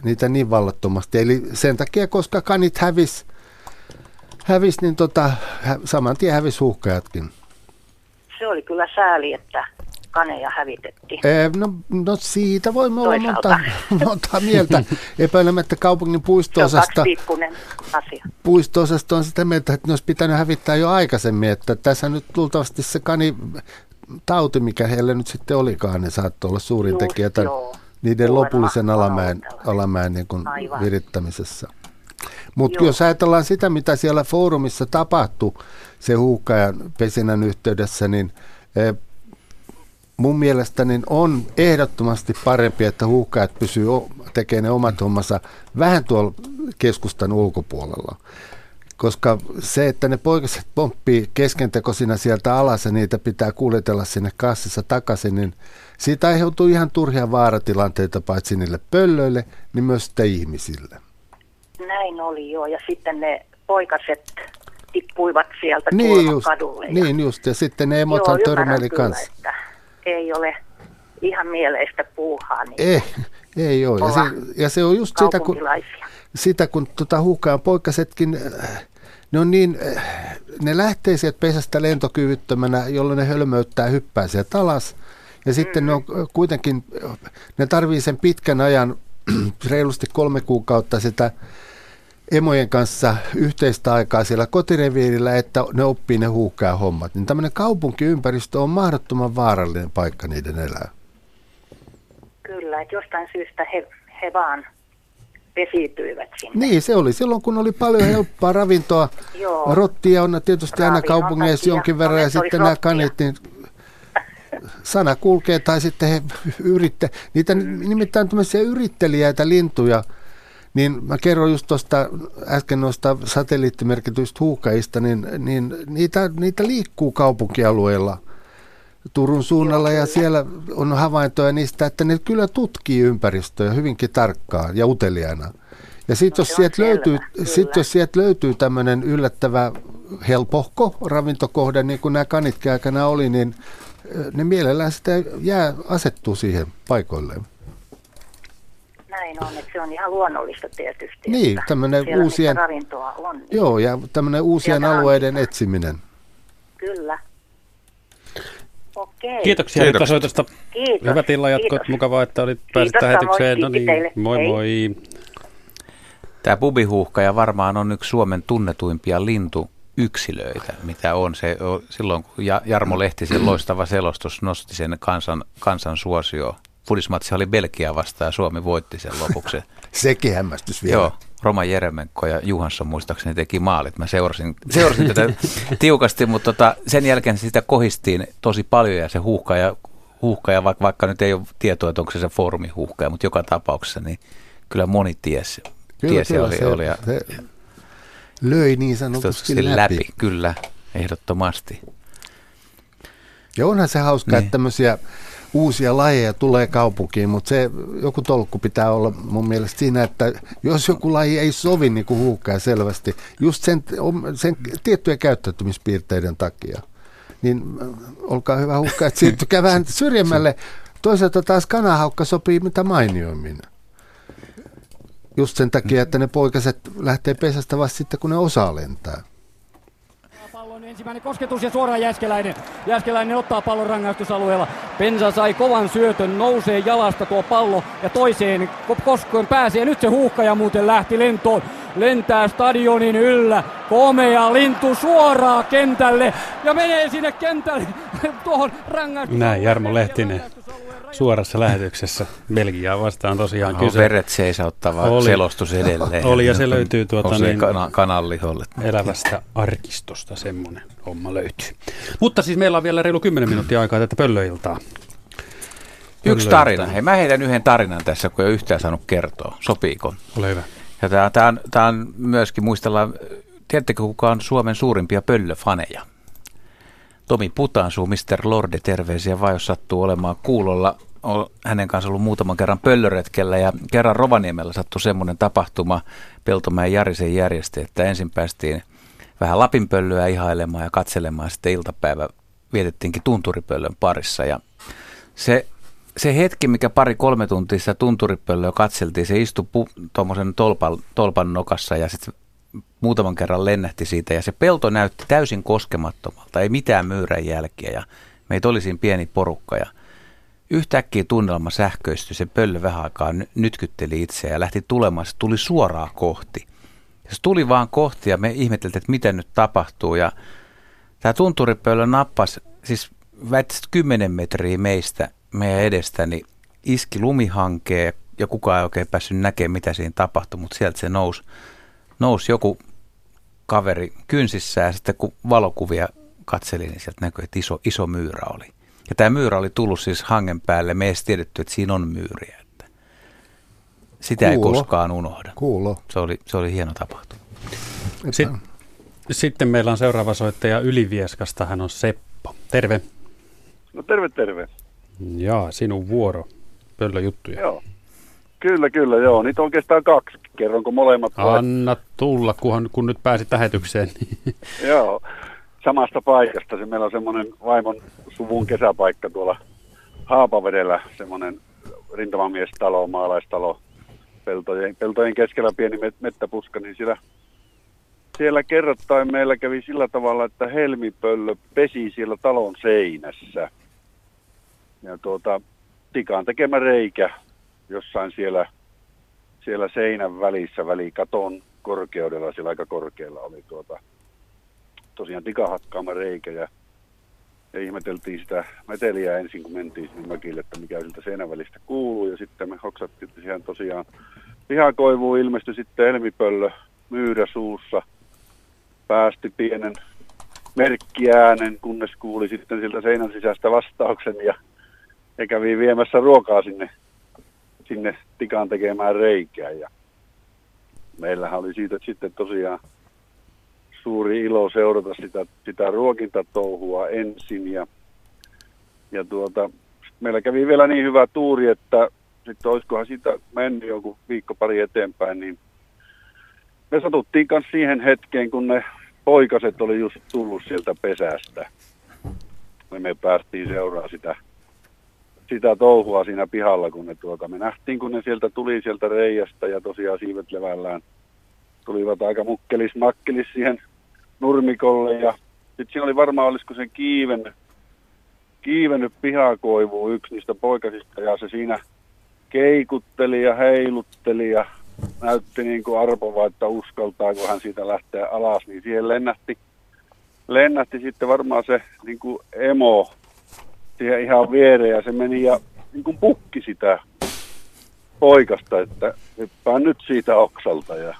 Speaker 3: niitä niin vallattomasti. Eli sen takia, koska kanit hävis, hävis niin tota, saman tien hävis huuhkajatkin
Speaker 11: se oli kyllä sääli, että kaneja hävitettiin.
Speaker 3: Ee, no, no siitä voimme olla monta, monta mieltä. Epäilemättä kaupungin puistoosasta,
Speaker 11: asia.
Speaker 3: puistoosasta on sitä mieltä, että ne olisi pitänyt hävittää jo aikaisemmin. Että tässä nyt luultavasti se kani tauti, mikä heille nyt sitten olikaan, niin saattoi olla suurin Just, tekijä tämän, niiden Kuulemma lopullisen alamäen, alamäen niin kuin virittämisessä. Mutta jos ajatellaan sitä, mitä siellä foorumissa tapahtui se huuhkajan pesinän yhteydessä, niin e, mun mielestä niin on ehdottomasti parempi, että huuhkajat pysyy tekemään ne omat hommansa vähän tuolla keskustan ulkopuolella. Koska se, että ne poikaset pomppii keskentekosina sieltä alas ja niitä pitää kuljetella sinne kassissa takaisin, niin siitä aiheutuu ihan turhia vaaratilanteita paitsi niille pöllöille, niin myös sitten ihmisille
Speaker 11: näin oli jo. Ja sitten ne poikaset tippuivat sieltä niin just, kadulle.
Speaker 3: Ja, niin just, ja sitten ne emothan törmäili kanssa.
Speaker 11: Että ei ole ihan mieleistä puuhaa. Niin
Speaker 3: ei, ei ole. Ja se, ja se on just sitä, kun, sitä, kun tota huukaan poikasetkin, ne on niin, ne lähtee sieltä pesästä lentokyvyttömänä, jolloin ne hölmöyttää hyppää sieltä alas. Ja sitten mm. ne on kuitenkin, ne tarvii sen pitkän ajan, reilusti kolme kuukautta sitä emojen kanssa yhteistä aikaa siellä kotireviirillä, että ne oppii ne huuhkaa hommat. Niin tämmöinen kaupunkiympäristö on mahdottoman vaarallinen paikka niiden elää.
Speaker 11: Kyllä, että jostain syystä he, he vaan pesiytyivät sinne.
Speaker 3: Niin, se oli silloin, kun oli paljon helppoa ravintoa. Joo. Rottia on tietysti aina kaupungeissa jonkin verran ja sitten nämä kanit, niin sana kulkee tai sitten he yritte, niitä mm. nimittäin tämmöisiä yrittelijäitä lintuja – niin mä kerron just tuosta äsken noista satelliittimerkityistä huukaista, niin, niin niitä, niitä liikkuu kaupunkialueella Turun suunnalla ja siellä on havaintoja niistä, että ne kyllä tutkii ympäristöä hyvinkin tarkkaan ja uteliaana. Ja sitten no, jos, sieltä löytyy, sit jos sieltä löytyy tämmöinen yllättävä helpohko ravintokohde, niin kuin nämä kanitkin aikana oli, niin ne mielellään sitä jää asettuu siihen paikoilleen
Speaker 11: näin on, että se on ihan luonnollista tietysti.
Speaker 3: Niin, tämmöinen uusien,
Speaker 11: ravintoa on. Niin
Speaker 3: joo, ja tämmöinen uusien alueiden on. etsiminen.
Speaker 11: Kyllä. Okei.
Speaker 2: Kiitoksia Kiitos. soitosta. Kiitos. Hyvät illan jatkot. Mukavaa, että olit pääsit lähetykseen. No niin, moi moi.
Speaker 1: Tämä pubihuuhkaja varmaan on yksi Suomen tunnetuimpia lintu yksilöitä, mitä on. Se, silloin kun Jarmo Lehtisen loistava selostus nosti sen kansan, kansan suosio. Fudismatsi oli Belgia vastaan ja Suomi voitti sen lopuksi.
Speaker 3: Sekin hämmästys vielä. Joo,
Speaker 1: Roma Jeremenko ja Juhansson muistaakseni teki maalit. Mä seurasin, seurasin tätä tiukasti, mutta tota, sen jälkeen sitä kohistiin tosi paljon ja se huuhka ja, huuhka ja vaikka, vaikka nyt ei ole tietoa, että onko se se foorumihuhka, mutta joka tapauksessa niin kyllä moni tiesi. Kyllä, tiesi kyllä, oli, se, oli ja, se
Speaker 3: löi niin sanotusti läpi. läpi.
Speaker 1: Kyllä, ehdottomasti.
Speaker 3: Ja onhan se hauskaa, niin. että tämmöisiä uusia lajeja tulee kaupunkiin, mutta se joku tolkku pitää olla mun mielestä siinä, että jos joku laji ei sovi niin kuin huuhkaa selvästi, just sen, sen tiettyjen käyttäytymispiirteiden takia, niin äh, olkaa hyvä huuhkaa, että siirtykää vähän syrjemmälle. Toisaalta taas kanahaukka sopii mitä mainioimmin. Just sen takia, että ne poikaset lähtee pesästä vasta sitten, kun ne osaa lentää
Speaker 12: ensimmäinen kosketus ja suoraan Jäskeläinen. Jäskeläinen ottaa pallon rangaistusalueella. Pensa sai kovan syötön, nousee jalasta tuo pallo ja toiseen koskoen pääsee. Nyt se huuhkaja muuten lähti lentoon. Lentää stadionin yllä. Komea lintu suoraan kentälle ja menee sinne kentälle tuohon rangaistusalueelle.
Speaker 2: Näin Jarmo Lehtinen suorassa lähetyksessä Belgiaa vastaan tosiaan
Speaker 1: no, kyse. Veret seisauttava oli, selostus edelleen.
Speaker 2: Oli ja se löytyy tuota niin,
Speaker 1: kana,
Speaker 2: elävästä arkistosta, semmoinen homma löytyy. Mutta siis meillä on vielä reilu 10 minuuttia aikaa tätä pöllöiltaa.
Speaker 1: Yksi tarina. Hei, mä heitän yhden tarinan tässä, kun ei ole yhtään saanut kertoa. Sopiiko?
Speaker 2: Ole hyvä.
Speaker 1: Ja tämä, tämä, on, tämä on myöskin, muistellaan, tiedättekö kuka on Suomen suurimpia pöllöfaneja? Tomi Putansuu, Mr. Lorde, terveisiä vai jos sattuu olemaan kuulolla. Olen hänen kanssa ollut muutaman kerran pöllöretkellä ja kerran Rovaniemellä sattui semmoinen tapahtuma Peltomäen Jarisen järjestä, että ensin päästiin vähän lapinpöllöä ihailemaan ja katselemaan sitten iltapäivä vietettiinkin tunturipöllön parissa ja se se hetki, mikä pari-kolme tuntia sitä tunturipöllöä katseltiin, se istui pu- tuommoisen tolpan, tolpan nokassa ja sitten muutaman kerran lennähti siitä ja se pelto näytti täysin koskemattomalta, ei mitään myyrän jälkiä ja meitä oli siinä pieni porukka ja yhtäkkiä tunnelma sähköistyi, se pöllö vähän aikaa nytkytteli itseään ja lähti tulemaan, se tuli suoraan kohti. Ja se tuli vaan kohti ja me ihmeteltiin, että mitä nyt tapahtuu ja tämä tunturipöllö nappasi siis väittäisi 10 metriä meistä, meidän edestäni, iski lumihankeen ja kukaan ei oikein päässyt näkemään, mitä siinä tapahtui, mutta sieltä se nousi nousi joku kaveri kynsissä ja sitten kun valokuvia katselin, niin sieltä näkyi, että iso, iso myyrä oli. Ja tämä myyrä oli tullut siis hangen päälle. Me ei edes tiedetty, että siinä on myyriä. Että sitä Kuulo. ei koskaan unohda.
Speaker 3: Kuulo.
Speaker 1: Se oli, se oli hieno tapahtuma.
Speaker 2: Sitten, sitten meillä on seuraava soittaja Ylivieskasta. Hän on Seppo. Terve.
Speaker 13: No terve, terve.
Speaker 2: Jaa, sinun vuoro. Pöllöjuttuja.
Speaker 13: Joo. Kyllä, kyllä, joo. Niitä on oikeastaan kaksi. Kerronko molemmat?
Speaker 2: Anna tulla, kunhan, kun nyt pääsit lähetykseen.
Speaker 13: joo, samasta paikasta. Se meillä on semmoinen vaimon suvun kesäpaikka tuolla Haapavedellä, semmoinen rintamamiestalo, maalaistalo, peltojen, peltojen keskellä pieni mettäpuska, niin siellä, siellä kerrottain meillä kävi sillä tavalla, että helmipöllö pesi siellä talon seinässä. Ja tuota, tikaan tekemä reikä jossain siellä, siellä seinän välissä, välikaton korkeudella, siellä aika korkealla oli tuota, tosiaan tikahakkaama reikä ja, ja ihmeteltiin sitä meteliä ensin, kun mentiin sinne mökille, että mikä siltä seinän välistä kuuluu. Ja sitten me hoksattiin, että siihen tosiaan pihakoivuun ilmestyi sitten elmipöllö myyrä suussa, päästi pienen merkkiäänen, kunnes kuuli sitten siltä seinän sisästä vastauksen ja, ja kävi viemässä ruokaa sinne sinne tikaan tekemään reikää. Ja meillähän oli siitä sitten tosiaan suuri ilo seurata sitä, sitä ruokintatouhua ensin. Ja, ja tuota, meillä kävi vielä niin hyvä tuuri, että sitten olisikohan siitä mennyt joku viikko pari eteenpäin, niin me satuttiin kanssa siihen hetkeen, kun ne poikaset oli just tullut sieltä pesästä. Me, päästiin seuraa sitä sitä touhua siinä pihalla, kun ne tuota, me nähtiin, kun ne sieltä tuli sieltä reiästä ja tosiaan siivet levällään. Tulivat aika mukkelis makkelis siihen nurmikolle ja sitten siinä oli varmaan, olisiko sen kiiven, kiivennyt pihakoivu yksi niistä poikasista ja se siinä keikutteli ja heilutteli ja näytti niin kuin arpova, että uskaltaa, kun hän siitä lähtee alas, niin siihen lennähti. Lennähti sitten varmaan se niin kuin emo siihen ihan viereen ja se meni ja niin kuin pukki sitä poikasta, että hyppää nyt siitä oksalta ja,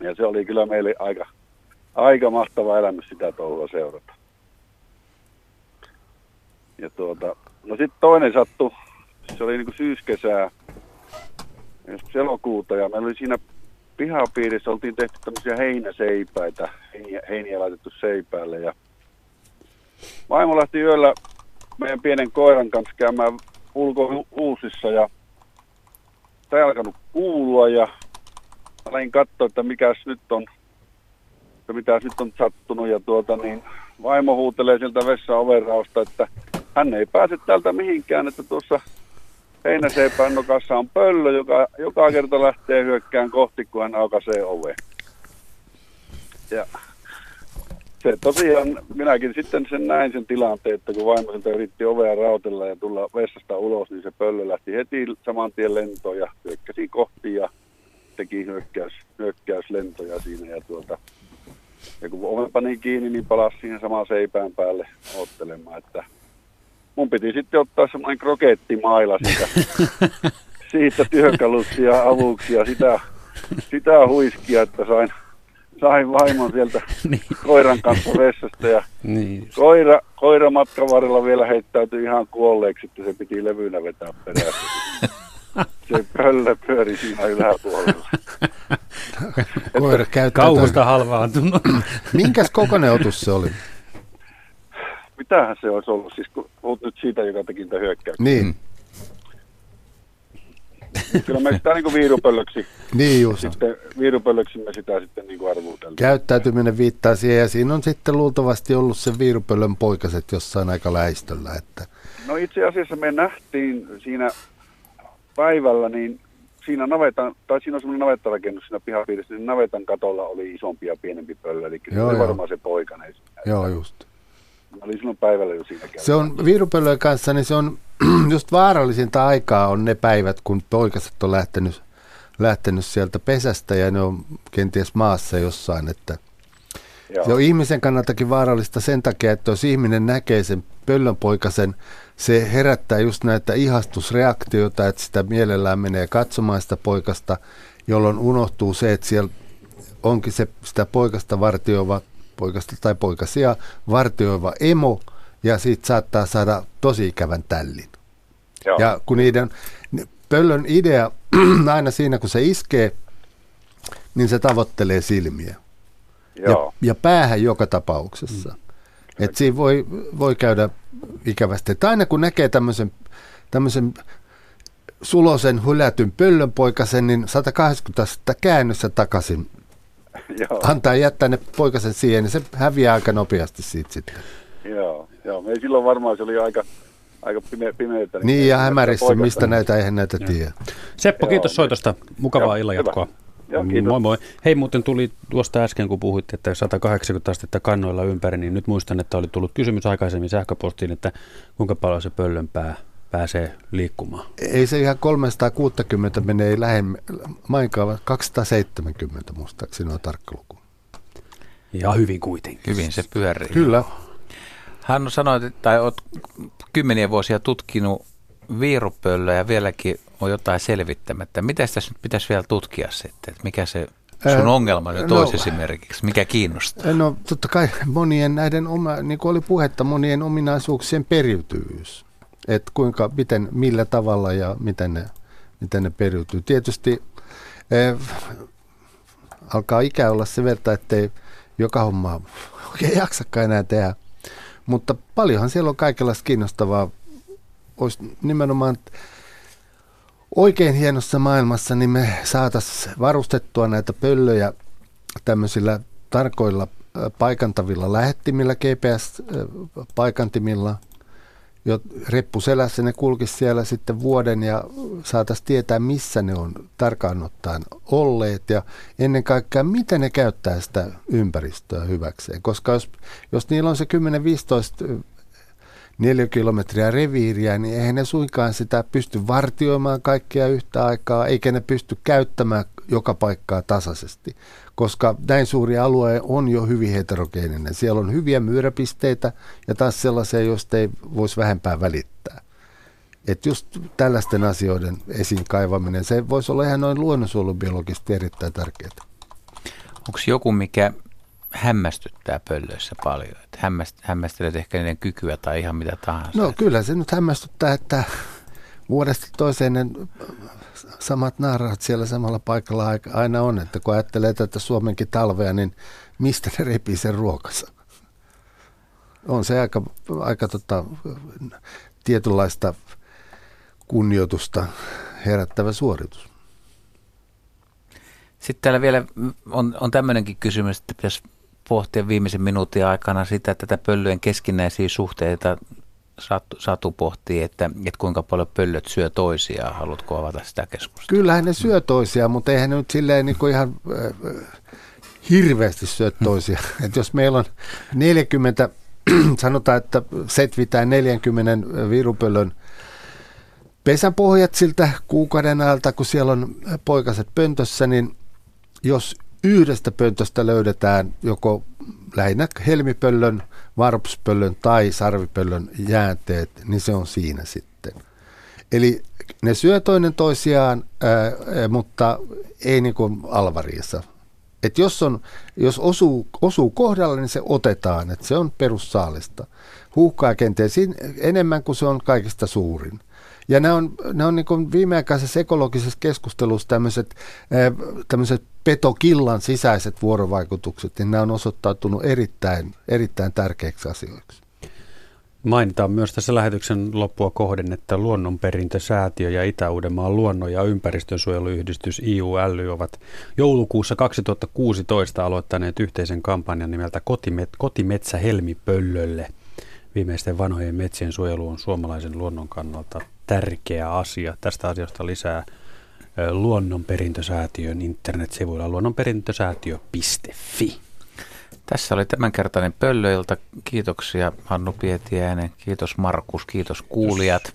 Speaker 13: ja se oli kyllä meille aika, aika mahtava elämys sitä touhua seurata. Ja tuota, no sitten toinen sattu, se oli niin kuin syyskesää, joskus elokuuta ja meillä oli siinä pihapiirissä oltiin tehty tämmöisiä heinäseipäitä, heiniä, heiniä laitettu seipäälle ja vaimo lähti yöllä meidän pienen koiran kanssa käymään ulko-uusissa ja tämä ei alkanut kuulua ja aloin katsoa, että mikäs nyt on, että mitä nyt on sattunut ja tuota niin vaimo huutelee sieltä vessan overausta, että hän ei pääse täältä mihinkään, että tuossa heinäseipään nokassa on pöllö, joka joka kerta lähtee hyökkään kohti, kun hän aukaisee ove. Ja se tosiaan, minäkin sitten sen näin sen tilanteen, että kun vaimo siltä yritti ovea rautella ja tulla vessasta ulos, niin se pöllö lähti heti saman tien lentoon ja hyökkäsi kohti ja teki hyökkäys, hyökkäyslentoja siinä. Ja, tuota, ja kun oven pani kiinni, niin palasi siihen samaan seipään päälle ottelemaan, että mun piti sitten ottaa semmoinen krokettimaila siitä, siitä työkalusta ja avuksi ja sitä, sitä huiskia, että sain, sain vaimon sieltä niin. koiran kanssa vessasta ja niin. koira, koira matkan varrella vielä heittäytyi ihan kuolleeksi, että se piti levynä vetää perässä. Se pöllö pyöri siinä yläpuolella.
Speaker 3: Koira käyttää
Speaker 2: Kauhusta halvaantunut.
Speaker 3: Minkäs kokoinen otus se oli?
Speaker 13: mitähän se olisi ollut, siis kun nyt siitä, joka teki tätä hyökkäystä.
Speaker 3: Niin.
Speaker 13: Kyllä me sitä niin kuin viirupöllöksi,
Speaker 3: niin just.
Speaker 13: sitten viirupöllöksi me sitä sitten niin arvuuteltiin.
Speaker 3: Käyttäytyminen viittaa siihen ja siinä on sitten luultavasti ollut se viirupöllön poikaset jossain aika lähistöllä. Että...
Speaker 13: No itse asiassa me nähtiin siinä päivällä, niin siinä navetan, tai siinä on semmoinen navettarakennus siinä pihapiirissä, niin navetan katolla oli isompi ja pienempi pöllö, eli joo, se oli joo. varmaan se poikainen.
Speaker 3: Joo, just.
Speaker 13: Mä olin silloin päivällä jo siinä
Speaker 3: Se on viirupöllöjen kanssa, niin se on just vaarallisinta aikaa on ne päivät, kun poikaset on lähtenyt, lähtenyt sieltä pesästä ja ne on kenties maassa jossain, että Joo. se on ihmisen kannaltakin vaarallista sen takia, että jos ihminen näkee sen pöllönpoikasen, se herättää just näitä ihastusreaktioita, että sitä mielellään menee katsomaan sitä poikasta, jolloin unohtuu se, että siellä onkin se, sitä poikasta vartioiva poikasta tai poikasia vartioiva emo, ja siitä saattaa saada tosi ikävän tällin. Joo. Ja kun niiden pöllön idea aina siinä, kun se iskee, niin se tavoittelee silmiä. Joo. Ja, ja päähän joka tapauksessa. Mm. Et siinä voi, voi käydä ikävästi. Että aina kun näkee tämmöisen, tämmöisen sulosen hylätyn pöllönpoikasen, niin 180 astetta käännössä takaisin joo. antaa jättää ne poikasen siihen, niin se häviää aika nopeasti siitä sitten.
Speaker 13: Joo, joo. Me silloin varmaan se oli aika, aika pime, pimeitä.
Speaker 3: Niin, niin ja hämärissä, mistä näitä, eihän näitä tiedä.
Speaker 2: Seppo, kiitos joo, soitosta. Mukavaa illanjatkoa.
Speaker 13: Joo,
Speaker 2: moi moi. Hei, muuten tuli tuosta äsken, kun puhuit, että 180 astetta kannoilla ympäri, niin nyt muistan, että oli tullut kysymys aikaisemmin sähköpostiin, että kuinka paljon se pöllönpää pääsee liikkumaan.
Speaker 3: Ei se ihan 360 menee lähemmä, mainkaan 270 muistaakseni on tarkka luku.
Speaker 2: Ja hyvin kuitenkin.
Speaker 1: Hyvin se pyörii.
Speaker 3: Kyllä.
Speaker 1: Hän sanoi, tai olet kymmeniä vuosia tutkinut viirupöllöä ja vieläkin on jotain selvittämättä. Mitä tässä nyt pitäisi vielä tutkia sitten? Että mikä se sun ongelma nyt no, olisi esimerkiksi? Mikä kiinnostaa?
Speaker 3: No totta kai monien näiden, oma, niin kuin oli puhetta, monien ominaisuuksien periytyvyys että kuinka, miten, millä tavalla ja miten ne, miten ne periytyy. Tietysti eh, alkaa ikä olla se verta, ettei joka homma oikein jaksakaan enää tehdä. Mutta paljonhan siellä on kaikenlaista kiinnostavaa. Olisi nimenomaan oikein hienossa maailmassa, niin me saataisiin varustettua näitä pöllöjä tämmöisillä tarkoilla paikantavilla lähettimillä, GPS-paikantimilla, jo reppu selässä ne kulkisi siellä sitten vuoden ja saataisiin tietää, missä ne on tarkkaan ottaen olleet ja ennen kaikkea, miten ne käyttää sitä ympäristöä hyväkseen. Koska jos, jos niillä on se 10-15 neljä kilometriä reviiriä, niin eihän ne suinkaan sitä pysty vartioimaan kaikkea yhtä aikaa, eikä ne pysty käyttämään joka paikkaa tasaisesti, koska näin suuri alue on jo hyvin heterogeeninen. Siellä on hyviä myyräpisteitä ja taas sellaisia, joista ei voisi vähempää välittää. Että just tällaisten asioiden esiin kaivaminen, se voisi olla ihan noin luonnonsuojelubiologisesti erittäin tärkeää.
Speaker 1: Onko joku, mikä hämmästyttää pöllöissä paljon? Että hämmäst, hämmästelet ehkä niiden kykyä tai ihan mitä tahansa?
Speaker 3: No kyllä se nyt hämmästyttää, että vuodesta toiseen samat naarahat siellä samalla paikalla aina on. Että kun ajattelee tätä Suomenkin talvea, niin mistä ne repii sen ruokansa? On se aika, aika tota, tietynlaista kunnioitusta herättävä suoritus.
Speaker 1: Sitten täällä vielä on, on tämmöinenkin kysymys, että pitäisi pohtia viimeisen minuutin aikana sitä, että tätä pöllöjen keskinäisiä suhteita Satu, Satu pohtii, että, että kuinka paljon pöllöt syö toisiaan. Haluatko avata sitä keskustelua?
Speaker 3: Kyllähän ne syö toisiaan, mutta eihän ne nyt silleen niin kuin ihan äh, hirveästi syö toisiaan. Hmm. Et jos meillä on 40, sanotaan, että setvitään 40 virupöllön pesänpohjat siltä kuukauden ajalta, kun siellä on poikaset pöntössä, niin jos yhdestä pöntöstä löydetään joko lähinnä helmipöllön, varpuspöllön tai sarvipöllön jäänteet, niin se on siinä sitten. Eli ne syö toinen toisiaan, ää, mutta ei niin kuin alvariissa. Et jos, on, jos osuu, osuu kohdalla, niin se otetaan, että se on perussaalista. Huuhkaa kenties enemmän kuin se on kaikista suurin. Ja nämä on, nämä on niin viimeaikaisessa ekologisessa keskustelussa tämmöiset, tämmöiset petokillan sisäiset vuorovaikutukset, niin nämä on osoittautunut erittäin, erittäin tärkeiksi asioiksi.
Speaker 2: Mainitaan myös tässä lähetyksen loppua kohden, että Luonnonperintösäätiö ja Itä-Uudenmaan luonnon- ja ympäristönsuojeluyhdistys IUL ovat joulukuussa 2016 aloittaneet yhteisen kampanjan nimeltä Kotimet- Kotimetsä Helmipöllölle. Viimeisten vanhojen metsien suojelu on suomalaisen luonnon kannalta tärkeä asia. Tästä asiasta lisää Luonnonperintösäätiön internetsivuilla luonnonperintösäätiö.fi.
Speaker 1: Tässä oli tämänkertainen pöllöilta. Kiitoksia Hannu Pietiäinen, kiitos Markus, kiitos kuulijat.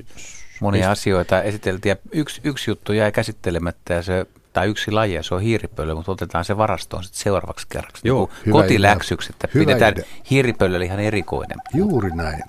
Speaker 1: Monia asioita esiteltiin ja yksi, yksi juttu jäi käsittelemättä ja se tai yksi laji, ja se on hiiripöllö, mutta otetaan se varastoon sitten seuraavaksi kerraksi. Joo, niin kotiläksyksi, että hyvä pidetään hiiripöllö ihan erikoinen.
Speaker 3: Juuri näin.